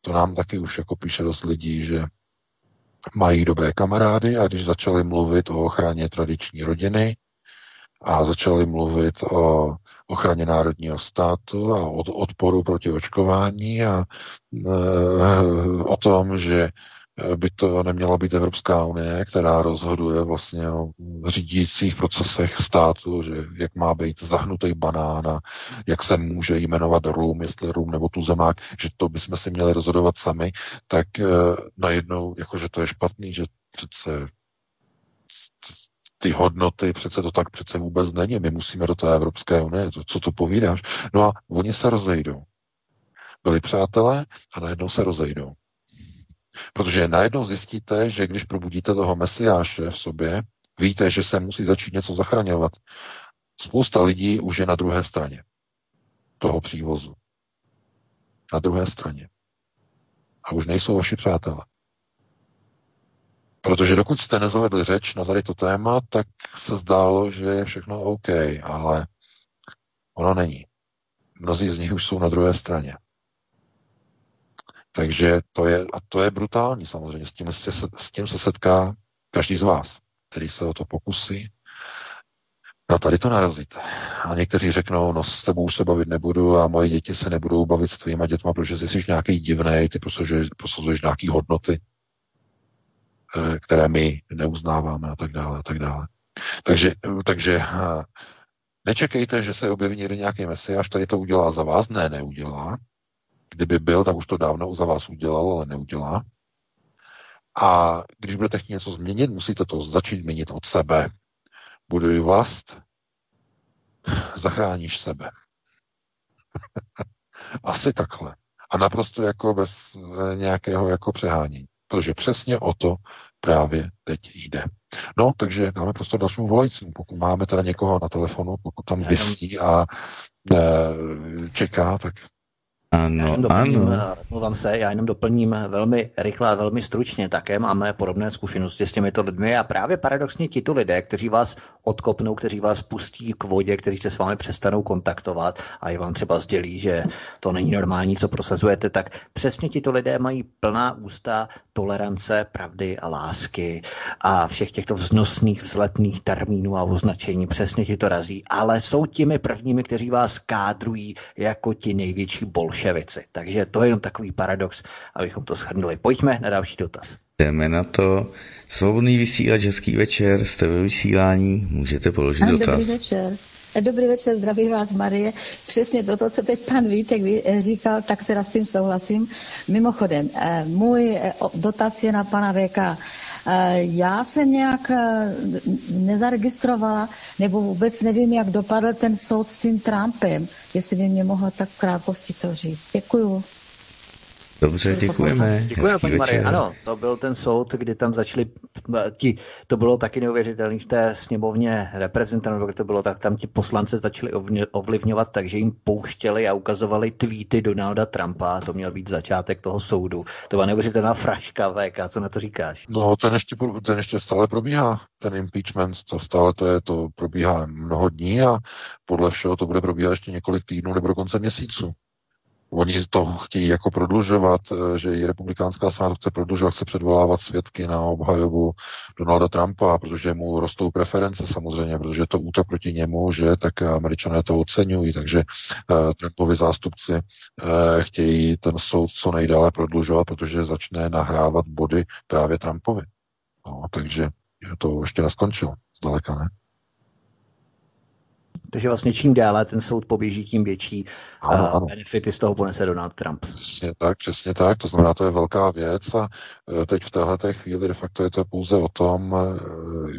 To nám taky už jako píše dost lidí, že mají dobré kamarády a když začali mluvit o ochraně tradiční rodiny a začali mluvit o ochraně národního státu a o odporu proti očkování a e, o tom, že by to neměla být Evropská unie, která rozhoduje vlastně o řídících procesech státu, že jak má být zahnutý banán a jak se může jmenovat rum, jestli rum nebo tuzemák, že to bychom si měli rozhodovat sami, tak e, najednou, jakože to je špatný, že přece ty hodnoty, přece to tak přece vůbec není. My musíme do té Evropské unie, to, co to povídáš. No a oni se rozejdou. Byli přátelé a najednou se rozejdou. Protože najednou zjistíte, že když probudíte toho mesiáše v sobě, víte, že se musí začít něco zachraňovat. Spousta lidí už je na druhé straně toho přívozu. Na druhé straně. A už nejsou vaši přátelé. Protože dokud jste nezavedli řeč na tady to téma, tak se zdálo, že je všechno OK, ale ono není. Mnozí z nich už jsou na druhé straně. Takže to je, a to je brutální samozřejmě. S tím, se, s tím se setká každý z vás, který se o to pokusí. A tady to narazíte. A někteří řeknou, no s tebou už se bavit nebudu a moje děti se nebudou bavit s tvýma dětma, protože jsi nějaký divný, ty prosazuješ, prosazuješ nějaký hodnoty, eh, které my neuznáváme a tak dále a tak dále. Takže, takže eh, nečekejte, že se objeví někdy nějaký mesiáš, který to udělá za vás. Ne, neudělá. Kdyby byl, tak už to dávno za vás udělal, ale neudělá. A když budete chtít něco změnit, musíte to začít měnit od sebe. Buduj vlast, zachráníš sebe. *laughs* Asi takhle. A naprosto jako bez eh, nějakého jako přehání. Protože přesně o to právě teď jde. No, takže dáme prostě dalšímu volajícímu. Pokud máme teda někoho na telefonu, pokud tam vysí a e, čeká, tak ano, já doplním, ano. Mluvám se, já jenom doplním velmi rychle a velmi stručně. Také máme podobné zkušenosti s těmito lidmi a právě paradoxně tito lidé, kteří vás odkopnou, kteří vás pustí k vodě, kteří se s vámi přestanou kontaktovat a i vám třeba sdělí, že to není normální, co prosazujete, tak přesně tito lidé mají plná ústa tolerance, pravdy a lásky a všech těchto vznosných, vzletných termínů a označení. Přesně ti to razí, ale jsou těmi prvními, kteří vás kádrují jako ti největší bolševici. Takže to je jenom takový paradox, abychom to shrnuli. Pojďme na další dotaz. Jdeme na to. Svobodný vysílač, hezký večer, jste ve vysílání, můžete položit dotaz. Dobrý večer. Dobrý večer, zdraví vás Marie. Přesně toto, co teď pan Vítek říkal, tak se s tím souhlasím. Mimochodem, eh, můj eh, dotaz je na pana VK. Eh, já jsem nějak nezaregistrovala, nebo vůbec nevím, jak dopadl ten soud s tím Trumpem, jestli by mě mohla tak v krátkosti to říct. Děkuju. Dobře, děkujeme. Děkujeme, paní Marie. Ano, to byl ten soud, kdy tam začali ti, to bylo taky neuvěřitelné v té sněmovně reprezentantů, kde to bylo, tak tam ti poslanci začali ovlivňovat, takže jim pouštěli a ukazovali tweety Donalda Trumpa. To měl být začátek toho soudu. To byla neuvěřitelná fraška, VK, co na to říkáš? No, ten ještě, ten ještě stále probíhá, ten impeachment, to stále to, je, to probíhá mnoho dní a podle všeho to bude probíhat ještě několik týdnů nebo dokonce měsíců. Oni to chtějí jako prodlužovat, eh, že i republikánská strana to chce prodlužovat, chce předvolávat svědky na obhajobu Donalda Trumpa, protože mu rostou preference samozřejmě, protože to útok proti němu, že tak američané to oceňují, takže uh, Trumpovi zástupci uh, chtějí ten soud co nejdále prodlužovat, protože začne nahrávat body právě Trumpovi. No, takže to ještě neskončilo, zdaleka ne. Takže vlastně čím déle ten soud poběží, tím větší ano, uh, ano. benefity z toho ponese Donald Trump. Přesně tak, přesně tak. To znamená, to je velká věc a uh, teď v téhle chvíli de facto je to pouze o tom, uh,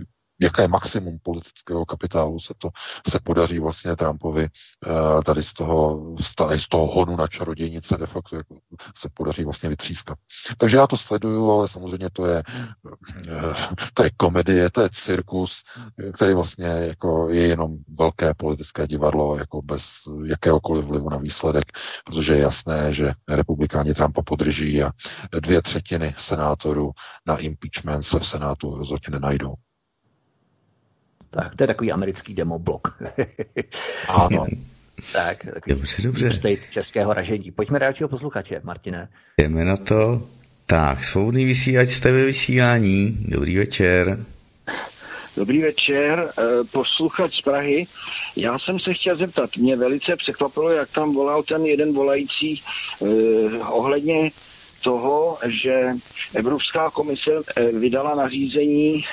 jaké maximum politického kapitálu se to se podaří vlastně Trumpovi uh, tady z toho, z toho honu na čarodějnice de facto jako se podaří vlastně vytřískat. Takže já to sleduju, ale samozřejmě to je, uh, to je komedie, to je cirkus, který vlastně jako je jenom velké politické divadlo, jako bez jakéhokoliv vlivu na výsledek, protože je jasné, že republikáni Trumpa podrží a dvě třetiny senátorů na impeachment se v Senátu rozhodně nenajdou. Tak to je takový americký demoblok. *laughs* ano. tak, takový dobře, dobře. state českého ražení. Pojďme dalšího posluchače, Martine. Jdeme na to. Tak, svobodný vysílač jste ve vysílání. Dobrý večer. Dobrý večer, eh, posluchač z Prahy. Já jsem se chtěl zeptat, mě velice překvapilo, jak tam volal ten jeden volající eh, ohledně toho, že Evropská komise eh, vydala nařízení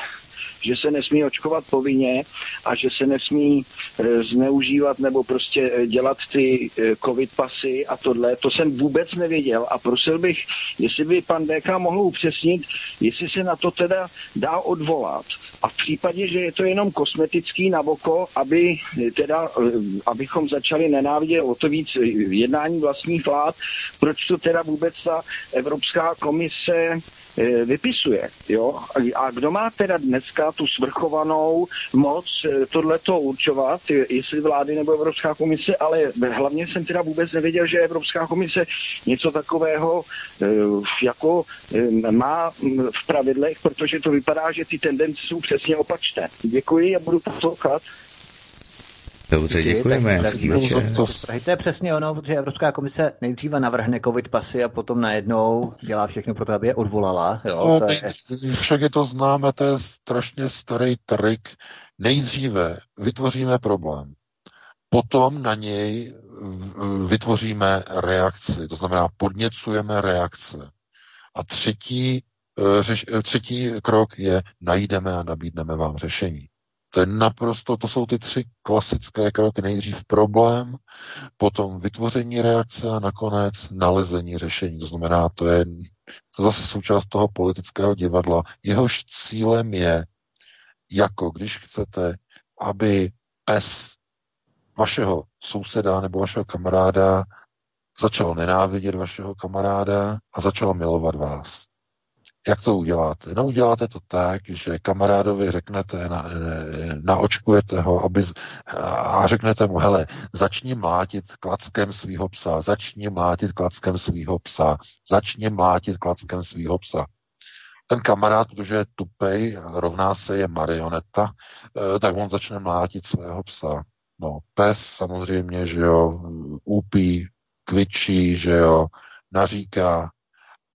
že se nesmí očkovat povinně a že se nesmí e, zneužívat nebo prostě e, dělat ty e, covid pasy a tohle. To jsem vůbec nevěděl a prosil bych, jestli by pan DK mohl upřesnit, jestli se na to teda dá odvolat. A v případě, že je to jenom kosmetický naboko, aby teda, abychom začali nenávidět o to víc jednání vlastních vlád, proč to teda vůbec ta Evropská komise vypisuje. Jo? A kdo má teda dneska tu svrchovanou moc e, tohleto určovat, jestli vlády nebo Evropská komise, ale hlavně jsem teda vůbec nevěděl, že Evropská komise něco takového e, jako má v pravidlech, protože to vypadá, že ty tendence jsou přesně opačné. Děkuji a budu poslouchat. Dobře, děkujeme. Tak, to, je přesně ono, protože Evropská komise nejdříve navrhne covid pasy a potom najednou dělá všechno pro to, aby je odvolala. Jo, no, to je... Však je to známe, to je strašně starý trik. Nejdříve vytvoříme problém, potom na něj vytvoříme reakci, to znamená podněcujeme reakce. A třetí, eh, řeš, eh, třetí krok je najdeme a nabídneme vám řešení. To je naprosto, to jsou ty tři klasické kroky. Nejdřív problém, potom vytvoření reakce a nakonec nalezení řešení. To znamená, to je zase součást toho politického divadla. Jehož cílem je, jako když chcete, aby pes vašeho souseda nebo vašeho kamaráda začal nenávidět vašeho kamaráda a začal milovat vás. Jak to uděláte? No uděláte to tak, že kamarádovi řeknete, na, eh, naočkujete ho aby, a řeknete mu, hele, začni mlátit klackem svého psa, začni mlátit klackem svého psa, začni mlátit klackem svého psa. Ten kamarád, protože je tupej, rovná se je marioneta, eh, tak on začne mlátit svého psa. No, pes samozřejmě, že jo, úpí, kvičí, že jo, naříká,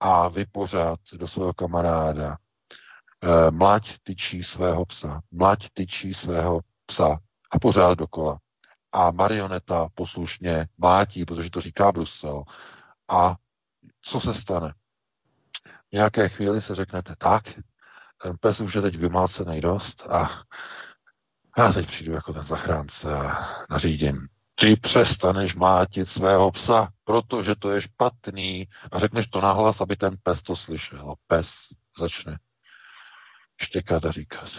a vypořád do svého kamaráda. E, mlať tyčí svého psa, mlať tyčí svého psa a pořád dokola. A marioneta poslušně mlátí, protože to říká Brusel. A co se stane? V nějaké chvíli se řeknete, tak, ten pes už je teď vymálcený dost a já teď přijdu jako ten zachránce a nařídím ty přestaneš mátit svého psa, protože to je špatný a řekneš to nahlas, aby ten pes to slyšel. A pes začne štěkat a říkat.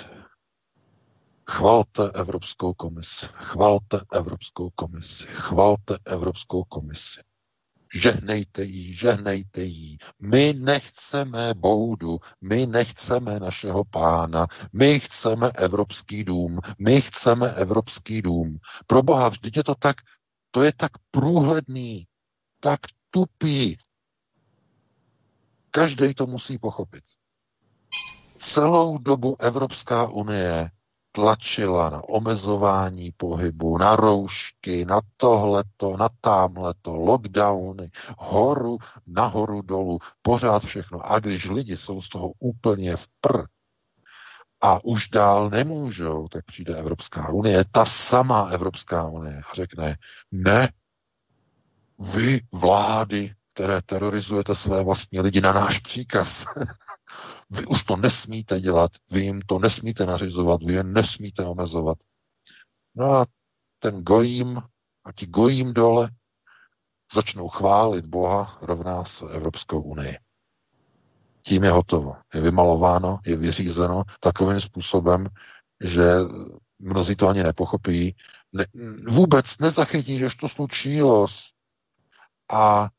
Chvalte Evropskou komisi, chvalte Evropskou komisi, chvalte Evropskou komisi. Žehnejte jí, žehnejte jí. My nechceme boudu, my nechceme našeho pána, my chceme Evropský dům, my chceme Evropský dům. Pro boha, vždyť je to tak, to je tak průhledný, tak tupý. Každý to musí pochopit. Celou dobu Evropská unie tlačila na omezování pohybu, na roušky, na tohleto, na tamhleto, lockdowny, horu, nahoru, dolů, pořád všechno. A když lidi jsou z toho úplně v pr a už dál nemůžou, tak přijde Evropská unie, ta samá Evropská unie a řekne, ne, vy vlády, které terorizujete své vlastní lidi na náš příkaz, *laughs* Vy už to nesmíte dělat, vy jim to nesmíte nařizovat, vy je nesmíte omezovat. No a ten gojím a ti gojím dole začnou chválit Boha rovná se Evropskou unii. Tím je hotovo. Je vymalováno, je vyřízeno takovým způsobem, že mnozí to ani nepochopí, ne, vůbec nezachytí, že to slučilo. A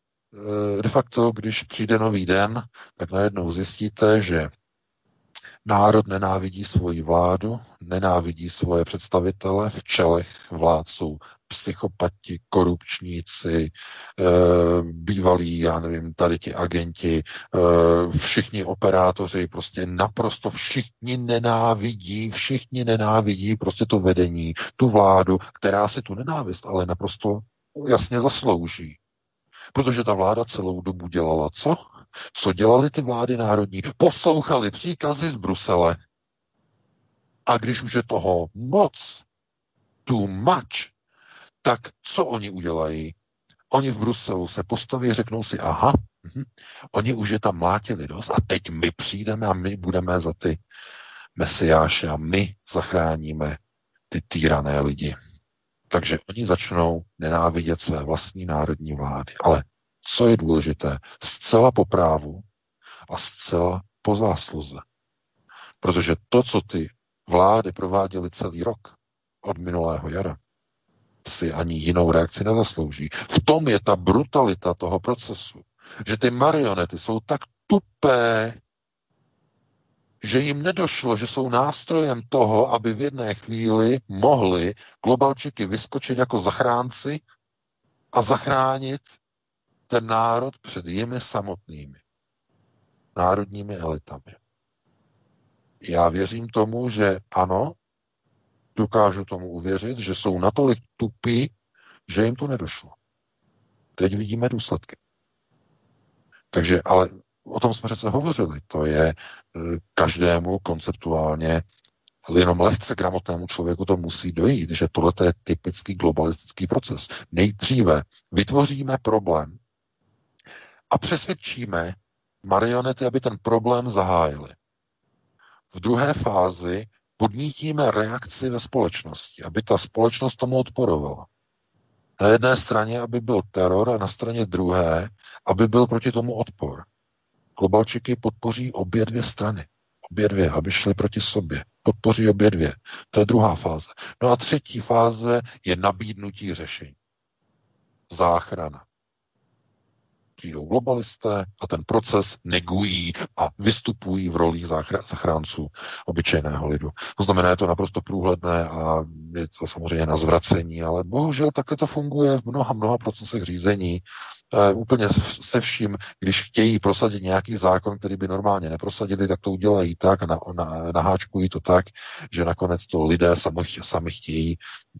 de facto, když přijde nový den, tak najednou zjistíte, že Národ nenávidí svoji vládu, nenávidí svoje představitele, v čelech vládců psychopati, korupčníci, eh, bývalí, já nevím, tady ti agenti, eh, všichni operátoři, prostě naprosto všichni nenávidí, všichni nenávidí prostě to vedení, tu vládu, která si tu nenávist ale naprosto jasně zaslouží. Protože ta vláda celou dobu dělala co? Co dělali ty vlády národní? Poslouchali příkazy z Brusele. A když už je toho moc, tu mač, tak co oni udělají? Oni v Bruselu se postaví, řeknou si, aha, hm, oni už je tam mlátili dost a teď my přijdeme a my budeme za ty mesiáše a my zachráníme ty týrané lidi. Takže oni začnou nenávidět své vlastní národní vlády. Ale co je důležité, zcela po právu a zcela po zásluze. Protože to, co ty vlády prováděly celý rok od minulého jara, si ani jinou reakci nezaslouží. V tom je ta brutalita toho procesu, že ty marionety jsou tak tupé, že jim nedošlo, že jsou nástrojem toho, aby v jedné chvíli mohli globalčiky vyskočit jako zachránci a zachránit ten národ před jimi samotnými, národními elitami. Já věřím tomu, že ano, dokážu tomu uvěřit, že jsou natolik tupí, že jim to nedošlo. Teď vidíme důsledky. Takže, ale o tom jsme přece hovořili. To je e, každému konceptuálně jenom lehce gramotnému člověku to musí dojít, že tohle je typický globalistický proces. Nejdříve vytvoříme problém, a přesvědčíme marionety, aby ten problém zahájili. V druhé fázi podnítíme reakci ve společnosti, aby ta společnost tomu odporovala. Na jedné straně, aby byl teror a na straně druhé, aby byl proti tomu odpor. Globalčiky podpoří obě dvě strany. Obě dvě, aby šly proti sobě. Podpoří obě dvě. To je druhá fáze. No a třetí fáze je nabídnutí řešení. Záchrana přijdou globalisté a ten proces negují a vystupují v rolích zachránců obyčejného lidu. To znamená, je to naprosto průhledné a je to samozřejmě na zvracení, ale bohužel takhle to funguje v mnoha, mnoha procesech řízení úplně se vším, když chtějí prosadit nějaký zákon, který by normálně neprosadili, tak to udělají tak a na, na, naháčkují to tak, že nakonec to lidé sami, sami chtějí,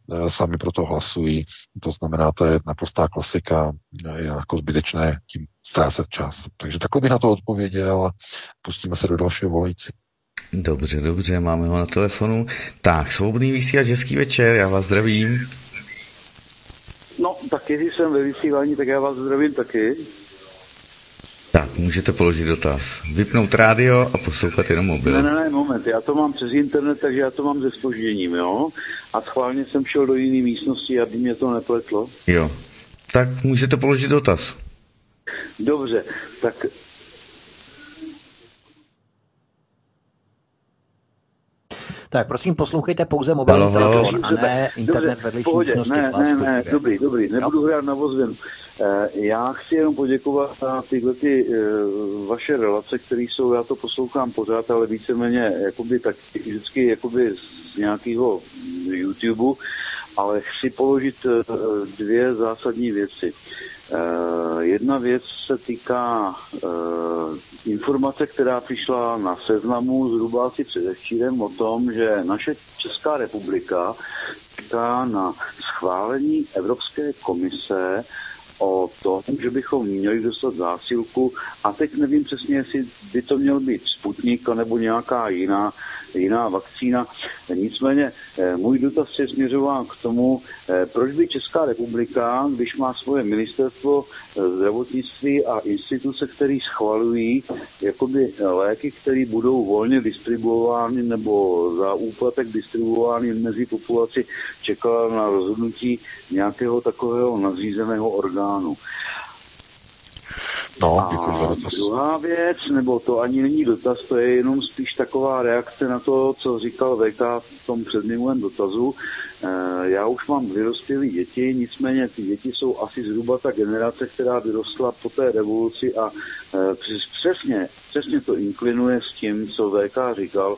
uh, sami proto hlasují. To znamená, to je naprostá klasika, je jako zbytečné tím ztrácet čas. Takže takhle bych na to odpověděl. Pustíme se do dalšího volající. Dobře, dobře, máme ho na telefonu. Tak, svobodný vysílač, hezký večer, já vás zdravím. No, tak jestli jsem ve vysílání, tak já vás zdravím taky. Tak, můžete položit dotaz. Vypnout rádio a poslouchat jenom mobil. Ne, ne, ne, moment, já to mám přes internet, takže já to mám se spožděním, jo? A schválně jsem šel do jiné místnosti, aby mě to nepletlo. Jo, tak můžete položit dotaz. Dobře, tak Tak prosím, poslouchejte pouze mobilní telefon a ne internet vedlejší místnosti. Ne, ne, ne, dobrý, dobrý, nebudu hrát na vozven. Eh, já chci jenom poděkovat za tyhle ty eh, vaše relace, které jsou, já to poslouchám pořád, ale víceméně jakoby tak vždycky jakoby z nějakého YouTube, ale chci položit eh, dvě zásadní věci. Uh, jedna věc se týká uh, informace, která přišla na seznamu zhruba asi předevčírem o tom, že naše Česká republika čeká na schválení Evropské komise o tom, že bychom měli dostat zásilku a teď nevím přesně, jestli by to měl být Sputnik nebo nějaká jiná jiná vakcína. Nicméně eh, můj dotaz je směřován k tomu, eh, proč by Česká republika, když má svoje ministerstvo eh, zdravotnictví a instituce, které schvalují jakoby léky, které budou volně distribuovány nebo za úplatek distribuovány mezi populaci, čekala na rozhodnutí nějakého takového nazřízeného orgánu. No, a druhá věc, nebo to ani není dotaz, to je jenom spíš taková reakce na to, co říkal VK v tom předminulém dotazu. Eh, já už mám vyrostlé děti, nicméně ty děti jsou asi zhruba ta generace, která vyrostla po té revoluci a eh, přesně, přesně to inklinuje s tím, co VK říkal,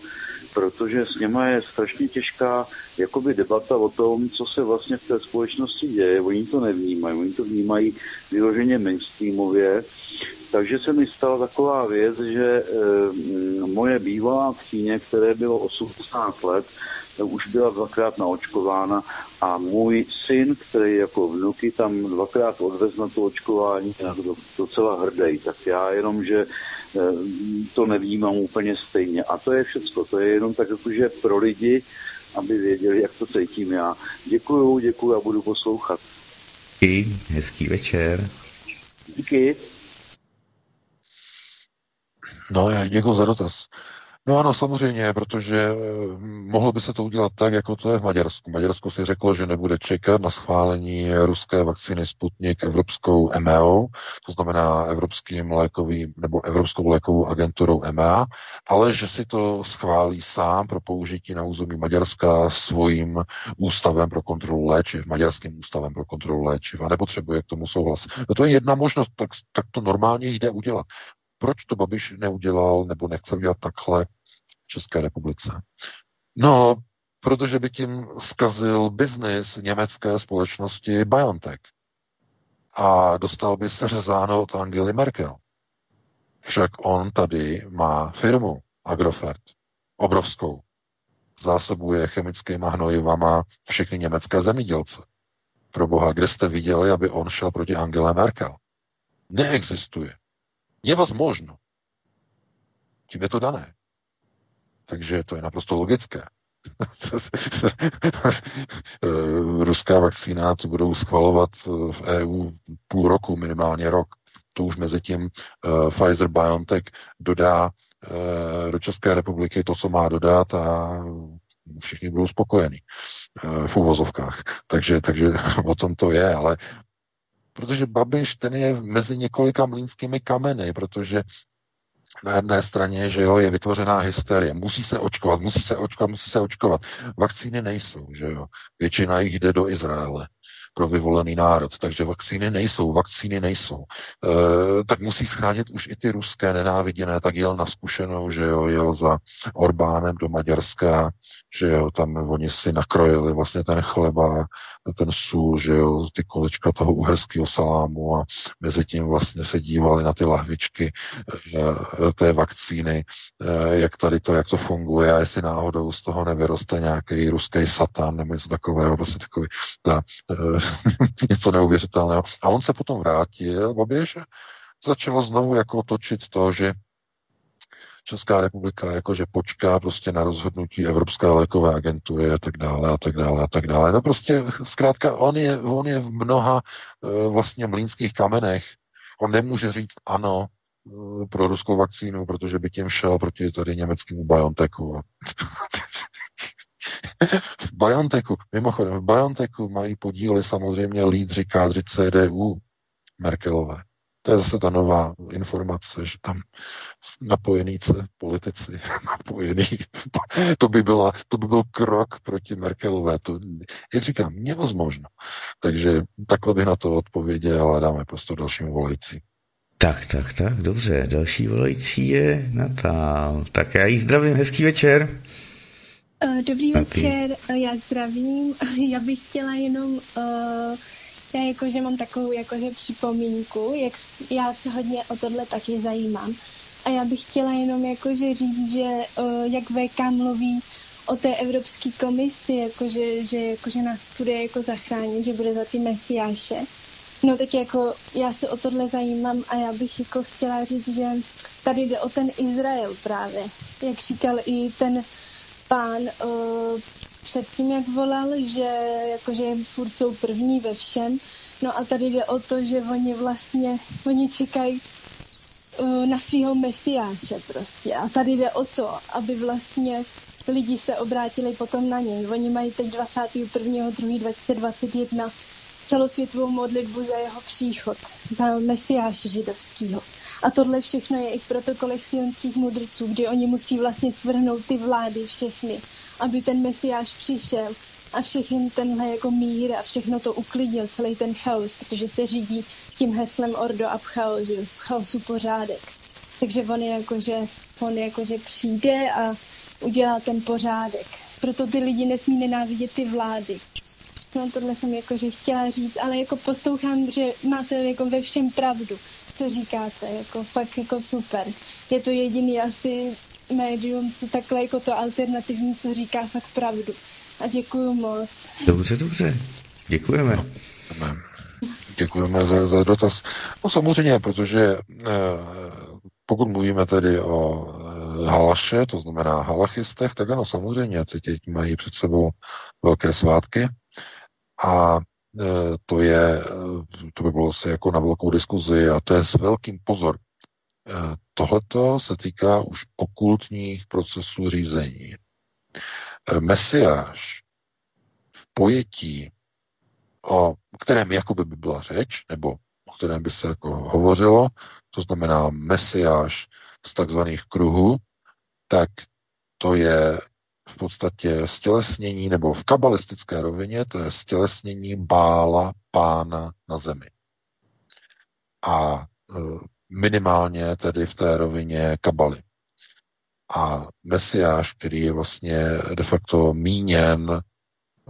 protože s něma je strašně těžká jakoby debata o tom, co se vlastně v té společnosti děje. Oni to nevnímají, oni to vnímají vyloženě mainstreamově. Takže se mi stala taková věc, že e, moje bývalá tchýně, které bylo 80 let, už byla dvakrát naočkována a můj syn, který jako vnuky tam dvakrát odvez na to očkování, je to docela hrdý. Tak já jenom, že to nevnímám úplně stejně. A to je všecko. To je jenom tak, že pro lidi, aby věděli, jak to cítím já. Děkuju, děkuju a budu poslouchat. Díky, hezký večer. Díky. No, já děkuji za dotaz. No ano, samozřejmě, protože eh, mohlo by se to udělat tak, jako to je v Maďarsku. Maďarsko si řeklo, že nebude čekat na schválení ruské vakcíny Sputnik Evropskou EMEO, to znamená Evropským lékovým nebo Evropskou lékovou agenturou EMEA, ale že si to schválí sám pro použití na území Maďarska svým ústavem pro kontrolu léčiv, Maďarským ústavem pro kontrolu léčiv a nepotřebuje k tomu souhlas. No to je jedna možnost, tak, tak to normálně jde udělat. Proč to Babiš neudělal nebo nechce udělat takhle České republice? No, protože by tím zkazil biznis německé společnosti BioNTech a dostal by se řezáno od Angely Merkel. Však on tady má firmu Agrofert, obrovskou. Zásobuje chemickýma hnojivama všechny německé zemědělce. Pro boha, kde jste viděli, aby on šel proti Angele Merkel? Neexistuje. Je možno. Tím je to dané. Takže to je naprosto logické. *laughs* Ruská vakcína to budou schvalovat v EU půl roku, minimálně rok. To už mezi tím uh, Pfizer BioNTech dodá uh, do České republiky to, co má dodat a všichni budou spokojení v uvozovkách. Takže, takže *laughs* o tom to je, ale protože Babiš ten je mezi několika mlínskými kameny, protože na jedné straně, že jo, je vytvořená hysterie. Musí se očkovat, musí se očkovat, musí se očkovat. Vakcíny nejsou, že jo. Většina jich jde do Izraele pro vyvolený národ, takže vakcíny nejsou, vakcíny nejsou. E, tak musí schánět už i ty ruské nenáviděné, tak jel na zkušenou, že jo, jel za Orbánem do Maďarska, že jo, tam oni si nakrojili vlastně ten chleba, ten sůl, že jo, ty kolečka toho uherského salámu a mezi tím vlastně se dívali na ty lahvičky e, té vakcíny, e, jak tady to, jak to funguje a jestli náhodou z toho nevyroste nějaký ruský satan nebo něco takového, prostě takový ta, e, *laughs* něco neuvěřitelného. A on se potom vrátil, Babiš, začalo znovu jako točit to, že Česká republika jakože počká prostě na rozhodnutí Evropské lékové agentury a tak dále a tak dále a tak dále. No prostě zkrátka on je, on je v mnoha uh, vlastně mlínských kamenech. On nemůže říct ano uh, pro ruskou vakcínu, protože by tím šel proti tady německému BioNTechu. *laughs* v Bajanteku, mimochodem, v Bajanteku mají podíly samozřejmě lídři kádři CDU Merkelové. To je zase ta nová informace, že tam napojení se politici, *laughs* napojení. to by, byla, to by byl krok proti Merkelové. To, jak říkám, nevozmožno. Takže takhle bych na to odpověděl a dáme prostor dalším volajícím. Tak, tak, tak, dobře. Další volající je Natál. Tak já jí zdravím, hezký večer. Uh, dobrý večer, uh, já zdravím. *laughs* Já bych chtěla jenom uh, já jakože mám takovou jakože připomínku, jak já se hodně o tohle taky zajímám. A já bych chtěla jenom jakože říct, že uh, jak VK mluví o té Evropské komisi, jakože, že jakože nás bude jako zachránit, že bude za ty mesiáše. No tak jako já se o tohle zajímám a já bych jako chtěla říct, že tady jde o ten Izrael právě. Jak říkal i ten pán uh, předtím, jak volal, že jakože furt jsou první ve všem. No a tady jde o to, že oni vlastně, oni čekají uh, na svého mesiáše prostě. A tady jde o to, aby vlastně lidi se obrátili potom na něj. Oni mají teď 21.2.2021 celosvětovou modlitbu za jeho příchod, za mesiáše židovského. A tohle všechno je i v protokolech sionských mudrců, kdy oni musí vlastně svrhnout ty vlády všechny, aby ten mesiáš přišel a všechny tenhle jako mír a všechno to uklidnil, celý ten chaos, protože se řídí tím heslem Ordo ab chaos, že v chaosu pořádek. Takže on je jako, že, on je jako, že přijde a udělá ten pořádek. Proto ty lidi nesmí nenávidět ty vlády. No tohle jsem jako, že chtěla říct, ale jako poslouchám, že máte jako ve všem pravdu, co říkáte, jako fakt jako super. Je to jediný asi médium, co takhle jako to alternativní, co říká fakt pravdu. A děkuju moc. Dobře, dobře. Děkujeme. Děkujeme za, za dotaz. No samozřejmě, protože eh, pokud mluvíme tedy o eh, halaše, to znamená halachistech, tak ano, samozřejmě, teď mají před sebou velké svátky a to je, to by bylo asi jako na velkou diskuzi a to je s velkým pozor. Tohleto se týká už okultních procesů řízení. Mesiáš v pojetí, o kterém jakoby by byla řeč, nebo o kterém by se jako hovořilo, to znamená Mesiáš z takzvaných kruhů, tak to je v podstatě stělesnění, nebo v kabalistické rovině, to je stělesnění bála pána na zemi. A e, minimálně tedy v té rovině kabaly. A Mesiáš, který je vlastně de facto míněn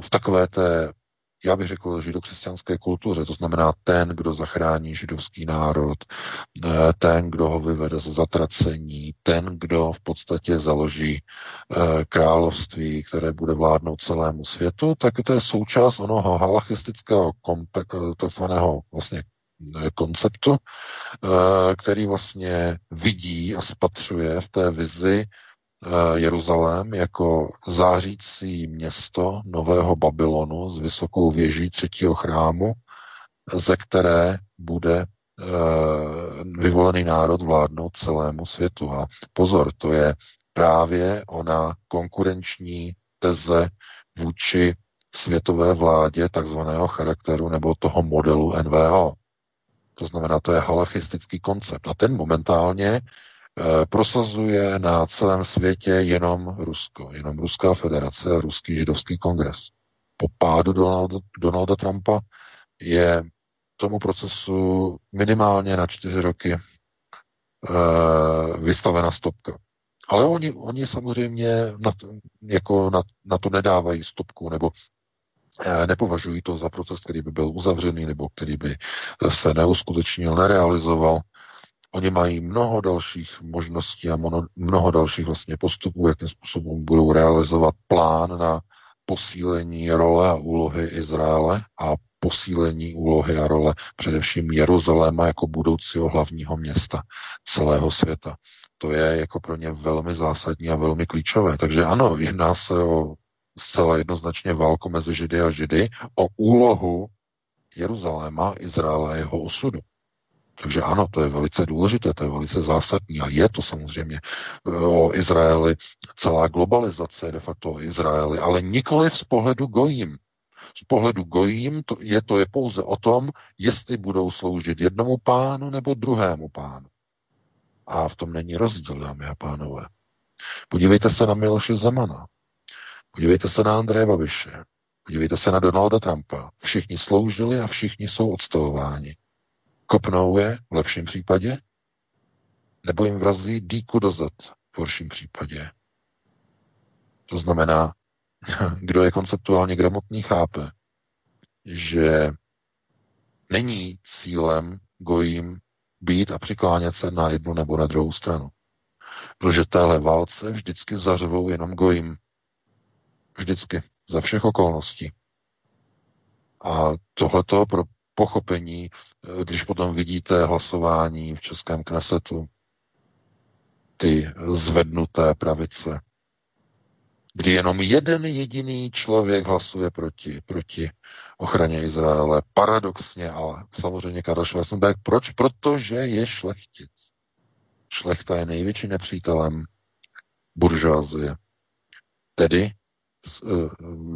v takové té, já bych řekl, židokřesťanské kultuře, to znamená ten, kdo zachrání židovský národ, eh, ten, kdo ho vyvede ze zatracení, ten, kdo v podstatě založí eh, království, které bude vládnout celému světu, tak to je součást onoho halachistického, eh, takzvaného vlastně konceptu, který vlastně vidí a spatřuje v té vizi Jeruzalém jako zářící město nového Babylonu s vysokou věží třetího chrámu, ze které bude eh, vyvolený národ vládnout celému světu. A pozor, to je právě ona konkurenční teze vůči světové vládě takzvaného charakteru nebo toho modelu NVO. To znamená, to je halachistický koncept. A ten momentálně prosazuje na celém světě jenom Rusko, jenom Ruská federace a Ruský židovský kongres. Po pádu Donalda, Donalda Trumpa je tomu procesu minimálně na čtyři roky e, vystavena stopka. Ale oni, oni samozřejmě na, jako na, na to nedávají stopku, nebo Eh, nepovažují to za proces, který by byl uzavřený nebo který by se neuskutečnil, nerealizoval. Oni mají mnoho dalších možností a mnoho dalších vlastně postupů, jakým způsobem budou realizovat plán na posílení role a úlohy Izraele a posílení úlohy a role především Jeruzaléma jako budoucího hlavního města celého světa. To je jako pro ně velmi zásadní a velmi klíčové. Takže ano, jedná se o zcela jednoznačně válku mezi Židy a Židy o úlohu Jeruzaléma, Izraela a jeho osudu. Takže ano, to je velice důležité, to je velice zásadní a je to samozřejmě eh, o Izraeli celá globalizace de facto o Izraeli, ale nikoli z pohledu gojím. Z pohledu gojím to je, to je pouze o tom, jestli budou sloužit jednomu pánu nebo druhému pánu. A v tom není rozdíl, dámy a pánové. Podívejte se na Miloše Zemana. Podívejte se na Andreje Babiše. Podívejte se na Donalda Trumpa. Všichni sloužili a všichni jsou odstavováni. Kopnou je v lepším případě, nebo jim vrazí díku do zad v horším případě. To znamená, *laughs* kdo je konceptuálně gramotný, chápe, že není cílem gojím být a přiklánět se na jednu nebo na druhou stranu. Protože téhle válce vždycky zařvou jenom gojím. Vždycky, za všech okolností. A tohleto pro pochopení, eh, když potom vidíte hlasování v Českém knesetu, ty zvednuté pravice, kdy jenom jeden jediný člověk hlasuje proti, proti ochraně Izraele. Paradoxně, ale samozřejmě Karel Schwarzenberg. Proč? Protože je šlechtic. Šlechta je největším nepřítelem buržoazie. Tedy Eh,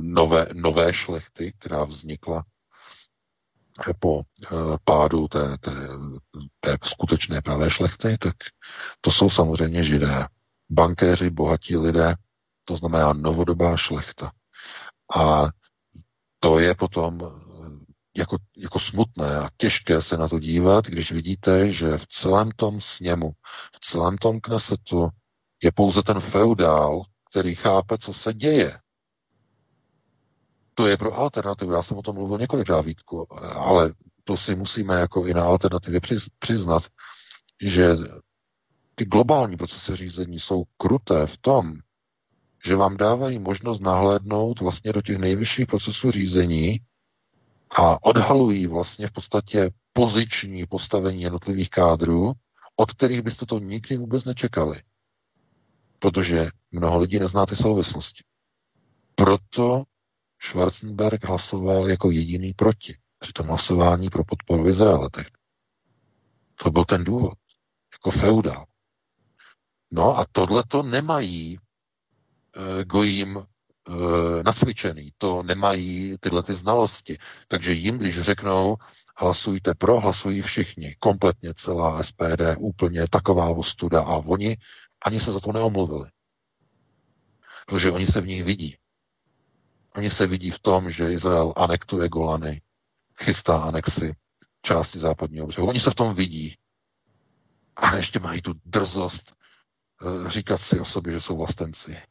nové, nové šlechty, která vznikla po eh, pádu té, té, té skutečné pravé šlechty, tak to jsou samozřejmě židé. Bankéři, bohatí lidé, to znamená novodobá šlechta. A to je potom jako, jako smutné a těžké se na to dívat, když vidíte, že v celém tom sněmu, v celém tom knesetu je pouze ten feudál, který chápe, co se děje. To je pro alternativu. Já jsem o tom mluvil několikrát, Vítku, ale to si musíme jako i na alternativě přiznat, že ty globální procesy řízení jsou kruté v tom, že vám dávají možnost nahlédnout vlastně do těch nejvyšších procesů řízení a odhalují vlastně v podstatě poziční postavení jednotlivých kádrů, od kterých byste to nikdy vůbec nečekali. Protože mnoho lidí nezná ty souvislosti. Proto Schwarzenberg hlasoval jako jediný proti při tom hlasování pro podporu Izraele. To byl ten důvod. Jako feudál. No a tohle to nemají e, gojím e, nacvičený. To nemají tyhle ty znalosti. Takže jim, když řeknou, hlasujte pro, hlasují všichni. Kompletně celá SPD, úplně taková ostuda. A oni ani se za to neomluvili. Protože oni se v nich vidí. Oni se vidí v tom, že Izrael anektuje Golany, chystá anexi části západního břehu. Oni se v tom vidí. A ještě mají tu drzost uh, říkat si o sobě, že jsou vlastenci.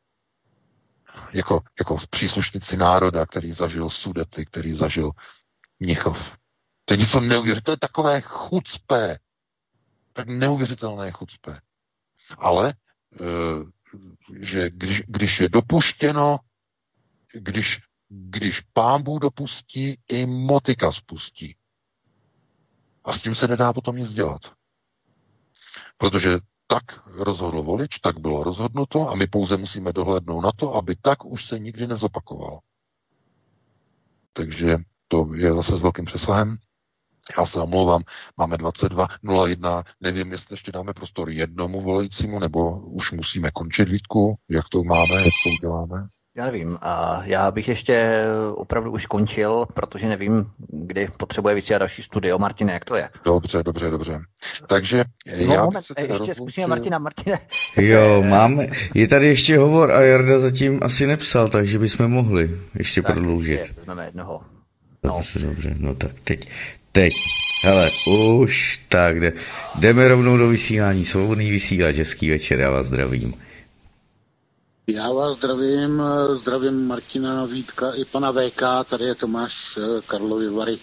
Jako, jako příslušníci národa, který zažil Sudety, který zažil Mnichov. To je něco neuvěřitelné, to je takové chucpé. Tak neuvěřitelné chucpé. Ale, uh, že když, když je dopuštěno když, když pán Bůh dopustí, i motika spustí. A s tím se nedá potom nic dělat. Protože tak rozhodl volič, tak bylo rozhodnuto a my pouze musíme dohlédnout na to, aby tak už se nikdy nezopakovalo. Takže to je zase s velkým přesahem. Já se omlouvám, máme 22.01, nevím, jestli ještě dáme prostor jednomu volajícímu, nebo už musíme končit výtku, jak to máme, jak to uděláme. Já nevím. A já bych ještě opravdu už končil, protože nevím, kdy potřebuje víc další studio. Martine, jak to je? Dobře, dobře, dobře. Takže no, já moment, ještě rozlučil... zkusíme Martina. Martine. Jo, máme. Je tady ještě hovor a Jarda zatím asi nepsal, takže bychom mohli ještě tak, prodloužit. Ještě vezmeme jednoho. No. Dobře, dobře, no tak teď. Teď. Hele, už tak, jde, jdeme rovnou do vysílání. Svobodný vysílač, hezký večer, já vás zdravím. Já vás zdravím, zdravím Martina Vítka i pana VK, tady je Tomáš eh, Karlovy Vary.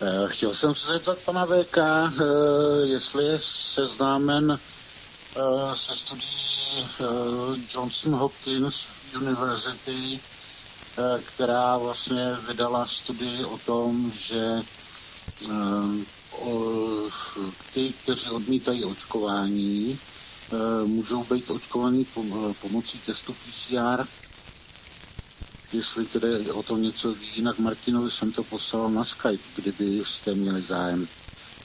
Eh, chtěl jsem se zeptat pana VK, eh, jestli je seznámen se studií Johnson Hopkins University, která vlastně vydala studii o tom, že ty, kteří odmítají očkování, můžou být očkovaný eh, pomocí testu PCR. Jestli tedy o tom něco ví, jinak Martinovi jsem to poslal na Skype, kdyby jste měli zájem.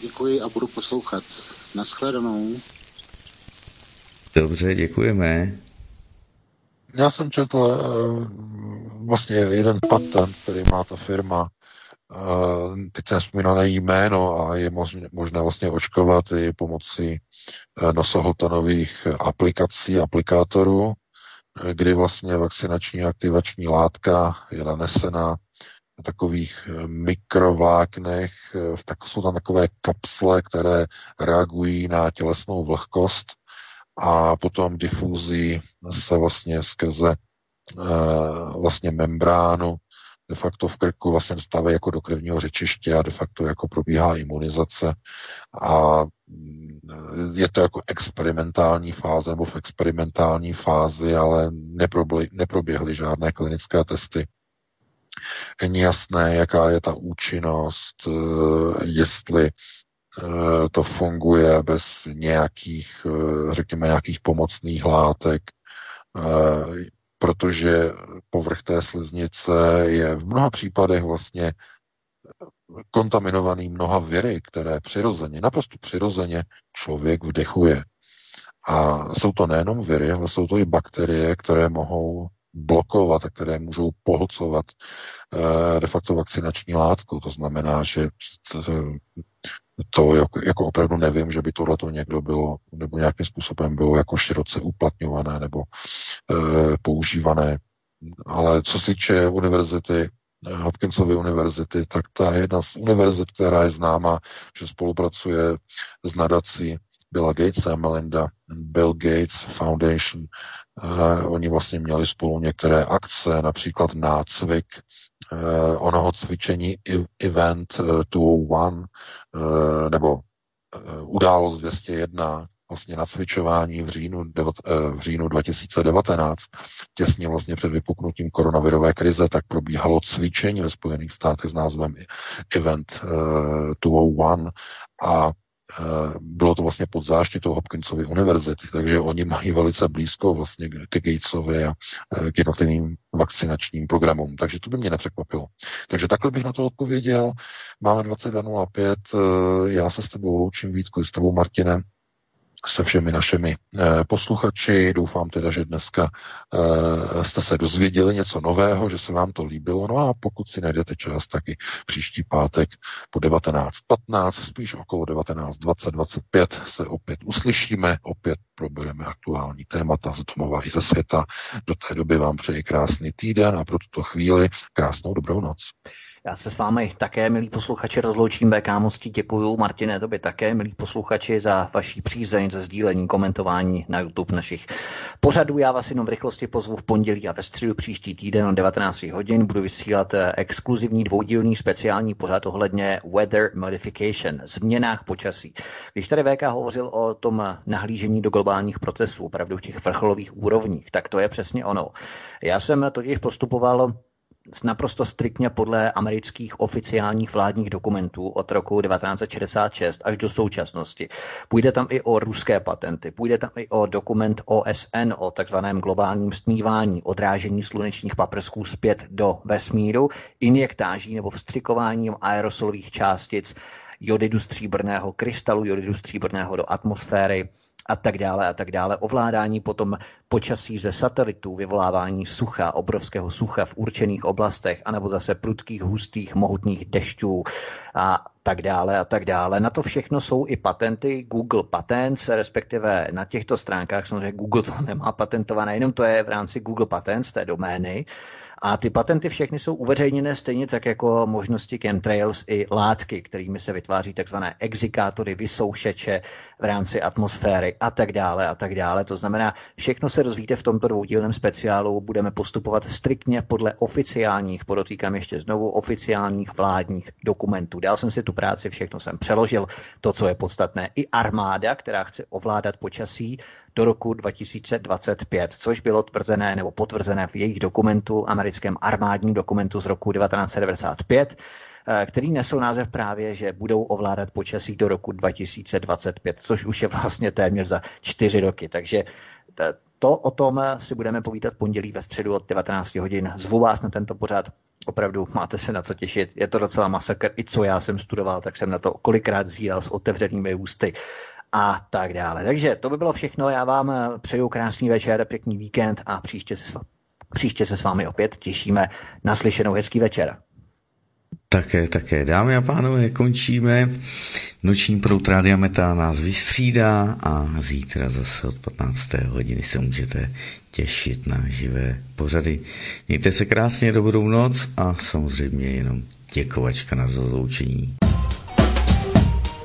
Děkuji a budu poslouchat. Naschledanou. Dobře, děkujeme. Já jsem četl uh, vlastně jeden patent, který má ta firma Uh, teď jsem vzpomínal na jméno a je možné, možné vlastně očkovat i pomocí uh, nosohltanových aplikací, aplikátorů, uh, kdy vlastně vakcinační aktivační látka je nanesena na takových mikrovláknech, v tak, jsou tam takové kapsle, které reagují na tělesnou vlhkost a potom difuzí se vlastně skrze vlastně membránu de facto v krku vlastně dostávají jako do krevního řečiště a de facto jako probíhá imunizace a mm, je to jako experimentální fáze nebo v experimentální fázi, ale neproběhly žádné klinické testy. Není jasné, jaká je ta účinnost, eh, jestli eh, to funguje bez nějakých, eh, řekněme, nějakých pomocných látek, protože povrch té sliznice je v mnoha případech vlastně kontaminovaný mnoha viry, které přirozeně, naprosto přirozeně člověk vdechuje. A jsou to nejenom viry, ale jsou to i bakterie, které mohou blokovat a které můžou pohlcovat de facto vakcinační látku. To znamená, že to jako, jako opravdu nevím, že by tohle to někdo bylo, nebo nějakým způsobem bylo jako široce uplatňované nebo e, používané. Ale co se týče univerzity, eh, Hopkinsovy univerzity, tak ta je jedna z univerzit, která je známa, že spolupracuje s nadací Billa Gates a Melinda Bill Gates Foundation. Uh, oni vlastně měli spolu některé akce, například nácvik onoho cvičení Event 201 uh, nebo uh, událost 201, vlastně na cvičování v říjnu, v říjnu 2019, těsně vlastně před vypuknutím koronavirové krize, tak probíhalo cvičení ve Spojených státech s názvem Event 201 a Eh, bylo to vlastně pod záštitou Hopkinsovy univerzity, takže oni mají velice blízko vlastně k Gatesovi a eh, k jednotlivým vakcinačním programům, takže to by mě nepřekvapilo. Takže takhle bych na to odpověděl. Máme 22.05, eh, já se s tebou loučím, Vítku, s tebou, Martinem se všemi našimi eh, posluchači. Doufám teda, že dneska eh, jste se dozvěděli něco nového, že se vám to líbilo. No a pokud si najdete čas, taky příští pátek po 19.15, spíš okolo 19.20, 25 se opět uslyšíme, opět probereme aktuální témata z domova i ze světa. Do té doby vám přeji krásný týden a pro tuto chvíli krásnou dobrou noc. Já se s vámi také, milí posluchači, rozloučím. VK moc děkuju. Martine, tobě také, milí posluchači, za vaší přízeň, za sdílení, komentování na YouTube našich pořadů. Já vás jenom v rychlosti pozvu v pondělí a ve středu příští týden o 19 hodin. Budu vysílat eh, exkluzivní dvoudílný speciální pořad ohledně weather modification, změnách počasí. Když tady VK hovořil o tom nahlížení do globálních procesů, opravdu v těch vrcholových úrovních, tak to je přesně ono. Já jsem totiž postupoval naprosto striktně podle amerických oficiálních vládních dokumentů od roku 1966 až do současnosti. Půjde tam i o ruské patenty, půjde tam i o dokument OSN o takzvaném globálním stmívání, odrážení slunečních paprsků zpět do vesmíru, injektáží nebo vstřikováním aerosolových částic jodidu stříbrného, krystalu jodidu stříbrného do atmosféry, a tak dále a tak dále. Ovládání potom počasí ze satelitů, vyvolávání sucha, obrovského sucha v určených oblastech, anebo zase prudkých, hustých, mohutných dešťů a tak dále a tak dále. Na to všechno jsou i patenty Google Patents, respektive na těchto stránkách samozřejmě Google to *laughs* nemá patentované, jenom to je v rámci Google Patents, té domény. A ty patenty všechny jsou uveřejněné stejně tak jako možnosti chemtrails i látky, kterými se vytváří takzvané exikátory, vysoušeče v rámci atmosféry a tak dále a tak dále. To znamená, všechno se rozvíte v tomto dvoudílném speciálu. Budeme postupovat striktně podle oficiálních, podotýkám ještě znovu, oficiálních vládních dokumentů. Dal jsem si tu práci, všechno jsem přeložil, to, co je podstatné. I armáda, která chce ovládat počasí, do roku 2025, což bylo tvrzené nebo potvrzené v jejich dokumentu, americkém armádním dokumentu z roku 1995, eh, který nesl název právě, že budou ovládat počasí do roku 2025, což už je vlastně téměř za čtyři roky. Takže to o tom si budeme povídat pondělí ve středu od 19 hodin. Zvu vás na tento pořad. Opravdu máte se na co těšit. Je to docela masakr. I co já jsem studoval, tak jsem na to kolikrát zíral s otevřenými ústy a tak dále. Takže to by bylo všechno. Já vám eh, přeju krásný večer, pěkný víkend a příště se, příště se s vámi opět těšíme na slyšenou hezký večer. Také, také. Dámy a pánové, končíme. Noční prout Rádia Meta nás vystřídá a zítra zase od 15. hodiny se můžete těšit na živé pořady. Mějte se krásně, dobrou noc a samozřejmě jenom děkovačka na zazloučení.